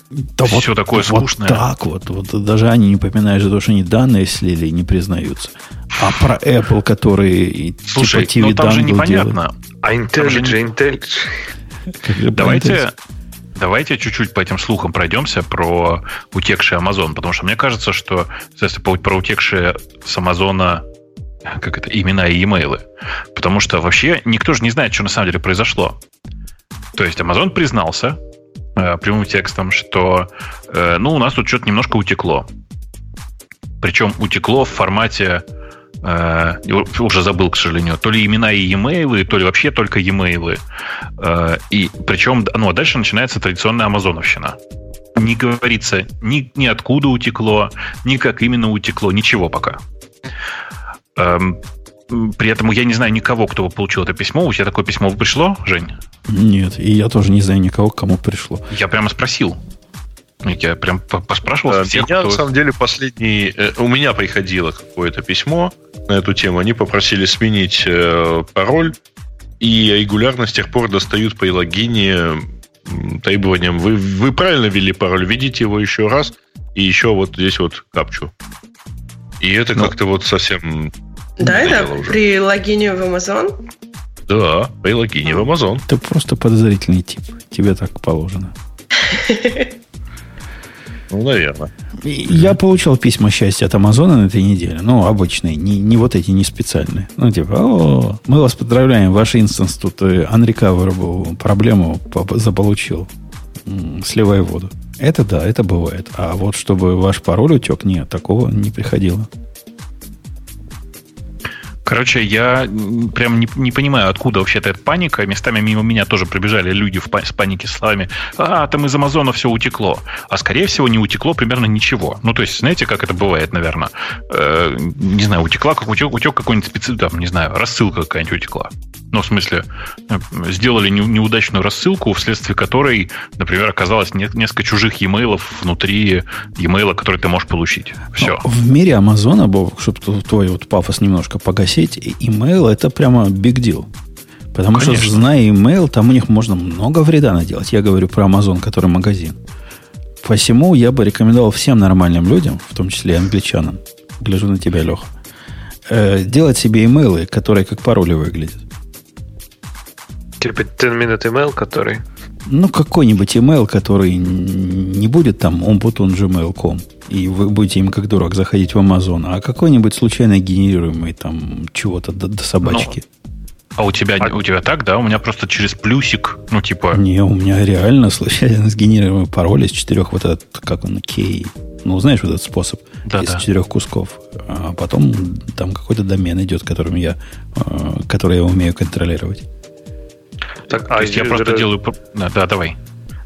Да Все вот, такое скучное. Вот так вот. вот. Даже они не попинают за то, что они данные слили и не признаются. А про Apple, который Слушай, типа TV ну там же непонятно. А IntelliJ, IntelliJ. Давайте, давайте чуть-чуть по этим слухам пройдемся про утекший Amazon, потому что мне кажется, что если про утекшие с Амазона как это, имена и имейлы. Потому что вообще никто же не знает, что на самом деле произошло. То есть Amazon признался прямым текстом, что э, ну, у нас тут что-то немножко утекло. Причем утекло в формате э, уже забыл, к сожалению, то ли имена и e-mail, то ли вообще только e-mail. Э, и причем, ну, а дальше начинается традиционная амазоновщина. Не говорится ни, ни откуда утекло, ни как именно утекло, ничего пока. Эм, при этом я не знаю никого, кто получил это письмо. У тебя такое письмо пришло, Жень? Нет, и я тоже не знаю никого, кому пришло. Я прямо спросил. Я прям поспрашивал да, всех, меня, кто... на самом деле, последний... Э, у меня приходило какое-то письмо на эту тему. Они попросили сменить э, пароль, и регулярно с тех пор достают при логине требованием. Вы, вы правильно ввели пароль, введите его еще раз, и еще вот здесь вот капчу. И это ну, как-то вот совсем да, это уже. при логине в Amazon? Да, при логине в Amazon. Ты просто подозрительный тип. Тебе так положено. Ну, наверное. Я получал письма счастья от Амазона на этой неделе. Ну, обычные, не, не вот эти, не специальные. Ну, типа, о, мы вас поздравляем, ваш инстанс тут unrecoverable проблему заполучил. Сливай воду. Это да, это бывает. А вот чтобы ваш пароль утек, нет, такого не приходило. Короче, я прям не, не понимаю, откуда вообще эта паника. Местами мимо меня тоже пробежали люди в, с панике с словами «А, там из Амазона все утекло». А скорее всего не утекло примерно ничего. Ну, то есть, знаете, как это бывает, наверное. Э, не знаю, утекла, как утек, утек какой-нибудь специ... там, не знаю, рассылка какая-нибудь утекла. Ну, в смысле, э, сделали не, неудачную рассылку, вследствие которой, например, оказалось не, несколько чужих e-mail внутри e-mail, который ты можешь получить. Все. Но в мире Амазона, Бог, чтобы твой вот пафос немножко погасить, сеть, email это прямо big deal. Потому Конечно. что, зная email, там у них можно много вреда наделать. Я говорю про Amazon, который магазин. Посему я бы рекомендовал всем нормальным людям, в том числе и англичанам, гляжу на тебя, Леха, э, делать себе имейлы, которые как пароли выглядят. Типа 10 minute email, который... Ну, какой-нибудь email, который не будет там omputun.gmail.com, и вы будете им как дурак заходить в Amazon, а какой-нибудь случайно генерируемый там чего-то до, до собачки. Ну, а у тебя, а... у тебя так, да? У меня просто через плюсик, ну, типа... Не, у меня реально случайно сгенерируемый пароль из четырех вот этот, как он, кей. Ну, знаешь, вот этот способ да, из да. четырех кусков. А потом там какой-то домен идет, которым я, э, который я умею контролировать. Так, а я просто делаю... Да, да, давай.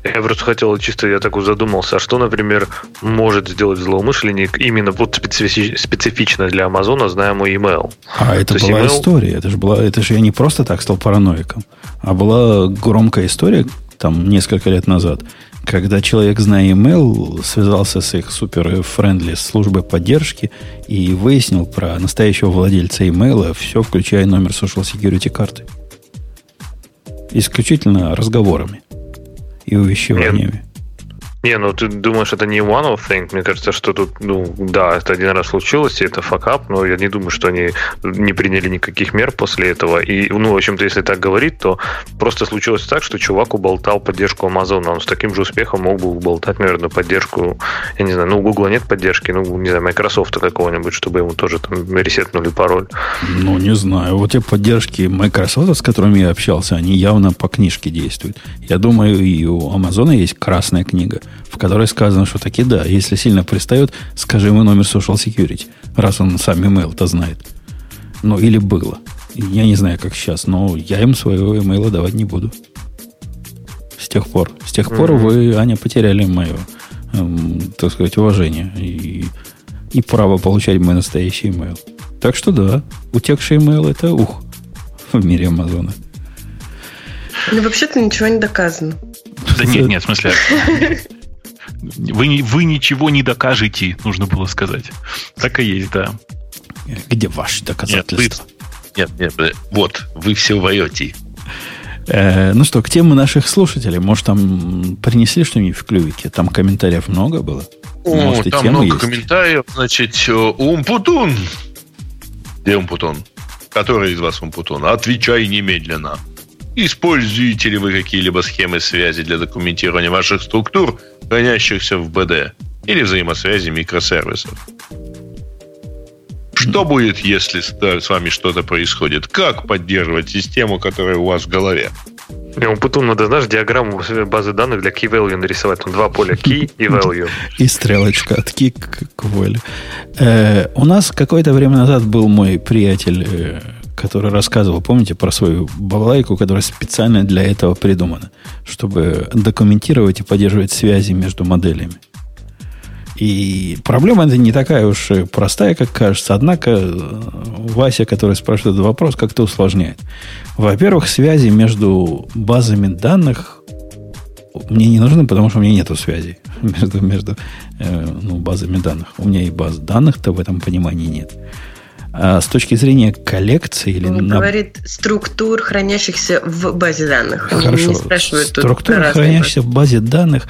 Я просто хотел чисто, я так задумался, а что, например, может сделать злоумышленник именно вот специфи- специфично для Амазона, зная мой email? А это То была email... история. Это же, была, это же я не просто так стал параноиком, а была громкая история там несколько лет назад, когда человек, зная email, связался с их супер-френдли службой поддержки и выяснил про настоящего владельца email все, включая номер social security карты. Исключительно разговорами и увещеваниями. Не, ну ты думаешь, это не one of thing? Мне кажется, что тут, ну, да, это один раз случилось, и это факап, но я не думаю, что они не приняли никаких мер после этого. И, ну, в общем-то, если так говорить, то просто случилось так, что чувак уболтал поддержку Amazon. Он с таким же успехом мог бы уболтать, наверное, поддержку, я не знаю, ну, у Google нет поддержки, ну, не знаю, Microsoft какого-нибудь, чтобы ему тоже там ресетнули пароль. Ну, не знаю. Вот те поддержки Microsoft, с которыми я общался, они явно по книжке действуют. Я думаю, и у Amazon есть красная книга – в которой сказано, что таки да, если сильно пристает, скажи ему номер Social Security, раз он сам email-то знает. Ну, или было. Я не знаю, как сейчас, но я им своего имейла давать не буду. С тех пор. С тех mm-hmm. пор вы, Аня, потеряли мое, эм, так сказать, уважение и, и право получать мой настоящий имейл. Так что да, утекший имейл это ух в мире Амазона. Ну, вообще-то ничего не доказано. Да нет, нет, в смысле. *laughs* Вы, вы ничего не докажете, нужно было сказать. Так и есть, да. Где ваши доказательства? Нет, нет, нет вот, вы все воете. Э, ну что, к теме наших слушателей. Может, там принесли что-нибудь в клювике? Там комментариев много было? О, Может, там много есть? комментариев. Значит, э, Умпутун. Где Умпутун? Который из вас Умпутун? Отвечай немедленно. Используете ли вы какие-либо схемы связи для документирования ваших структур хранящихся в БД или взаимосвязи микросервисов. Что будет, если с вами что-то происходит? Как поддерживать систему, которая у вас в голове? Ему потом надо, знаешь, диаграмму базы данных для key value нарисовать. Там два поля key и value. *laughs* И стрелочка от key к value. Э, у нас какое-то время назад был мой приятель э, который рассказывал, помните, про свою балайку, которая специально для этого придумана, чтобы документировать и поддерживать связи между моделями. И проблема это не такая уж простая, как кажется. Однако э, Вася, который спрашивает этот вопрос, как-то усложняет. Во-первых, связи между базами данных мне не нужны, потому что у меня нету связи *laughs* между, между э, ну, базами данных. У меня и баз данных-то в этом понимании нет. А с точки зрения коллекции или... Он на... говорит структур, хранящихся в базе данных. Хорошо. Не спрашивает Структура, хранящихся в базе данных,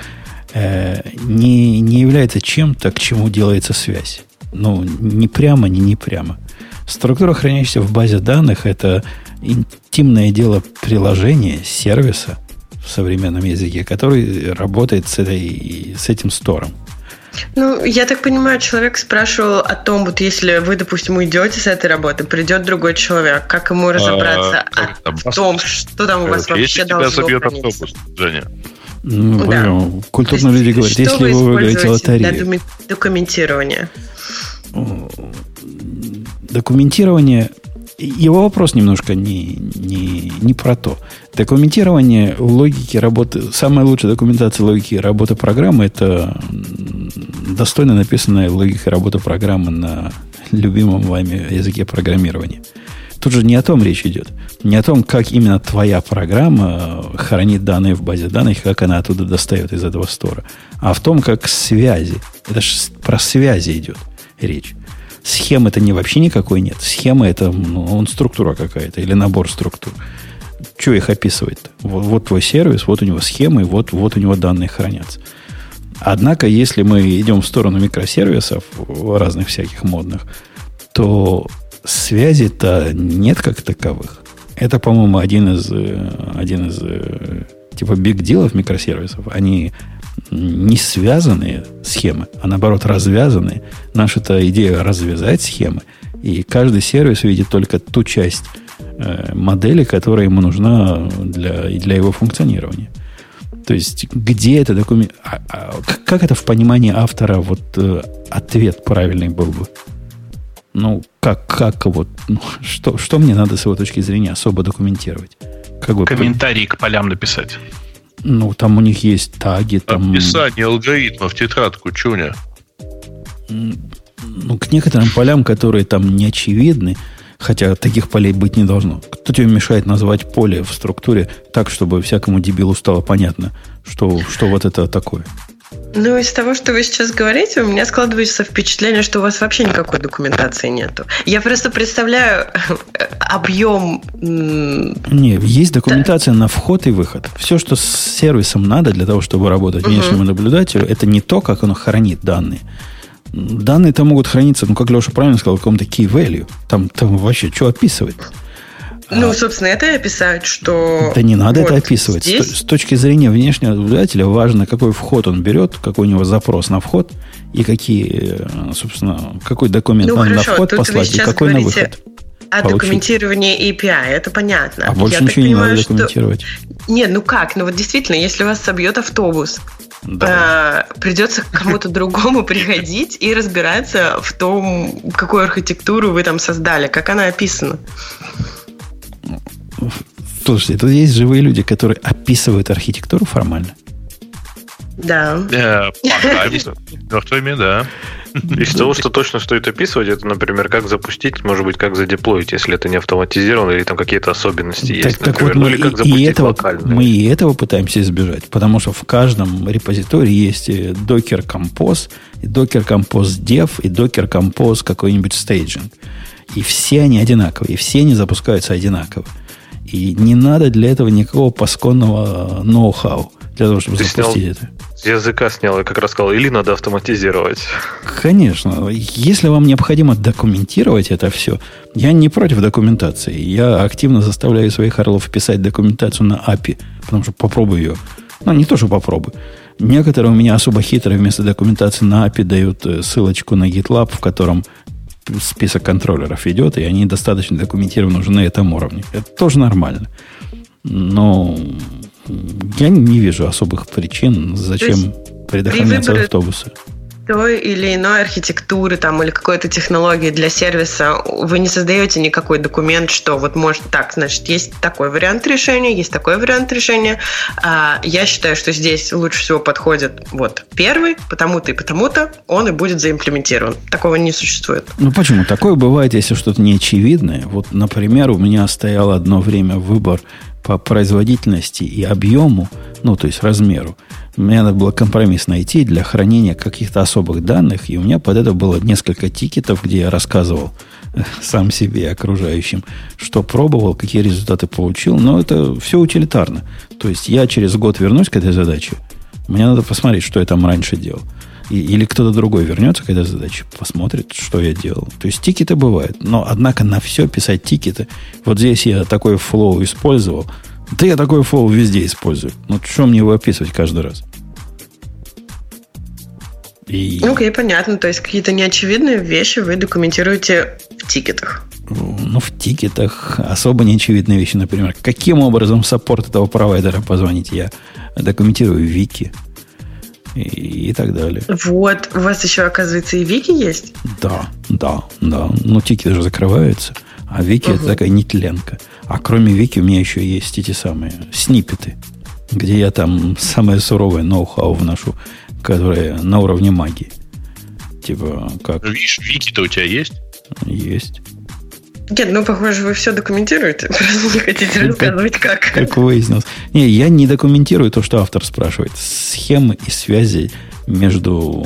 э, не, не является чем-то, к чему делается связь. Ну, не прямо, не не прямо. Структура, хранящаяся в базе данных, это интимное дело приложения, сервиса в современном языке, который работает с, этой, с этим стором. Ну, я так понимаю, человек спрашивал о том, вот если вы, допустим, уйдете с этой работы, придет другой человек, как ему разобраться а, в том, что там у вас вообще должно тебя собьет автобус, Женя. Ну, да. Культурные люди говорят, если вы выиграете лотерею. Для документирования. Документирование его вопрос немножко не, не, не про то. Документирование логики работы, самая лучшая документация логики работы программы это достойно написанная логика работы программы на любимом вами языке программирования. Тут же не о том речь идет. Не о том, как именно твоя программа хранит данные в базе данных, как она оттуда достает из этого стора. А в том, как связи. Это же про связи идет речь. Схемы-то не вообще никакой нет. Схема это ну, он структура какая-то или набор структур. Что их описывать-то? Вот, вот твой сервис, вот у него схемы, вот, вот у него данные хранятся. Однако, если мы идем в сторону микросервисов, разных всяких модных, то связи-то нет как таковых. Это, по-моему, один из, один из типа биг-дилов микросервисов, они не связанные схемы, а наоборот развязанные. Наша-то идея развязать схемы, и каждый сервис видит только ту часть э, модели, которая ему нужна для, для его функционирования. То есть, где это документ... А, а, как это в понимании автора вот э, ответ правильный был бы? Ну, как, как вот, ну, что, что мне надо с его точки зрения особо документировать? Как бы, Комментарии к полям написать. Ну, там у них есть таги. Там... Описание алгоритмов, тетрадку, чуня. Ну, к некоторым полям, которые там не очевидны, хотя таких полей быть не должно. Кто тебе мешает назвать поле в структуре так, чтобы всякому дебилу стало понятно, что, что вот это такое? Ну, из того, что вы сейчас говорите, у меня складывается впечатление, что у вас вообще никакой документации нету. Я просто представляю э, объем... Не, есть документация да. на вход и выход. Все, что с сервисом надо для того, чтобы работать внешнему угу. наблюдателю, это не то, как оно хранит данные. Данные там могут храниться, ну, как Леша правильно сказал, в каком-то key value. Там, там вообще что описывать? Ну, а, собственно, это и описать, что... Да не надо вот это описывать. Здесь... С, с точки зрения внешнего наблюдателя важно, какой вход он берет, какой у него запрос на вход, и какие, э, собственно, какой документ ну, надо хорошо, на вход послать, и какой на выход. О получить. документировании API, это понятно. А больше Я ничего не надо документировать. Что... Нет, ну как? Ну вот действительно, если у вас собьет автобус, да. э, придется к кому-то другому *laughs* приходить и разбираться в том, какую архитектуру вы там создали, как она описана. Слушайте, тут есть живые люди, которые описывают архитектуру формально. Да. Э, пока мертвыми, да. Из того, что точно стоит описывать, это, например, как запустить, может быть, как задеплоить, если это не автоматизировано, или там какие-то особенности так, есть, так например, вот ну, или как запустить и этого, локально. Мы и этого пытаемся избежать, потому что в каждом репозитории есть Docker Compose, и Docker Compose Dev, и Docker Compose какой-нибудь стейджинг. И все они одинаковые, и все они запускаются одинаково. И не надо для этого никакого пасконного ноу-хау для того, чтобы Ты запустить это. С языка снял, я как раз сказал, или надо автоматизировать. Конечно. Если вам необходимо документировать это все, я не против документации. Я активно заставляю своих орлов писать документацию на API, потому что попробую ее. Ну, не то, что попробую. Некоторые у меня особо хитрые вместо документации на API дают э, ссылочку на GitLab, в котором список контроллеров идет, и они достаточно документированы уже на этом уровне. Это тоже нормально. Но я не вижу особых причин, зачем предохраняться автобусы той или иной архитектуры там, или какой-то технологии для сервиса вы не создаете никакой документ, что вот может так, значит, есть такой вариант решения, есть такой вариант решения. А, я считаю, что здесь лучше всего подходит вот первый, потому-то и потому-то он и будет заимплементирован. Такого не существует. Ну почему? Такое бывает, если что-то неочевидное. Вот, например, у меня стоял одно время выбор по производительности и объему, ну, то есть размеру. Мне надо было компромисс найти для хранения каких-то особых данных, и у меня под это было несколько тикетов, где я рассказывал э, сам себе и окружающим, что пробовал, какие результаты получил, но это все утилитарно. То есть я через год вернусь к этой задаче, мне надо посмотреть, что я там раньше делал. И, или кто-то другой вернется к этой задаче, посмотрит, что я делал. То есть тикеты бывают. Но, однако, на все писать тикеты. Вот здесь я такой flow использовал – да я такой flow везде использую. Ну, что мне его описывать каждый раз? И... Ну, окей, понятно. То есть какие-то неочевидные вещи вы документируете в тикетах. Ну, в тикетах особо неочевидные вещи, например, каким образом в support этого провайдера позвонить, я документирую в Вики и, и так далее. Вот, у вас еще, оказывается, и Вики есть? Да, да, да. Ну, тикеты же закрываются, а Вики угу. это такая нетленка. А кроме Вики у меня еще есть эти самые снипеты, где я там самое суровое ноу-хау вношу, которое на уровне магии. Типа как... Видишь, Вики-то у тебя есть? Есть. Нет, ну, похоже, вы все документируете, *laughs* просто не хотите рассказывать, как. Как выяснилось. Не, я не документирую то, что автор спрашивает. Схемы и связи между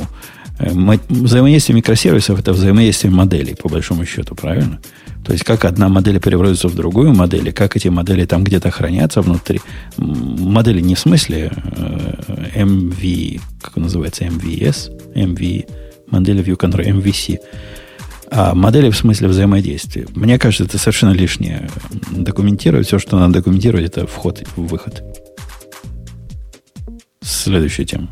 э, взаимодействие микросервисов это взаимодействие моделей, по большому счету, правильно? То есть, как одна модель превратится в другую модель, и как эти модели там где-то хранятся внутри. Модели не в смысле э, MV, как называется, MVS, MV, модель View Control, MVC, а модели в смысле взаимодействия. Мне кажется, это совершенно лишнее документировать. Все, что надо документировать, это вход и выход. Следующая тема.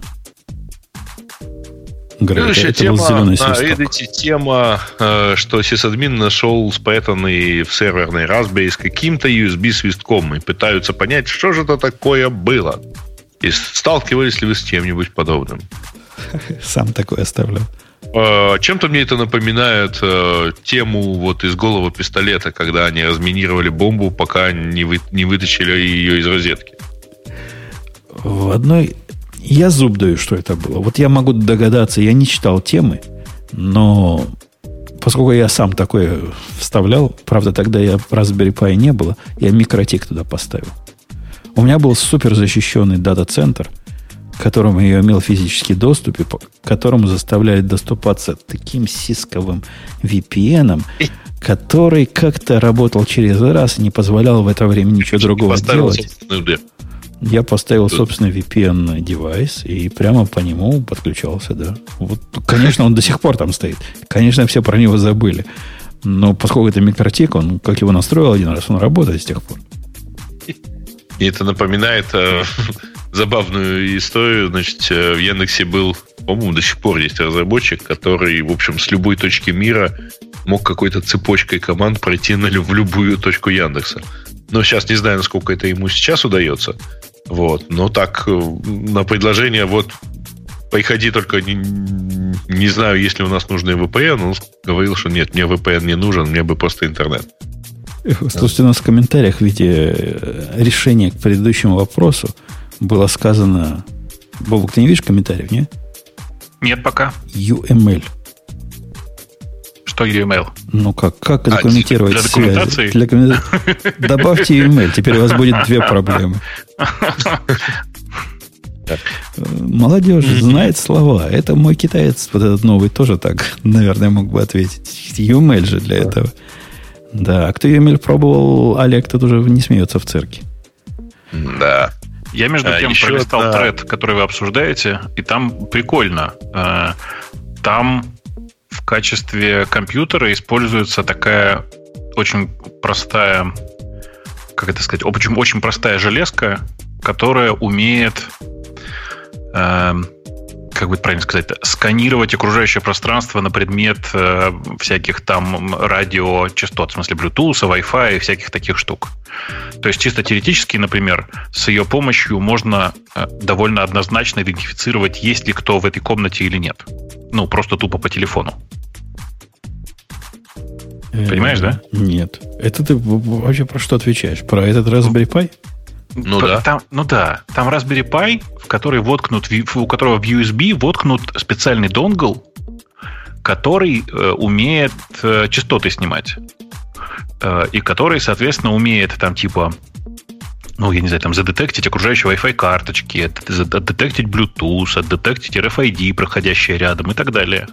Грей, Следующая это, тема это на Reddit тема, э, что сисадмин нашел спрятанный в серверной Raspberry с каким-то USB-свистком и пытаются понять, что же это такое было. И сталкивались ли вы с чем-нибудь подобным? *laughs* Сам такой оставлял. Э, чем-то мне это напоминает э, тему вот из голого пистолета, когда они разминировали бомбу, пока не, вы, не вытащили ее из розетки. В одной я зуб даю, что это было. Вот я могу догадаться, я не читал темы, но поскольку я сам такое вставлял, правда, тогда я Raspberry Pi не было, я микротик туда поставил. У меня был супер защищенный дата-центр, к которому я имел физический доступ, и по которому заставляет доступаться таким сисковым VPN, который как-то работал через раз и не позволял в это время ничего другого делать. Я поставил собственный VPN девайс и прямо по нему подключался, да. Вот, конечно, он до сих пор там стоит. Конечно, все про него забыли. Но поскольку это микротик, он, как его настроил один раз, он работает с тех пор. И это напоминает э, *laughs* забавную историю. Значит, э, в Яндексе был, по-моему, до сих пор есть разработчик, который, в общем, с любой точки мира мог какой-то цепочкой команд пройти на, в любую точку Яндекса. Но сейчас не знаю, насколько это ему сейчас удается. Вот. Но так, э, на предложение, вот, приходи только, не, не знаю, если у нас нужный VPN, он говорил, что нет, мне VPN не нужен, мне бы просто интернет. Слушайте, у нас в комментариях в виде э, решения к предыдущему вопросу было сказано... Бобук, ты не видишь комментариев, нет? Нет пока. UML. Что UML? Ну как, как а, документировать для документации? Для комментации. *laughs* Добавьте UML, теперь у вас будет две проблемы. Молодежь знает слова. Это мой китаец, вот этот новый, тоже так, *laughs* наверное, мог бы ответить. UML же для этого. Да, а кто UML пробовал, Олег тут уже не смеется в цирке. Да. Я, между а, тем, еще пролистал да. тред, который вы обсуждаете, и там прикольно. Э, там качестве компьютера используется такая очень простая, как это сказать, очень, очень простая железка, которая умеет, э, как бы правильно сказать, сканировать окружающее пространство на предмет э, всяких там радиочастот, в смысле Bluetooth, Wi-Fi и всяких таких штук. То есть чисто теоретически, например, с ее помощью можно э, довольно однозначно идентифицировать, есть ли кто в этой комнате или нет. Ну, просто тупо по телефону. Понимаешь, да? Нет. Это ты вообще про что отвечаешь? Про этот Raspberry Pi? Ну да. Там, ну да. Там Raspberry Pi, в который воткнут, у которого в USB воткнут специальный донгл, который э, умеет э, частоты снимать. Э, и который, соответственно, умеет там типа ну, я не знаю, там задетектить окружающие Wi-Fi карточки, задетектить Bluetooth, задетектить RFID, проходящие рядом и так далее.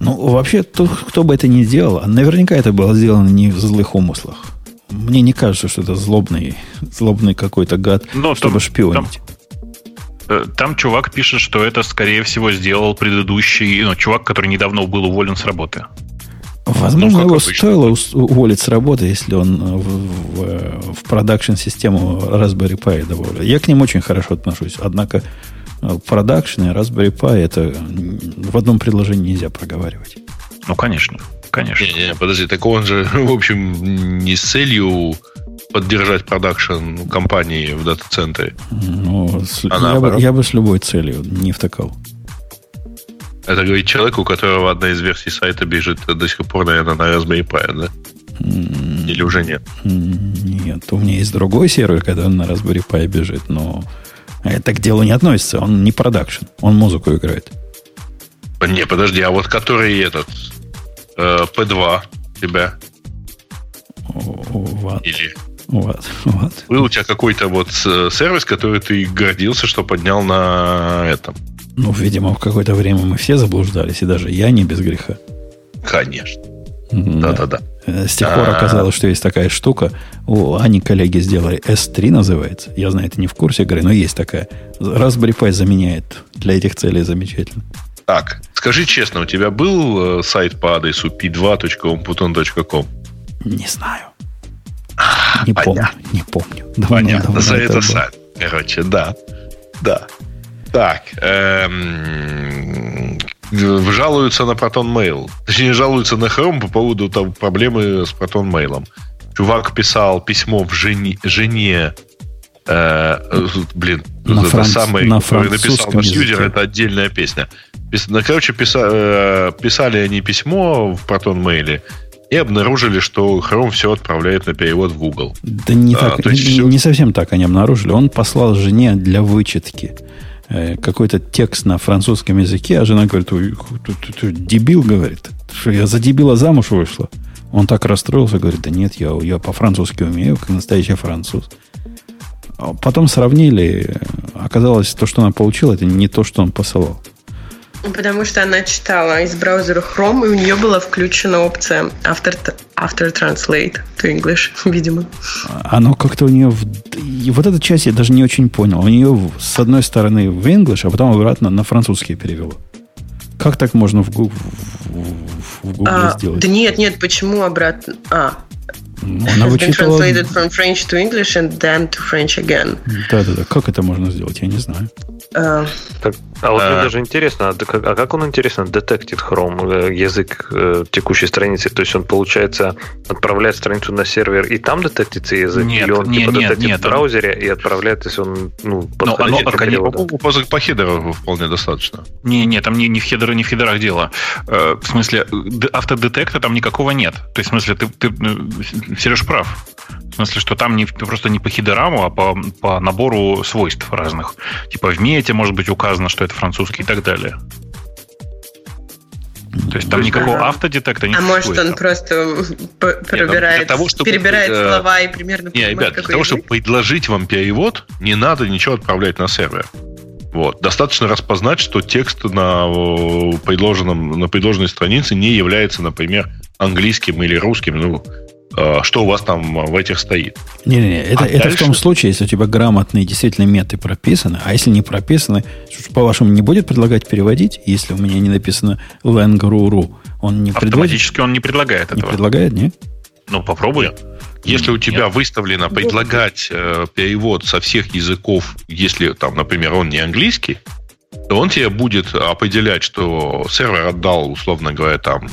Ну, вообще, тот, кто бы это ни сделал, наверняка это было сделано не в злых умыслах. Мне не кажется, что это злобный, злобный какой-то гад, Но чтобы там, шпионить. Там, э, там чувак пишет, что это, скорее всего, сделал предыдущий, ну, чувак, который недавно был уволен с работы. Возможно, ну, его обычно. стоило уволить с работы, если он в, в, в продакшн-систему Raspberry Pi добавил. Я к ним очень хорошо отношусь. Однако продакшн и Raspberry Pi это в одном предложении нельзя проговаривать. Ну, конечно. Конечно. Не, не, подожди, так он же, *laughs* в общем, не с целью поддержать продакшн компании в дата-центре. Ну, с, а я, бы, я бы с любой целью не втыкал. Это говорит человек, у которого одна из версий сайта бежит до сих пор, наверное, на Raspberry Pi, да? Или уже нет? Нет, у меня есть другой сервер, когда он на Raspberry Pi бежит, но это к делу не относится. Он не продакшн. Он музыку играет. Не, подожди, а вот который этот P2 тебя? Вот. Или вот, вот. Был у тебя какой-то вот э, сервис, который ты гордился, что поднял на этом? Ну, видимо, в какое-то время мы все заблуждались, и даже я не без греха. Конечно. Да-да-да. С тех пор а. оказалось, что есть такая штука. У Ани коллеги сделали S3 называется. Я знаю, это не в курсе игры, но есть такая. Raspberry Pi заменяет для этих целей замечательно. Так, скажи честно, у тебя был э, сайт по адресу p2.umputon.com? Не знаю. А, не понятно. помню, не помню. Давно, Понятно, давно за это сайт. Короче, да. Да. Так. Эм, жалуются на Proton Mail. Точнее, жалуются на Chrome по поводу там, проблемы с Proton Mail. Чувак писал письмо в жене, жене э, блин, на это франц... самый, на который написал наш языке. юзер, это отдельная песня. Ну, короче, писа, э, писали они письмо в Proton Mail и обнаружили, что Chrome все отправляет на перевод в Google. Да не, А, так, не, всё- не совсем так они обнаружили. Он послал жене для вычетки э, какой-то текст на французском языке, а жена говорит, «Ой, ты, ты- ты дебил, говорит, что я за дебила замуж вышла. Он так расстроился, говорит, да нет, я, я по-французски умею, как настоящий француз. А Потом сравнили, оказалось, то, что она получила, это не то, что он посылал. Потому что она читала из браузера Chrome, и у нее была включена опция After, after Translate to English, *laughs* видимо. Оно как-то у нее... в- и вот эту часть я даже не очень понял. У нее с одной стороны в English, а потом обратно на французский перевело. Как так можно в, Гу- в, Google А, сделать? да нет, нет, почему обратно? А, Ну, Она вычитала... translated from French to English and then to French again. Да-да-да. Как это можно сделать, я не знаю. А, Так, а вот мне А. даже интересно, а как- а как он, интересно, детектит Chrome, э, язык э, текущей страницы? То есть он, получается, отправляет страницу на сервер, и там детектится язык? Нет, Или он не- типа нет, детектит нет, в браузере и отправляет, если он ну, оно перевода? По, по, по хедеру вполне достаточно. Не, не, там не, не в хедерах, не в хедерах дело. Э, В смысле, автодетекта там никакого нет. То есть, в смысле, ты, ты Сереж прав. В смысле, что там не, просто не по хедерам, а по, по набору свойств разных. Типа в мете может быть указано, что это французский и так далее. То есть там никакого Ага. автодетекта не а может он просто п- пробирает, для того, чтобы, перебирает э, слова и примерно Не, понимает, ребят, для того, язык? чтобы предложить вам перевод, не надо ничего отправлять на сервер. Вот. Достаточно распознать, что текст на, предложенном, на предложенной странице не является, например, английским или русским. Ну, что у вас там в этих стоит. Не-не-не, это, А это в том дальше? случае, если у тебя грамотные действительно меты прописаны, а если не прописаны, по-вашему, не будет предлагать переводить, если у меня не написано lang.ru.ru, он не предлагает? Автоматически он не предлагает Не этого. предлагает, нет? Ну, попробуй. Если у тебя Нет. выставлено предлагать э, перевод со всех языков, если там, например, он не английский, то он тебе будет определять, что сервер отдал, условно говоря, там э,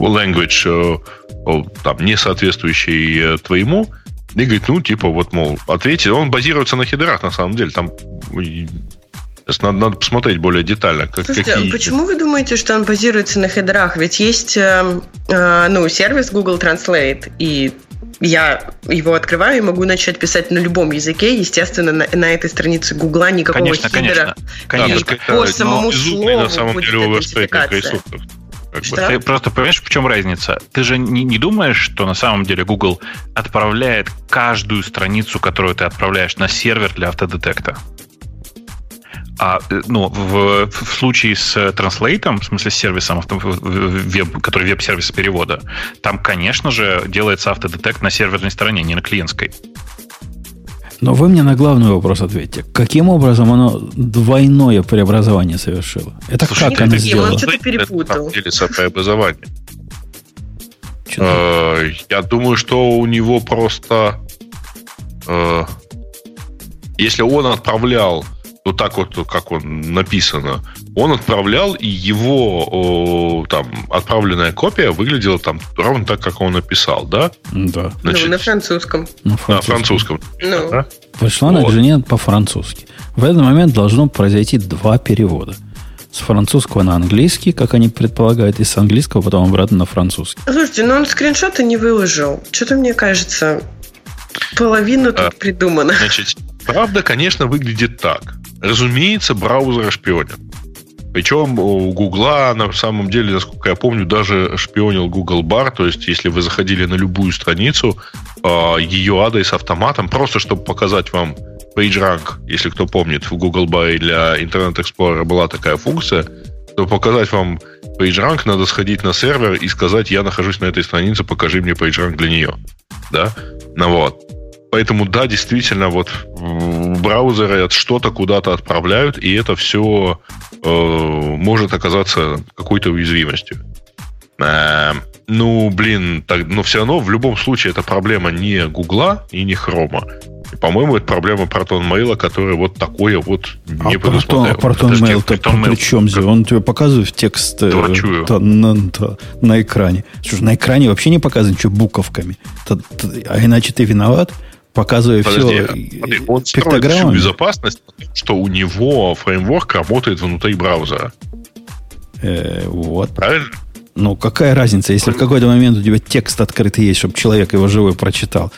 language э, там, не соответствующий э, твоему, и говорит, ну, типа, вот, мол, ответьте. Он базируется на хедерах, на самом деле. Там сейчас надо, надо посмотреть более детально, как, Слушайте, какие... почему вы думаете, что он базируется на хедерах? Ведь есть э, э, ну, сервис Google Translate, и я его открываю и могу начать писать на любом языке. Естественно, на, на этой странице Гугла никакого Конечно, хедера. конечно. Конечно. по это, самому ну, слову на самом будет деле ресурсах. Как бы. Ты просто понимаешь, в чем разница? Ты же не, не думаешь, что на самом деле Google отправляет каждую страницу, которую ты отправляешь на сервер для автодетекта. А э, ну, в, в случае с э, транслейтом, в смысле с сервисом, веб, который веб-сервис перевода, там, конечно же, делается автодетект на серверной стороне, не на клиентской. Но вы мне на главный вопрос ответьте. Каким образом оно двойное преобразование совершило? Это Слушай, как это оно сделало? Он что-то Это, перепутал. самом деле преобразование. Э, Я думаю, что у него просто... э, Если он отправлял вот так вот, как он написано, он отправлял, и его о, там отправленная копия выглядела там ровно так, как он написал, да? Да. Значит, ну, на французском. На на французском. французском. Ну. да? Пришла она к Вот. жене по-французски. В этот момент должно произойти два перевода. С французского на английский, как они предполагают, и с английского потом обратно на французский. Слушайте, ну он скриншоты не выложил. Что-то мне кажется, половина тут А. придумана. Значит, правда, конечно, выглядит так. Разумеется, браузеры шпионят. Причем у Гугла, на самом деле, насколько я помню, даже шпионил Google Bar. То есть, если вы заходили на любую страницу, а, ее адрес автоматом, просто чтобы показать вам PageRank, если кто помнит, в Google Bar для Internet Explorer была такая функция, чтобы показать вам PageRank, надо сходить на сервер и сказать, я нахожусь на этой странице, покажи мне PageRank для нее. Да? Ну вот. Поэтому, да, действительно, вот браузеры от что-то куда-то отправляют, и это все может оказаться какой-то уязвимостью. Э, ну, блин, так, но все равно в любом случае это проблема не Гугла и не Хрома. По-моему, это проблема Proton Mail, которая вот такое вот не а Proton, Proton Mail, то при чем здесь? Он тебе показывает текст э, то, на, то, на экране. Что на экране вообще не показывает ничего буковками. То, то, а иначе ты виноват, показывая Подожди, все он пиктограммами. безопасность, что у него фреймворк работает внутри браузера. Э, вот. Правильно? Ну, какая разница, если в какой-то момент у тебя текст открытый есть, чтобы человек его живой прочитал.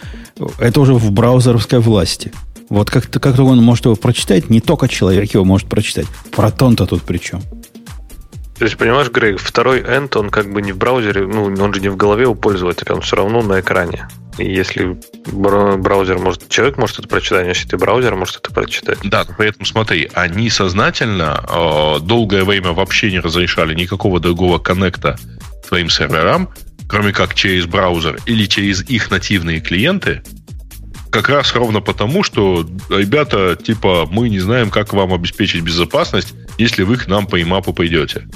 Это уже в браузеровской власти. Вот как, как только он может его прочитать, не только человек его может прочитать. Протон-то тут при чем? То есть, понимаешь, Грей, второй end, он как бы не в браузере, ну, он же не в голове у пользователя, он все равно на экране. И если браузер может, человек может это прочитать, значит и браузер может это прочитать. Да, при этом смотри, они сознательно э, долгое время вообще не разрешали никакого другого коннекта своим серверам, кроме как через браузер или через их нативные клиенты, как раз ровно потому, что ребята, типа, мы не знаем, как вам обеспечить безопасность, если вы к нам по имапу пойдете.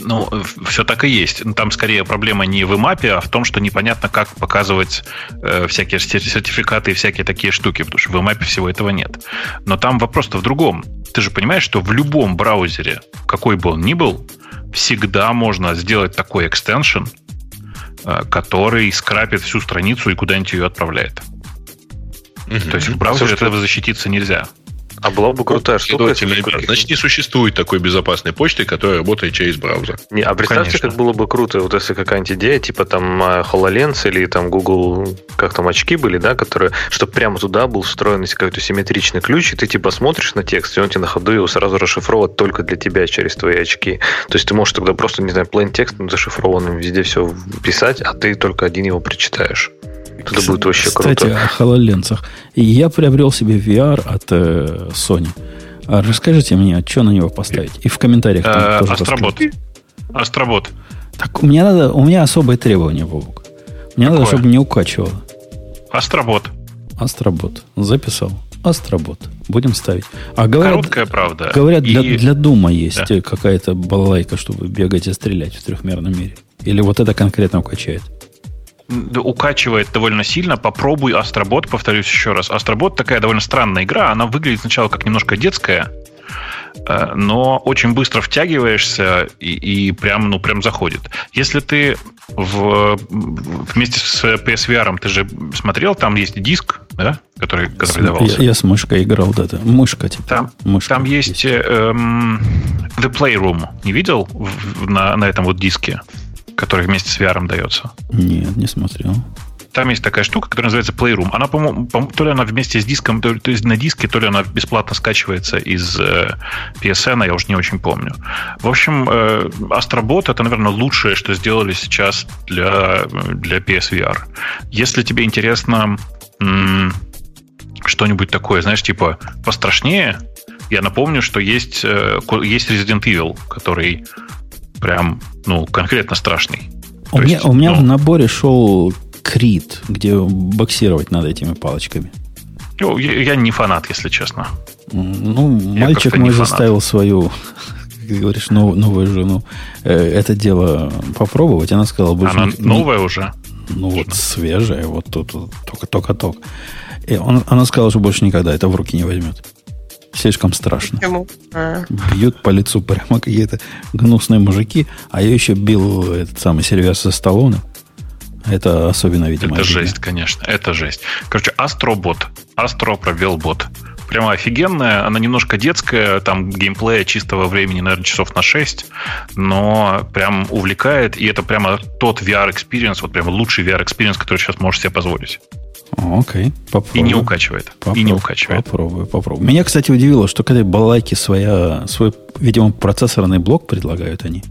Ну, все так и есть. Там скорее проблема не в имапе, а в том, что непонятно, как показывать э, всякие сертификаты и всякие такие штуки, потому что в имапе всего этого нет. Но там вопрос-то в другом. Ты же понимаешь, что в любом браузере, какой бы он ни был, всегда можно сделать такой экстеншн, э, который скрапит всю страницу и куда-нибудь ее отправляет. Угу. То есть в браузере от этого защититься нельзя. А была бы крутая штука. Ребят, значит, не существует такой безопасной почты, которая работает через браузер. Не, а представьте, Конечно. как было бы круто, вот если какая-нибудь идея, типа там а, HoloLens или там Google, как там очки были, да, которые, чтобы прямо туда был встроен какой-то симметричный ключ, и ты типа смотришь на текст, и он тебе на ходу его сразу расшифровывает только для тебя через твои очки. То есть ты можешь тогда просто, не знаю, plain текстом зашифрованным везде все писать, а ты только один его прочитаешь. Это будет вообще круто. Кстати, о HoloLens. Я приобрел себе VR от э, Sony. А расскажите мне, что на него поставить? И в комментариях там э, тоже Астробот. Астробот. Так, мне надо, у меня особые требования, Вовок. Мне Какое? надо, чтобы не укачивало. Астробот. Астробот. Записал. Астробот. Будем ставить. А говорят, Короткая правда. Говорят, и... для, для Дума есть да. какая-то балалайка, чтобы бегать и стрелять в трехмерном мире. Или вот это конкретно укачает? Укачивает довольно сильно. Попробуй Астробот, повторюсь еще раз. Астробот такая довольно странная игра. Она выглядит сначала как немножко детская, э, но очень быстро втягиваешься и, и прям, ну, прям заходит. Если ты в, вместе с PSVR ты же смотрел, там есть диск, да, который, который давался. Я, я с мышкой играл, да, да. Мышка, типа. Там, мышка там есть, есть. Эм, The Playroom. Не видел в, на, на этом вот диске? Который вместе с VR дается? Нет, не смотрел. Там есть такая штука, которая называется Playroom. Она, по-моему, то ли она вместе с диском, то, то есть на диске, то ли она бесплатно скачивается из э, PSN, я уже не очень помню. В общем, э, Astrobot это, наверное, лучшее, что сделали сейчас для, для PSVR. Если тебе интересно м- что-нибудь такое, знаешь, типа пострашнее, я напомню, что есть, э, есть Resident Evil, который прям, ну, конкретно страшный. У То меня, есть, у меня ну, в наборе шел Крит, где боксировать надо этими палочками. Ну, я, я не фанат, если честно. Ну, я мальчик мой заставил свою, *laughs* как говоришь, нов, новую жену э, это дело попробовать. Она сказала, больше Она не, новая не, уже? Ну, вот свежая, вот тут только-только-только. И он, она сказала, что больше никогда это в руки не возьмет. Слишком страшно. Почему? А. Бьют по лицу прямо какие-то гнусные мужики. А я еще бил этот самый Сильвестр Сталлоне. Это особенно, видимо, Это обидно. жесть, конечно. Это жесть. Короче, Astro Bot. Astro пробел бот. Прямо офигенная. Она немножко детская. Там геймплея чистого времени, наверное, часов на 6. Но прям увлекает. И это прямо тот VR experience, вот прям лучший VR experience, который сейчас можешь себе позволить. Окей, попробую. И не укачивает. Попроб... И не укачивает. Попробую, попробую. Меня, кстати, удивило, что к этой балайке своя, свой, видимо, процессорный блок предлагают они.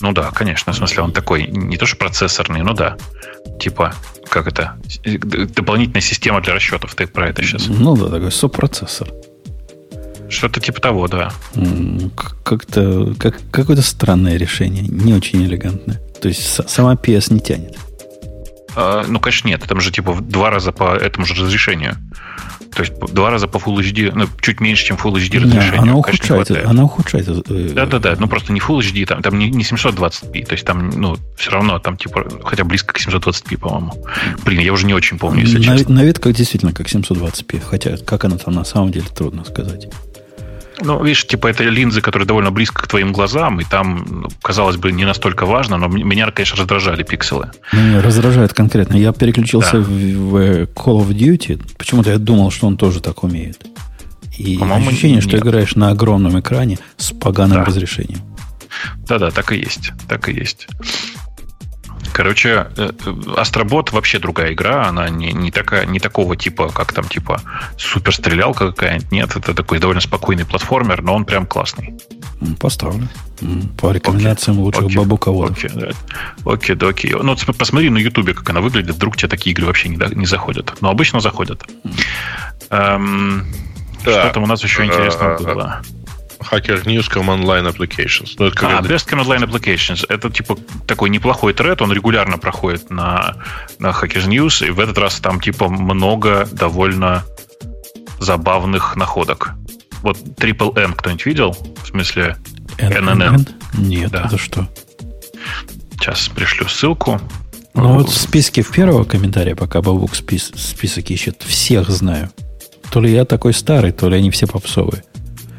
Ну да, конечно. В смысле, он такой, не то что процессорный, но да. Типа, как это? Дополнительная система для расчетов. Ты про это сейчас? Ну да, такой сопроцессор. Что-то типа того, да. Как-то как, какое-то странное решение, не очень элегантное. То есть сама PS не тянет. А, ну, конечно, нет. Там же типа в два раза по этому же разрешению. То есть два раза по Full HD, ну, чуть меньше, чем Full HD разрешение. Она ухудшает. Она ухудшает. Да-да-да, ну просто не Full HD, там, там не, не 720p, то есть там, ну, все равно там типа хотя близко к 720p, по-моему. Блин, я уже не очень помню, если на, честно. На вид как действительно как 720p, хотя как она там на самом деле трудно сказать. Ну, видишь, типа это линзы, которые довольно близко к твоим глазам, и там, ну, казалось бы, не настолько важно, но меня, конечно, раздражали пикселы. Меня раздражает конкретно. Я переключился да. в, в Call of Duty. Почему-то я думал, что он тоже так умеет. И ощущение, что нет. играешь на огромном экране с поганым да. разрешением. Да-да, так и есть. Так и есть. Короче, Астробот э, вообще другая игра, она не, не, такая, не такого типа, как там, типа, суперстрелялка какая-нибудь. Нет, это такой довольно спокойный платформер, но он прям классный. Поставлю. По рекомендациям окей, лучших окей, бабуководов. Окей, да. окей, доки. Ну, посмотри на Ютубе, как она выглядит. Вдруг тебе такие игры вообще не, не заходят. Но обычно заходят. Эм, да. Что там у нас еще интересного было? Hacker News Command Line Applications. Ну, это а, Best Command Line Applications. Это типа такой неплохой тред, он регулярно проходит на, на Hackers News, и в этот раз там типа много довольно забавных находок. Вот Triple N кто-нибудь видел? В смысле NNN? Нет, да. это что? Сейчас пришлю ссылку. Ну вот в списке в первого комментария, пока Бабук спис, список ищет, всех знаю. То ли я такой старый, то ли они все попсовые.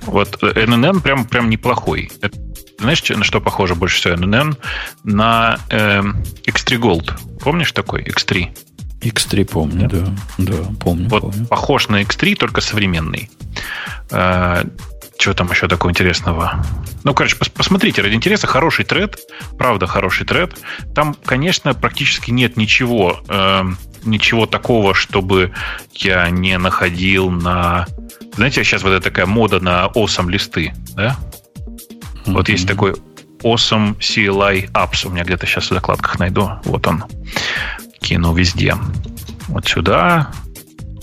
Вот NNN прям, прям неплохой. Это, знаешь, на что похоже больше всего NNN? На э, X3 Gold. Помнишь такой X3? X3 помню, да. Да, да помню. Вот помню. похож на X3, только современный. Э, что там еще такого интересного? Ну, короче, пос посмотрите, ради интереса, хороший тред, правда, хороший тред. Там, конечно, практически нет ничего, э, ничего такого, чтобы я не находил на знаете, сейчас вот эта такая мода на awesome листы, да? Mm-hmm. Вот есть такой awesome CLI apps. У меня где-то сейчас в закладках найду. Вот он. Кину везде. Вот сюда,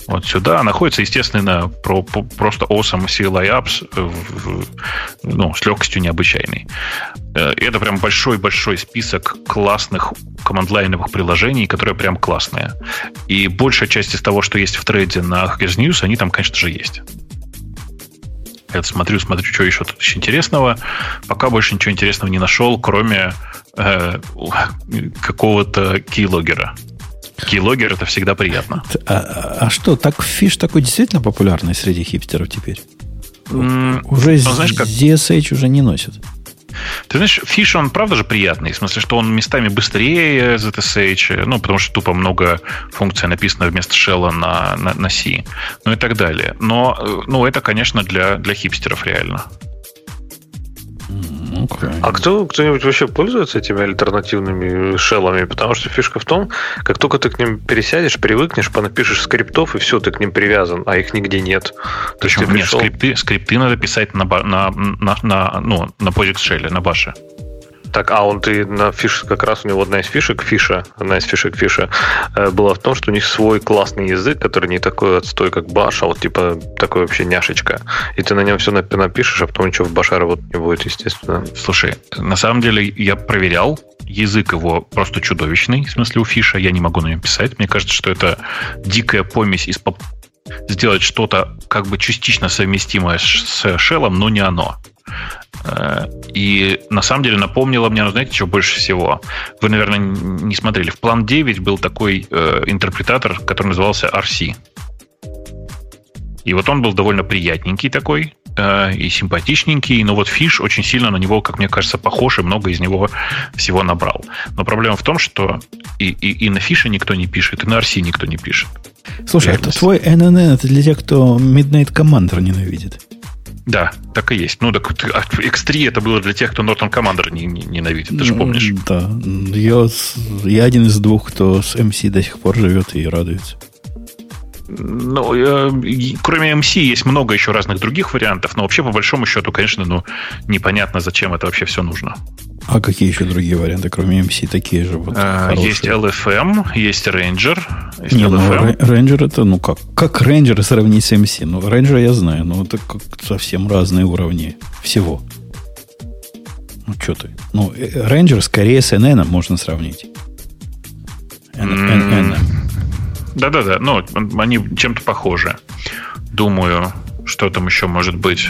вот сюда находится, естественно, про, про, просто awesome CLI apps в, ну, с легкостью необычайной. Э, это прям большой-большой список классных командлайновых приложений, которые прям классные. И большая часть из того, что есть в трейде на Hackers News, они там, конечно же, есть. Я смотрю, смотрю, что еще тут еще интересного. Пока больше ничего интересного не нашел, кроме э, какого-то кейлогера. Кейлогер это всегда приятно. А, а, что, так фиш такой действительно популярный среди хипстеров теперь? Mm, уже ну, знаешь, как... ZSH уже не носят. Ты знаешь, фиш, он правда же приятный, в смысле, что он местами быстрее ZSH, ну, потому что тупо много функций написано вместо шелла на, на, на C, ну и так далее. Но, э, ну, это, конечно, для, для хипстеров реально. Okay. А кто, кто-нибудь вообще пользуется этими альтернативными шеллами? Потому что фишка в том, как только ты к ним пересядешь, привыкнешь, понапишешь скриптов, и все, ты к ним привязан, а их нигде нет. Причем нет, пришел... скрипты, скрипты надо писать на, на, на, на, ну, на POSIX Shell, на баше. Так, а он ты на фиш, как раз у него одна из фишек фиша, одна из фишек фиша э, была в том, что у них свой классный язык, который не такой отстой, как баш, а вот типа такой вообще няшечка. И ты на нем все напишешь, а потом ничего в баше работать не будет, естественно. Слушай, на самом деле я проверял, язык его просто чудовищный, в смысле у фиша, я не могу на нем писать. Мне кажется, что это дикая помесь из поп сделать что-то как бы частично совместимое с шеллом, но не оно. Э, и на самом деле напомнило мне, ну, знаете, что больше всего? Вы, наверное, не смотрели. В план 9 был такой э, интерпретатор, который назывался RC. И вот он был довольно приятненький такой, э, и симпатичненький, но вот Фиш очень сильно на него, как мне кажется, похож, и много из него всего набрал. Но проблема в том, что и, и, и на Фише никто не пишет, и на RC никто не пишет. Слушай, это твой NNN, это для тех, кто Midnight Commander ненавидит. Да, так и есть. Ну, так X3 это было для тех, кто Norton Commander не, не, ненавидит, ты же помнишь. Да. Я, я один из двух, кто с MC до сих пор живет и радуется. Ну, э, кроме MC есть много еще разных других вариантов, но вообще, по большому счету, конечно, ну, непонятно, зачем это вообще все нужно. А какие еще другие варианты, кроме MC, такие же вот а, Есть LFM, есть Ranger. Есть Не, LFM. ну, Ranger это, ну как, как Ranger сравнить с MC? Ну, Ranger я знаю, но это как совсем разные уровни всего. Ну, что ты? Ну, Ranger скорее с NN можно сравнить. NN. Да-да-да, ну, они чем-то похожи. думаю, что там еще может быть.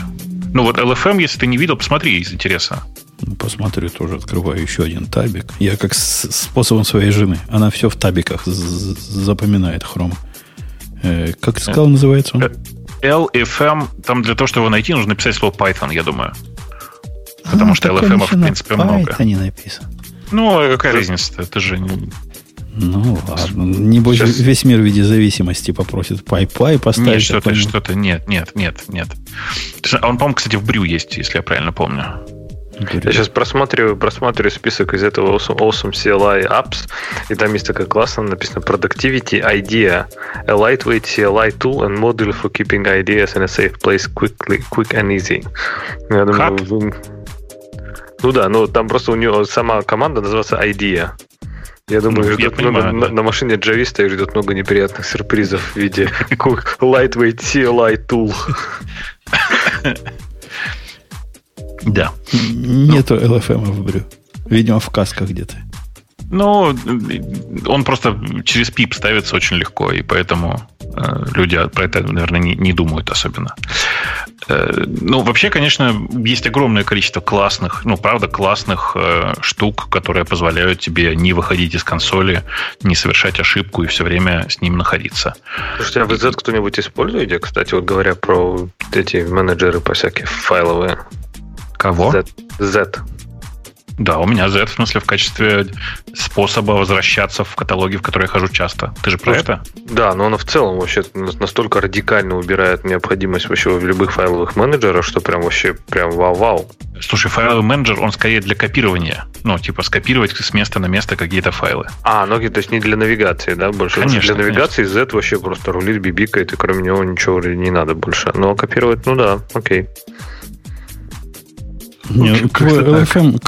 Ну вот LFM, если ты не видел, посмотри из интереса. Ну, посмотрю, тоже открываю еще один табик. Я как с способом своей жены. Она все в табиках запоминает Chrome. Э, как сказал, называется он? LFM, там для того, чтобы его найти, нужно написать слово Python, я думаю. Потому а, что LFM, в принципе, много. не написано. Ну, а какая разница? Это же ну ладно. Небось, Сейчас... весь мир в виде зависимости попросит PyPy поставить. Нет, что-то, что-то, нет, нет, нет, нет. Он, по-моему, кстати, в брю есть, если я правильно помню. Я сейчас просматриваю, просматриваю список из этого awesome, awesome CLI apps, и там есть такая классная написано Productivity Idea, a lightweight CLI tool and module for keeping ideas in a safe place quickly, quick and easy. Я думаю, ну да, ну там просто у него сама команда называется Idea. Я думаю, ну, ждет я много, понимаю, на, да. на машине джависта ждет много неприятных сюрпризов в виде *laughs* lightweight CLI tool. *laughs* Да. Нету LFM в брю. Видимо, в касках где-то. Ну, он просто через пип ставится очень легко, и поэтому э, люди про это, наверное, не, не думают особенно. Э, ну, вообще, конечно, есть огромное количество классных, ну, правда, классных э, штук, которые позволяют тебе не выходить из консоли, не совершать ошибку и все время с ним находиться. Слушайте, а вы Z кто-нибудь используете, кстати, вот говоря про эти менеджеры по всякие файловые? Кого? Z. Z. Да, у меня Z, в смысле, в качестве способа возвращаться в каталоги, в которые я хожу часто. Ты же про Слушай, это? Да, но оно в целом вообще настолько радикально убирает необходимость вообще в любых файловых менеджерах, что прям вообще прям вау-вау. Слушай, файловый менеджер, он скорее для копирования. Ну, типа скопировать с места на место какие-то файлы. А, ну, то есть не для навигации, да, больше? Конечно, Для конечно. навигации Z вообще просто рулит, бибикает, и кроме него ничего не надо больше. Но копировать, ну да, окей. Нет, твой LFM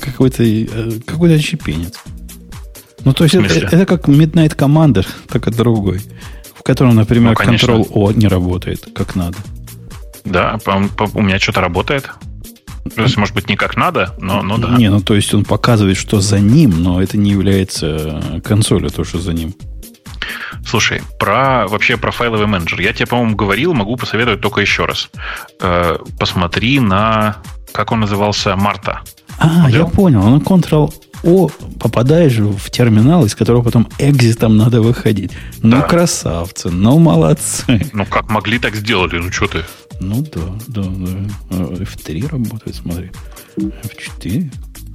какой-то э, какой-то очепенец. Ну, то есть это, это как Midnight Commander, только другой. В котором, например, ну, Ctrl-O не работает как надо. Да, по, по, у меня что-то работает. То есть, может быть, не как надо, но, но да. Не, ну то есть он показывает, что за ним, но это не является консолью, то, что за ним. Слушай, про вообще про файловый менеджер. Я тебе, по-моему, говорил, могу посоветовать только еще раз. Э, посмотри на как он назывался, Марта. А, Смотрел? я понял. Он Ctrl о, попадаешь в терминал, из которого потом экзитом надо выходить. Ну, да. красавцы, ну, молодцы. Ну, как могли, так сделали. Ну, что ты? Ну, да, да, да. F3 работает, смотри. F4.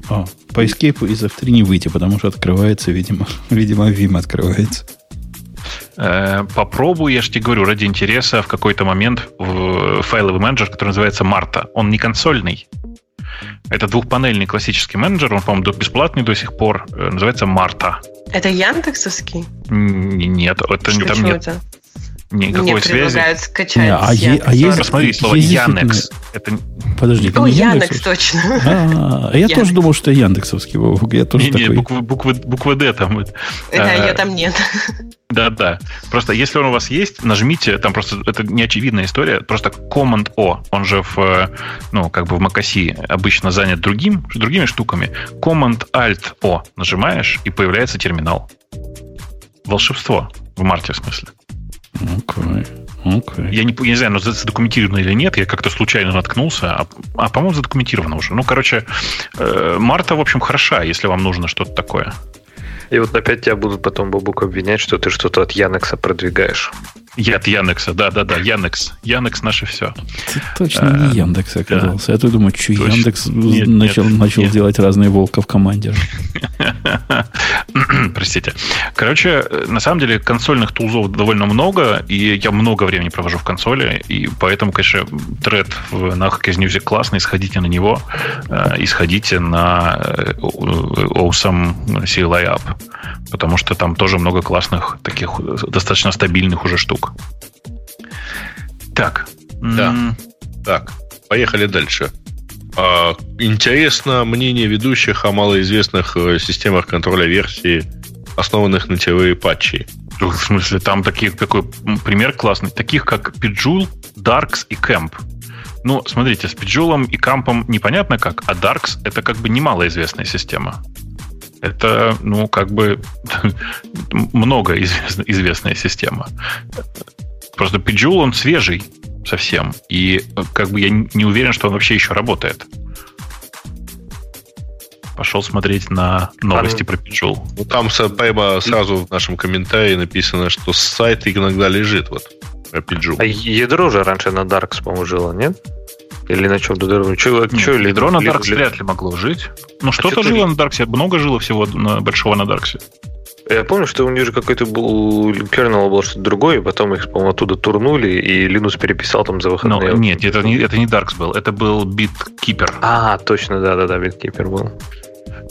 А, по escape из F3 не выйти, потому что открывается, видимо, *laughs* видимо, Vim открывается. Э, попробуй, я же тебе говорю, ради интереса в какой-то момент в файловый менеджер, который называется Марта. Он не консольный. Это двухпанельный классический менеджер, он, по-моему, бесплатный до сих пор. Э, называется Марта. Это Яндексовский? Нет, это Что, там нет. Это? Никакой Мне связи. скачать. Не, а, е, а есть, Посмотри, слово есть Яндекс. Это... Подожди, это О, Яндекс, точно. А, я Яндекс. тоже думал, что Яндексовский. Я тоже не, такой... не, буквы, буквы, буквы D там. Да, ее там нет. Да, да. Просто если он у вас есть, нажмите, там просто это неочевидная история, просто Command O, он же в, ну, как бы в macOS обычно занят другим, другими штуками. Command Alt O нажимаешь, и появляется терминал. Волшебство. В марте, в смысле. Okay. Okay. Я, не, я не знаю, но задокументировано или нет, я как-то случайно наткнулся, а, а по-моему, задокументировано уже. Ну, короче, э, Марта, в общем, хороша, если вам нужно что-то такое. И вот опять тебя будут потом, Бабук, обвинять, что ты что-то от Янекса продвигаешь. Я от Яндекса, да-да-да, Яндекс. Яндекс наше все. Ты точно а, не Яндекс оказался. Да. Я тут думаю, что Яндекс нет, начал, нет, начал нет. делать разные волка в команде. *laughs* Простите. Короче, на самом деле консольных тулзов довольно много, и я много времени провожу в консоли, и поэтому, конечно, тред на Hackers News классный, сходите на него, э, и сходите на э, Awesome CLI App, потому что там тоже много классных, таких достаточно стабильных уже штук. Так. Да. М- так, поехали дальше. А, интересно мнение ведущих о малоизвестных э, системах контроля версии, основанных на теории патчей. В смысле, там такие, такой пример классный, таких как Pijul, Darks и Camp. Ну, смотрите, с Pijul и Кампом непонятно как, а Darks это как бы немалоизвестная система. Это, ну, как бы *laughs* много известная система. Просто Pijul, он свежий совсем. И э, как бы я не уверен, что он вообще еще работает. Пошел смотреть на новости а, про Pijul. Ну, там прямо сразу в нашем комментарии написано, что сайт иногда лежит вот про Pijul. А ядро же раньше на Darks, по-моему, жило, нет? Или на чем-то другом? Че, Нет, че, ядро на Darks вряд ли могло жить. Ну, а что-то жило на Darks, много жило всего на, большого на Darks. Я помню, что у них же какой-то был kernel был что-то другое, потом их, по-моему, оттуда турнули, и Linux переписал там за выходные. Но, нет, это не, это не Darks был, это был BitKeeper. А, точно, да-да-да, BitKeeper был.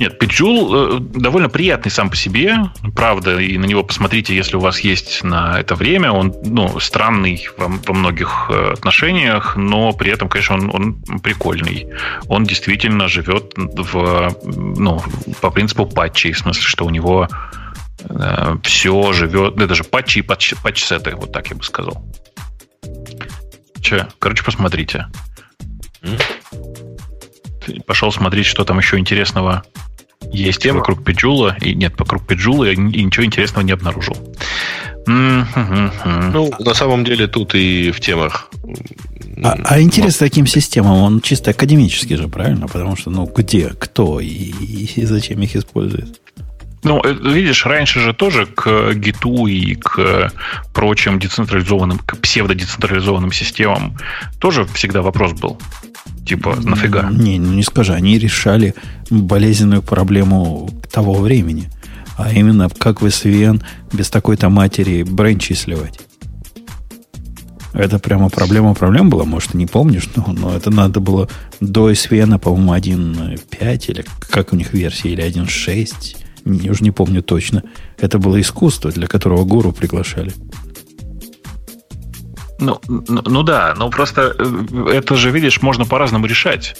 Нет, Пиджул э, довольно приятный сам по себе, правда, и на него посмотрите, если у вас есть на это время. Он ну, странный во, во многих э, отношениях, но при этом, конечно, он, он прикольный. Он действительно живет в, ну, по принципу патчей, в смысле, что у него э, все живет, да, даже патчи и патч, патч-сеты, вот так я бы сказал. Че, короче, посмотрите. Пошел смотреть, что там еще интересного есть Тема? вокруг Пиджула. И нет, вокруг Пиджула и ничего интересного не обнаружил. Ну, на самом деле тут и в темах. А, а интерес к таким системам, он чисто академический же, правильно? Потому что, ну, где, кто и, и зачем их использует? Ну, э, видишь, раньше же тоже к гиту и к прочим децентрализованным, к псевдодецентрализованным системам тоже всегда вопрос был. Типа, нафига? Не, ну не скажи, они решали болезненную проблему того времени. А именно, как в SVN без такой-то матери бренчи сливать. Это прямо проблема проблем была, может, не помнишь, но, но это надо было до SVN, по-моему, 1.5 или как у них версия, или 1.6, я уже не помню точно. Это было искусство, для которого гуру приглашали. Ну, ну, ну да, но просто э, это же, видишь, можно по-разному решать.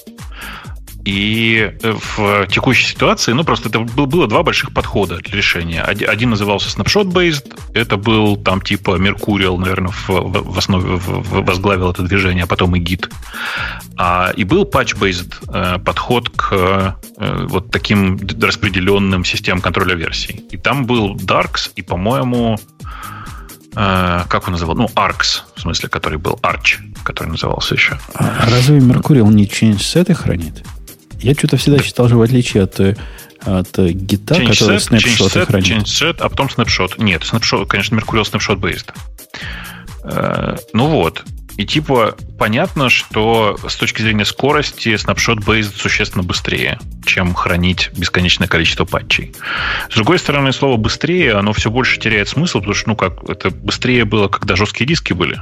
И э, в текущей ситуации, ну, просто это было два больших подхода для решения. Один назывался Snapshot-based, это был там типа Mercurial, наверное, в, в основе в, возглавил это движение, а потом и Git. А, и был patch-based э, подход к вот таким распределенным системам контроля версий. И там был Darks, и, по-моему, как он называл? Ну, ARCS, в смысле, который был Arch, который назывался еще. А, разве Mercury он не change сеты хранит? Я что-то всегда считал же, в отличие от, от гита, change который set, снапшоты change хранит. Change set, а потом снапшот. Нет, снапшот, конечно, Mercurial снапшот based. Э, ну вот. И типа понятно, что с точки зрения скорости Snapshot Based существенно быстрее, чем хранить бесконечное количество патчей. С другой стороны, слово быстрее, оно все больше теряет смысл, потому что, ну как, это быстрее было, когда жесткие диски были.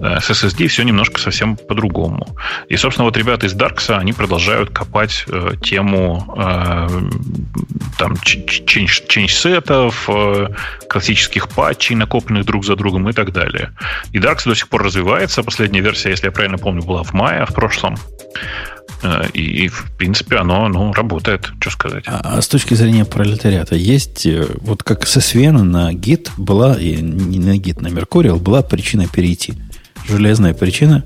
Э, с SSD все немножко совсем по-другому. И, собственно, вот ребята из Darks, они продолжают копать э, тему э, там, чейндж-сетов, э, классических патчей, накопленных друг за другом и так далее. И Darks до сих пор развивается. Последняя версия, если я правильно помню, была в мае в прошлом. Э, и, и в принципе, оно ну, работает, что сказать. А, а с точки зрения пролетариата, есть, э, вот как со Свена на Git была, и не на Git, на Mercurial была причина перейти железная причина.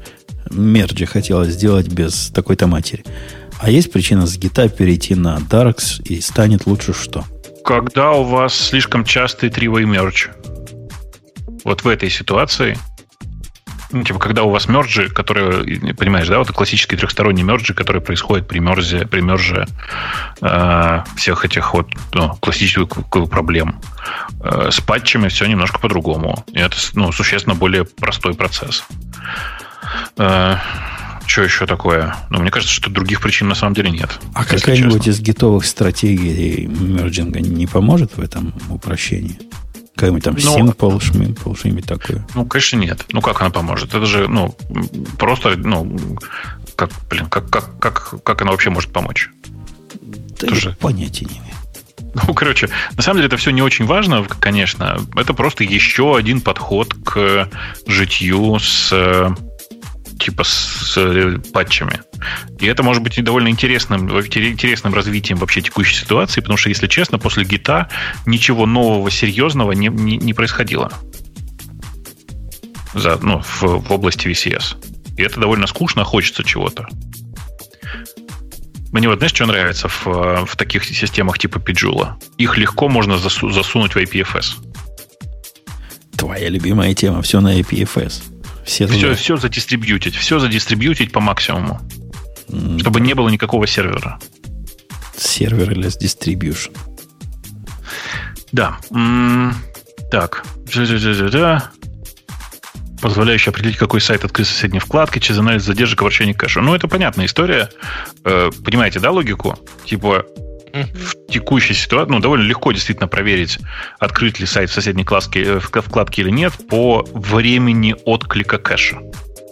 Мерджи хотелось сделать без такой-то матери. А есть причина с гита перейти на Darks и станет лучше что? Когда у вас слишком частый тривой мерч. Вот в этой ситуации ну, типа, когда у вас мерджи, которые, понимаешь, да, вот классический трехсторонний мерджи, который происходит при мерзе, при мерже э, всех этих вот ну, классических проблем. Э, с патчами все немножко по-другому. И это, ну, существенно более простой процесс. Э, что еще такое? Ну, мне кажется, что других причин на самом деле нет. А какая-нибудь из гитовых стратегий мерджинга не поможет в этом упрощении? Какой-нибудь там ну, Simple, Шмимпл, что-нибудь такое. Ну, конечно, нет. Ну, как она поможет? Это же, ну, просто, ну, как, блин, как, как, как, как она вообще может помочь? Да Тоже... понятия не имею. Ну, короче, на самом деле это все не очень важно, конечно. Это просто еще один подход к житью с типа с э, патчами. И это может быть довольно интересным, интересным развитием вообще текущей ситуации, потому что, если честно, после гита ничего нового, серьезного не, не, не происходило за, ну, в, в области VCS. И это довольно скучно, хочется чего-то. Мне вот знаешь, что нравится в, в таких системах типа Pijula? Их легко можно засу- засунуть в IPFS. Твоя любимая тема. Все на IPFS. Все, все, все задистрибьютить. Все задистрибьютить по максимуму. Mm, чтобы не было никакого сервера. Сервер или distribution. Да. М-м- так позволяющий определить, какой сайт открыт в соседней вкладке через анализ задержек и вращения кэша. Ну, это понятная история. Э, понимаете, да, логику? Типа, в текущей ситуации, ну, довольно легко действительно проверить, открыт ли сайт в соседней вкладке, э, вкладке или нет по времени отклика кэша.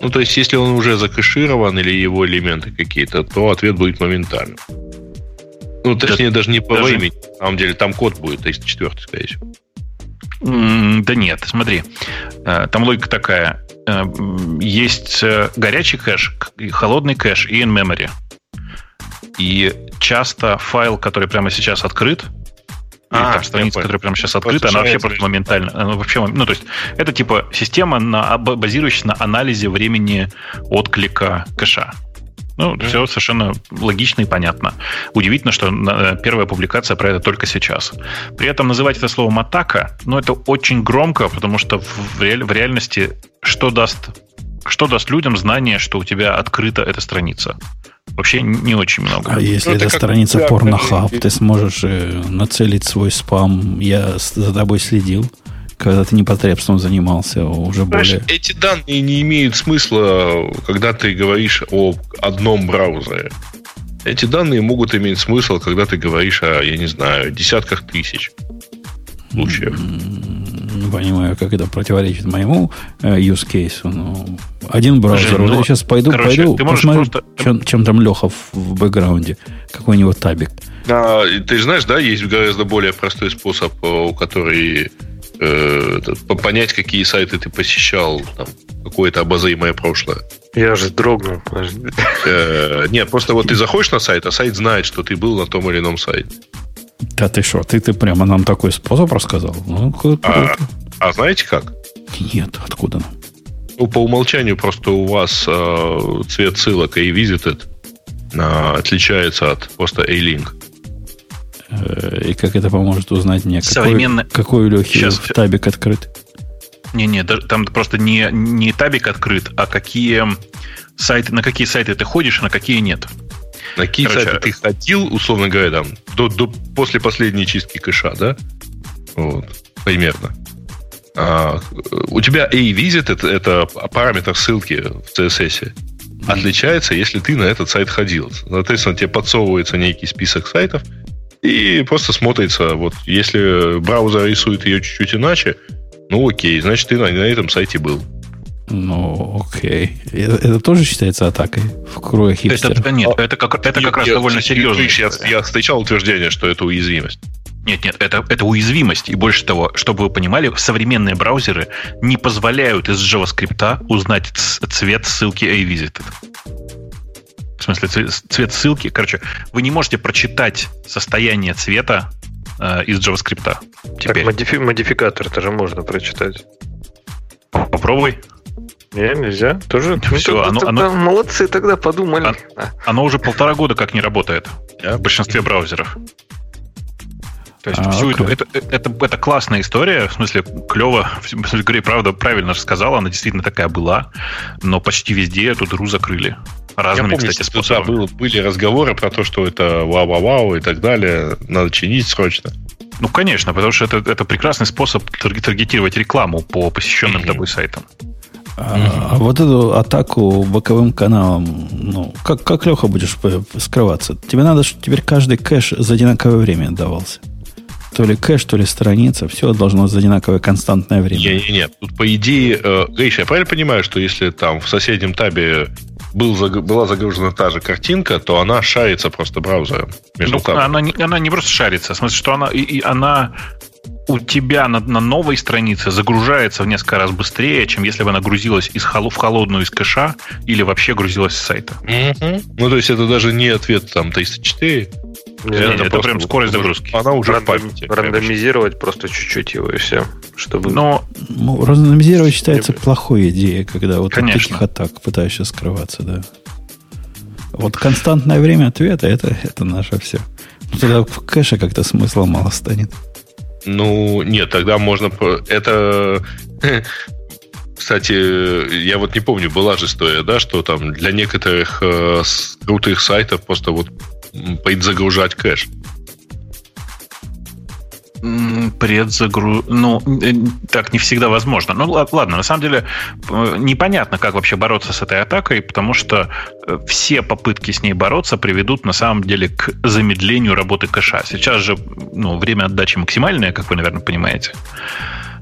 Ну, то есть, если он уже закэширован или его элементы какие-то, то ответ будет моментально. Ну, точнее, да, даже не по даже... времени. На самом деле, там код будет, то есть четвертый, скорее всего. Да нет, смотри. Э, там логика такая. Э, есть горячий кэш, холодный кэш и in-memory. И часто файл, который прямо сейчас открыт, а, там страница, которая прямо сейчас открыта, она вообще просто моментально. Она вообще, ну, то есть, это типа система, на, базирующаяся на анализе времени отклика кэша. Ну, mm все совершенно логично и понятно. Удивительно, что э, первая публикация про это только сейчас. При этом называть это словом атака, ну, это очень громко, потому что в, реаль, в реальности что даст, что даст людям знание, что у тебя открыта эта страница? Вообще не очень много. А если ну, это, это страница Pornhub, ты сможешь э, нацелить свой спам. Я за тобой следил когда ты непотребством занимался, уже Знаешь, более... Эти данные не имеют смысла, когда ты говоришь о одном браузере. Эти данные могут иметь смысл, когда ты говоришь о, я не знаю, десятках тысяч случаев. Не понимаю, как это противоречит моему э, use case. Ну, один браузер. Ну, вот я сейчас пойду, короче, пойду, посмотрю, просто... чем, чем там Леха в, в бэкграунде. Какой-нибудь табик. А, ты знаешь, да, есть гораздо более простой способ, у который э, понять, какие сайты ты посещал, там, какое-то обозримое прошлое. Я же дрогнул. Э, нет, просто вот ты заходишь на сайт, а сайт знает, что ты был на том или ином сайте. Да ты что, ты, ты прямо нам такой способ рассказал? Ну, а, а знаете как? Нет, откуда нам? Ну, по умолчанию просто у вас э, цвет ссылок и visited э, отличается от просто A-Link. И как это поможет узнать мне, Современно... какой, какой у Лехи Сейчас... табик открыт? Не-не, там просто не, не табик открыт, а какие сайты, на какие сайты ты ходишь, а на какие нет. На какие Короче, сайты ты ходил, условно говоря, там, до, до, после последней чистки кэша, да? Вот, примерно. А, у тебя A-visit это, это параметр ссылки в CSS. Отличается, если ты на этот сайт ходил. Соответственно, тебе подсовывается некий список сайтов, и просто смотрится, вот если браузер рисует ее чуть-чуть иначе, ну окей, значит, ты на, на этом сайте был. Ну, окей. Это, это тоже считается атакой в круге хипстеров? Это, нет, это как, это как раз довольно серьезно. Я, я встречал утверждение, что это уязвимость. Нет, нет, это, это уязвимость. И больше того, чтобы вы понимали, современные браузеры не позволяют из JavaScript узнать цвет ссылки A-Visited. В смысле, цвет ссылки. Короче, вы не можете прочитать состояние цвета э, из JavaScript. Теперь. Так модифи- модификатор это же можно прочитать. Попробуй. Не, нельзя. Тоже. Ну, Все, оно, оно, молодцы тогда подумали. А, оно уже полтора года как не работает в большинстве браузеров. То есть а, всю эту, это, это, это классная история, в смысле, клево. *laughs* В смысле, Грей, правда, правильно же сказала, она действительно такая была, но почти везде эту дыру закрыли. Разными, Я помню, кстати, способами. Да, был, были разговоры про то, что это вау-вау-вау и так далее, надо чинить срочно. Ну, конечно, потому что это, это прекрасный способ таргетировать рекламу по посещенным mm-hmm. тобой сайтам. А, а вот эту атаку боковым каналом, ну, как, как Леха будешь скрываться? Тебе надо, чтобы теперь каждый кэш за одинаковое время отдавался то ли кэш, то ли страница, все должно за одинаковое константное время. Нет, нет, нет. Тут по идее, э, Гриша, я правильно понимаю, что если там в соседнем табе был, была загружена та же картинка, то она шарится просто браузером между ну, Она, не, она не просто шарится, в смысле, что она, и, и она у тебя на, на новой странице загружается в несколько раз быстрее, чем если бы она грузилась из холо, в холодную из кэша или вообще грузилась с сайта. Mm-hmm. Ну, то есть это даже не ответ там 304, нет, это, это прям скорость загрузки. Она уже Рандом, в памяти. Рандомизировать просто чуть-чуть его и все. Чтобы... Но... Ну, рандомизировать считается не... плохой идеей, когда вот Конечно. от таких атак пытаешься скрываться, да. Вот константное время ответа это, это наше все. Ну, тогда в кэше как-то смысла мало станет. Ну, нет, тогда можно... Это *laughs* Кстати, я вот не помню, была же история, да, что там для некоторых э, крутых сайтов просто вот предзагружать кэш предзагру... Ну, э, так не всегда возможно. Ну, ладно, на самом деле э, непонятно, как вообще бороться с этой атакой, потому что э, все попытки с ней бороться приведут на самом деле к замедлению работы кэша. Сейчас же ну, время отдачи максимальное, как вы, наверное, понимаете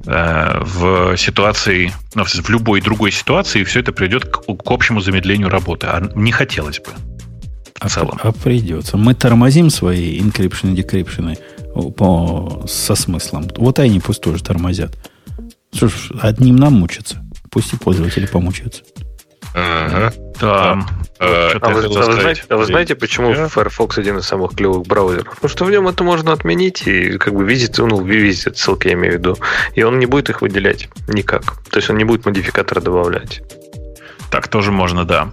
в ситуации, ну, в любой другой ситуации все это приведет к, к общему замедлению работы. А не хотелось бы. В целом. А, а придется. Мы тормозим свои инкрипшены, декрипшены по, со смыслом. Вот они пусть тоже тормозят. Ж, одним нам мучиться. Пусть и пользователи помучаются. Ага. Да. А, а, вы, а, вы знаете, а вы знаете, почему yeah. Firefox один из самых клевых браузеров? Потому что в нем это можно отменить и как бы видеть, ну, видеть ссылки, я имею в виду. И он не будет их выделять никак. То есть он не будет модификатора добавлять. Так тоже можно, да.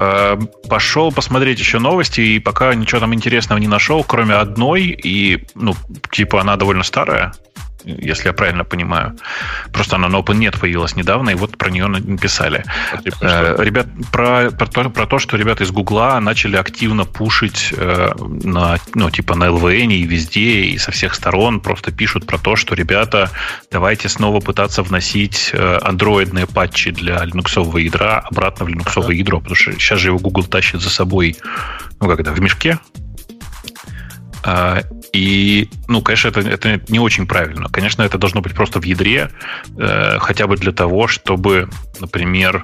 Э, пошел посмотреть еще новости, и пока ничего там интересного не нашел, кроме одной, и, ну, типа, она довольно старая если я правильно понимаю. Просто она на OpenNet появилась недавно, и вот про нее написали. Э, ребят, про, про, то, про то, что ребята из Гугла начали активно пушить э, на, ну, типа на LVN и везде, и со всех сторон просто пишут про то, что, ребята, давайте снова пытаться вносить э, андроидные патчи для линуксового ядра обратно в линуксовое ага. ядро, потому что сейчас же его Google тащит за собой, ну, это, в мешке, а, и, ну, конечно, это, это не очень правильно. Конечно, это должно быть просто в ядре, э, хотя бы для того, чтобы, например,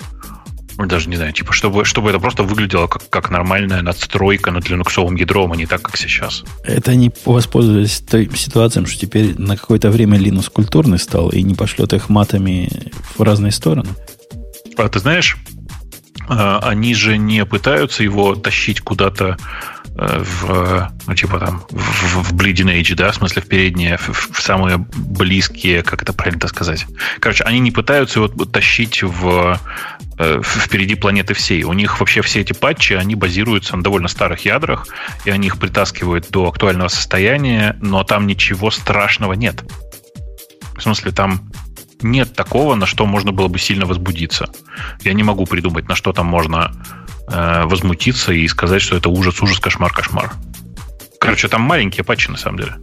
ну, даже не знаю, типа, чтобы, чтобы это просто выглядело как, как нормальная надстройка над линуксовым ядром, а не так, как сейчас. Это они воспользовались той ситуацией, что теперь на какое-то время Linux культурный стал и не пошлет их матами в разные стороны? А ты знаешь, э, они же не пытаются его тащить куда-то в, ну, типа там, в, в Bleeding Edge, да, в смысле в передние, в, в самые близкие, как это правильно сказать. Короче, они не пытаются его тащить в, э, впереди планеты всей. У них вообще все эти патчи, они базируются на довольно старых ядрах, и они их притаскивают до актуального состояния, но там ничего страшного нет. В смысле, там нет такого, на что можно было бы сильно возбудиться. Я не могу придумать, на что там можно э, возмутиться и сказать, что это ужас, ужас, кошмар, кошмар. Короче, там маленькие патчи на самом деле.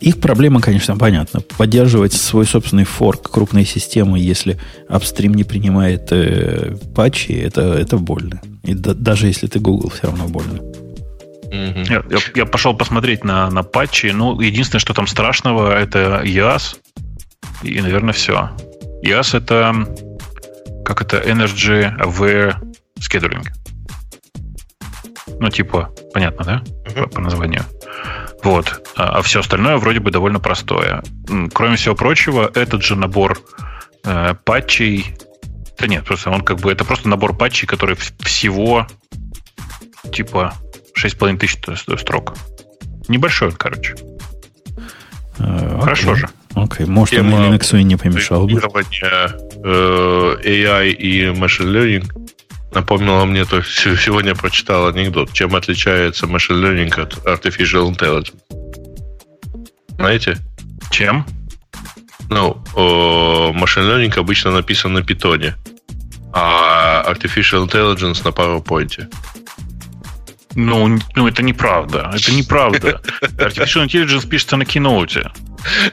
Их проблема, конечно, понятна. Поддерживать свой собственный форк крупной системы, если апстрим не принимает э, патчи, это, это больно. И да, даже если ты Google, все равно больно. Я, я, я пошел посмотреть на, на патчи. Ну, единственное, что там страшного, это EAS. И, наверное, все. EAS это как это Energy Aware Scheduling. Ну, типа, понятно, да? Uh-huh. По, по названию. Вот. А, а все остальное вроде бы довольно простое. Кроме всего прочего, этот же набор э, патчей. Да нет, просто он как бы это просто набор патчей, который всего типа 6,5 тысяч строк. Небольшой он, короче. Uh, Хорошо же. Окей, okay. может, Тема он Linux и не помешал бы. Э, AI и machine learning напомнила мне, то сегодня прочитал анекдот, чем отличается machine learning от artificial intelligence. Знаете? Чем? Ну, machine learning обычно написан на питоне, а artificial intelligence на PowerPoint. Ну, ну, это неправда. Это неправда. Artificial Intelligence пишется на Keynote.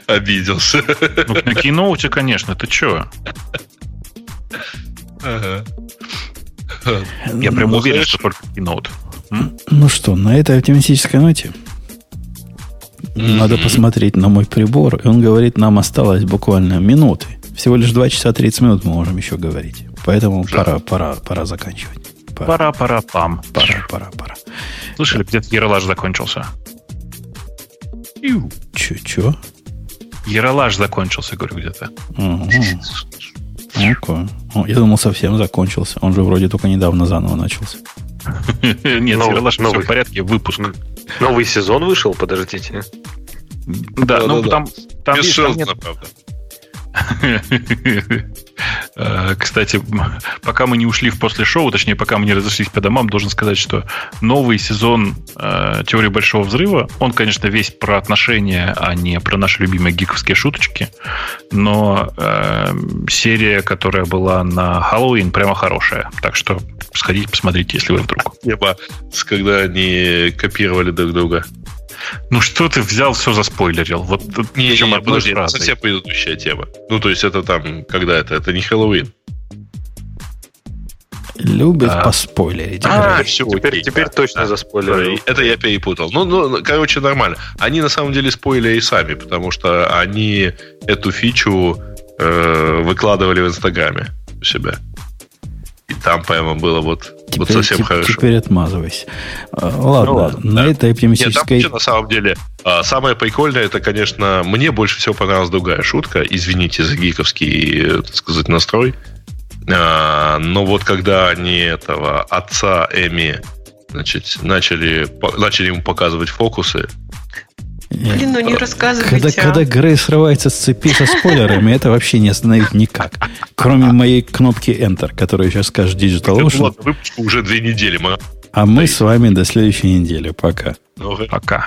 Обиделся. Ну, на Keynote, конечно. Ты что? Ага. Я прям ну, уверен, что только Keynote. Ну что, на этой оптимистической ноте надо посмотреть на мой прибор. И он говорит, нам осталось буквально минуты. Всего лишь 2 часа 30 минут мы можем еще говорить. Поэтому пора, пора, пора заканчивать. Пора, пора, пам. Пора, пора, пора. Слышали, где-то Ералаш закончился. Че, че? Ералаш закончился, говорю, где-то. Угу. Okay. Я думал, совсем закончился. Он же вроде только недавно заново начался. *laughs* Нет, Ералаш все в порядке, выпуск. Новый сезон вышел, подождите. Да, ну там... Без правда. *laughs* Э, кстати, пока мы не ушли в после шоу, точнее, пока мы не разошлись по домам, должен сказать, что новый сезон э, Теории Большого Взрыва, он, конечно, весь про отношения, а не про наши любимые гиковские шуточки, но э, серия, которая была на Хэллоуин, прямо хорошая. Так что сходите, посмотрите, если вы вдруг. Небо, когда они копировали друг друга. Ну что ты взял все за спойлерил? Вот не, причем не, подожди, это совсем предыдущая тема. Ну, то есть это там, когда это? Это не Хэллоуин. Любит а. поспойлерить. А, все, теперь, окей, теперь да, точно да, за спойлеры. Это я перепутал. Ну, ну, короче, нормально. Они на самом деле спойлерили сами, потому что они эту фичу э, выкладывали в Инстаграме у себя. Там прямо было вот, теперь, вот совсем теперь, хорошо. Теперь отмазывайся. А, ладно, ну, ладно на да. этой оптимистической... Нет, там, на самом деле, а, самое прикольное, это, конечно, мне больше всего понравилась другая шутка. Извините за гиковский, так сказать, настрой. А, но вот когда они этого отца Эми значит, начали, начали ему показывать фокусы, Блин, ну не рассказывайте. Когда, а. когда Грей срывается с цепи со спойлерами, это вообще не остановить никак. Кроме моей кнопки Enter, которая сейчас скажет Digital Ocean. Выпуск уже две недели. А мы с вами до следующей недели. Пока. Ну, Пока.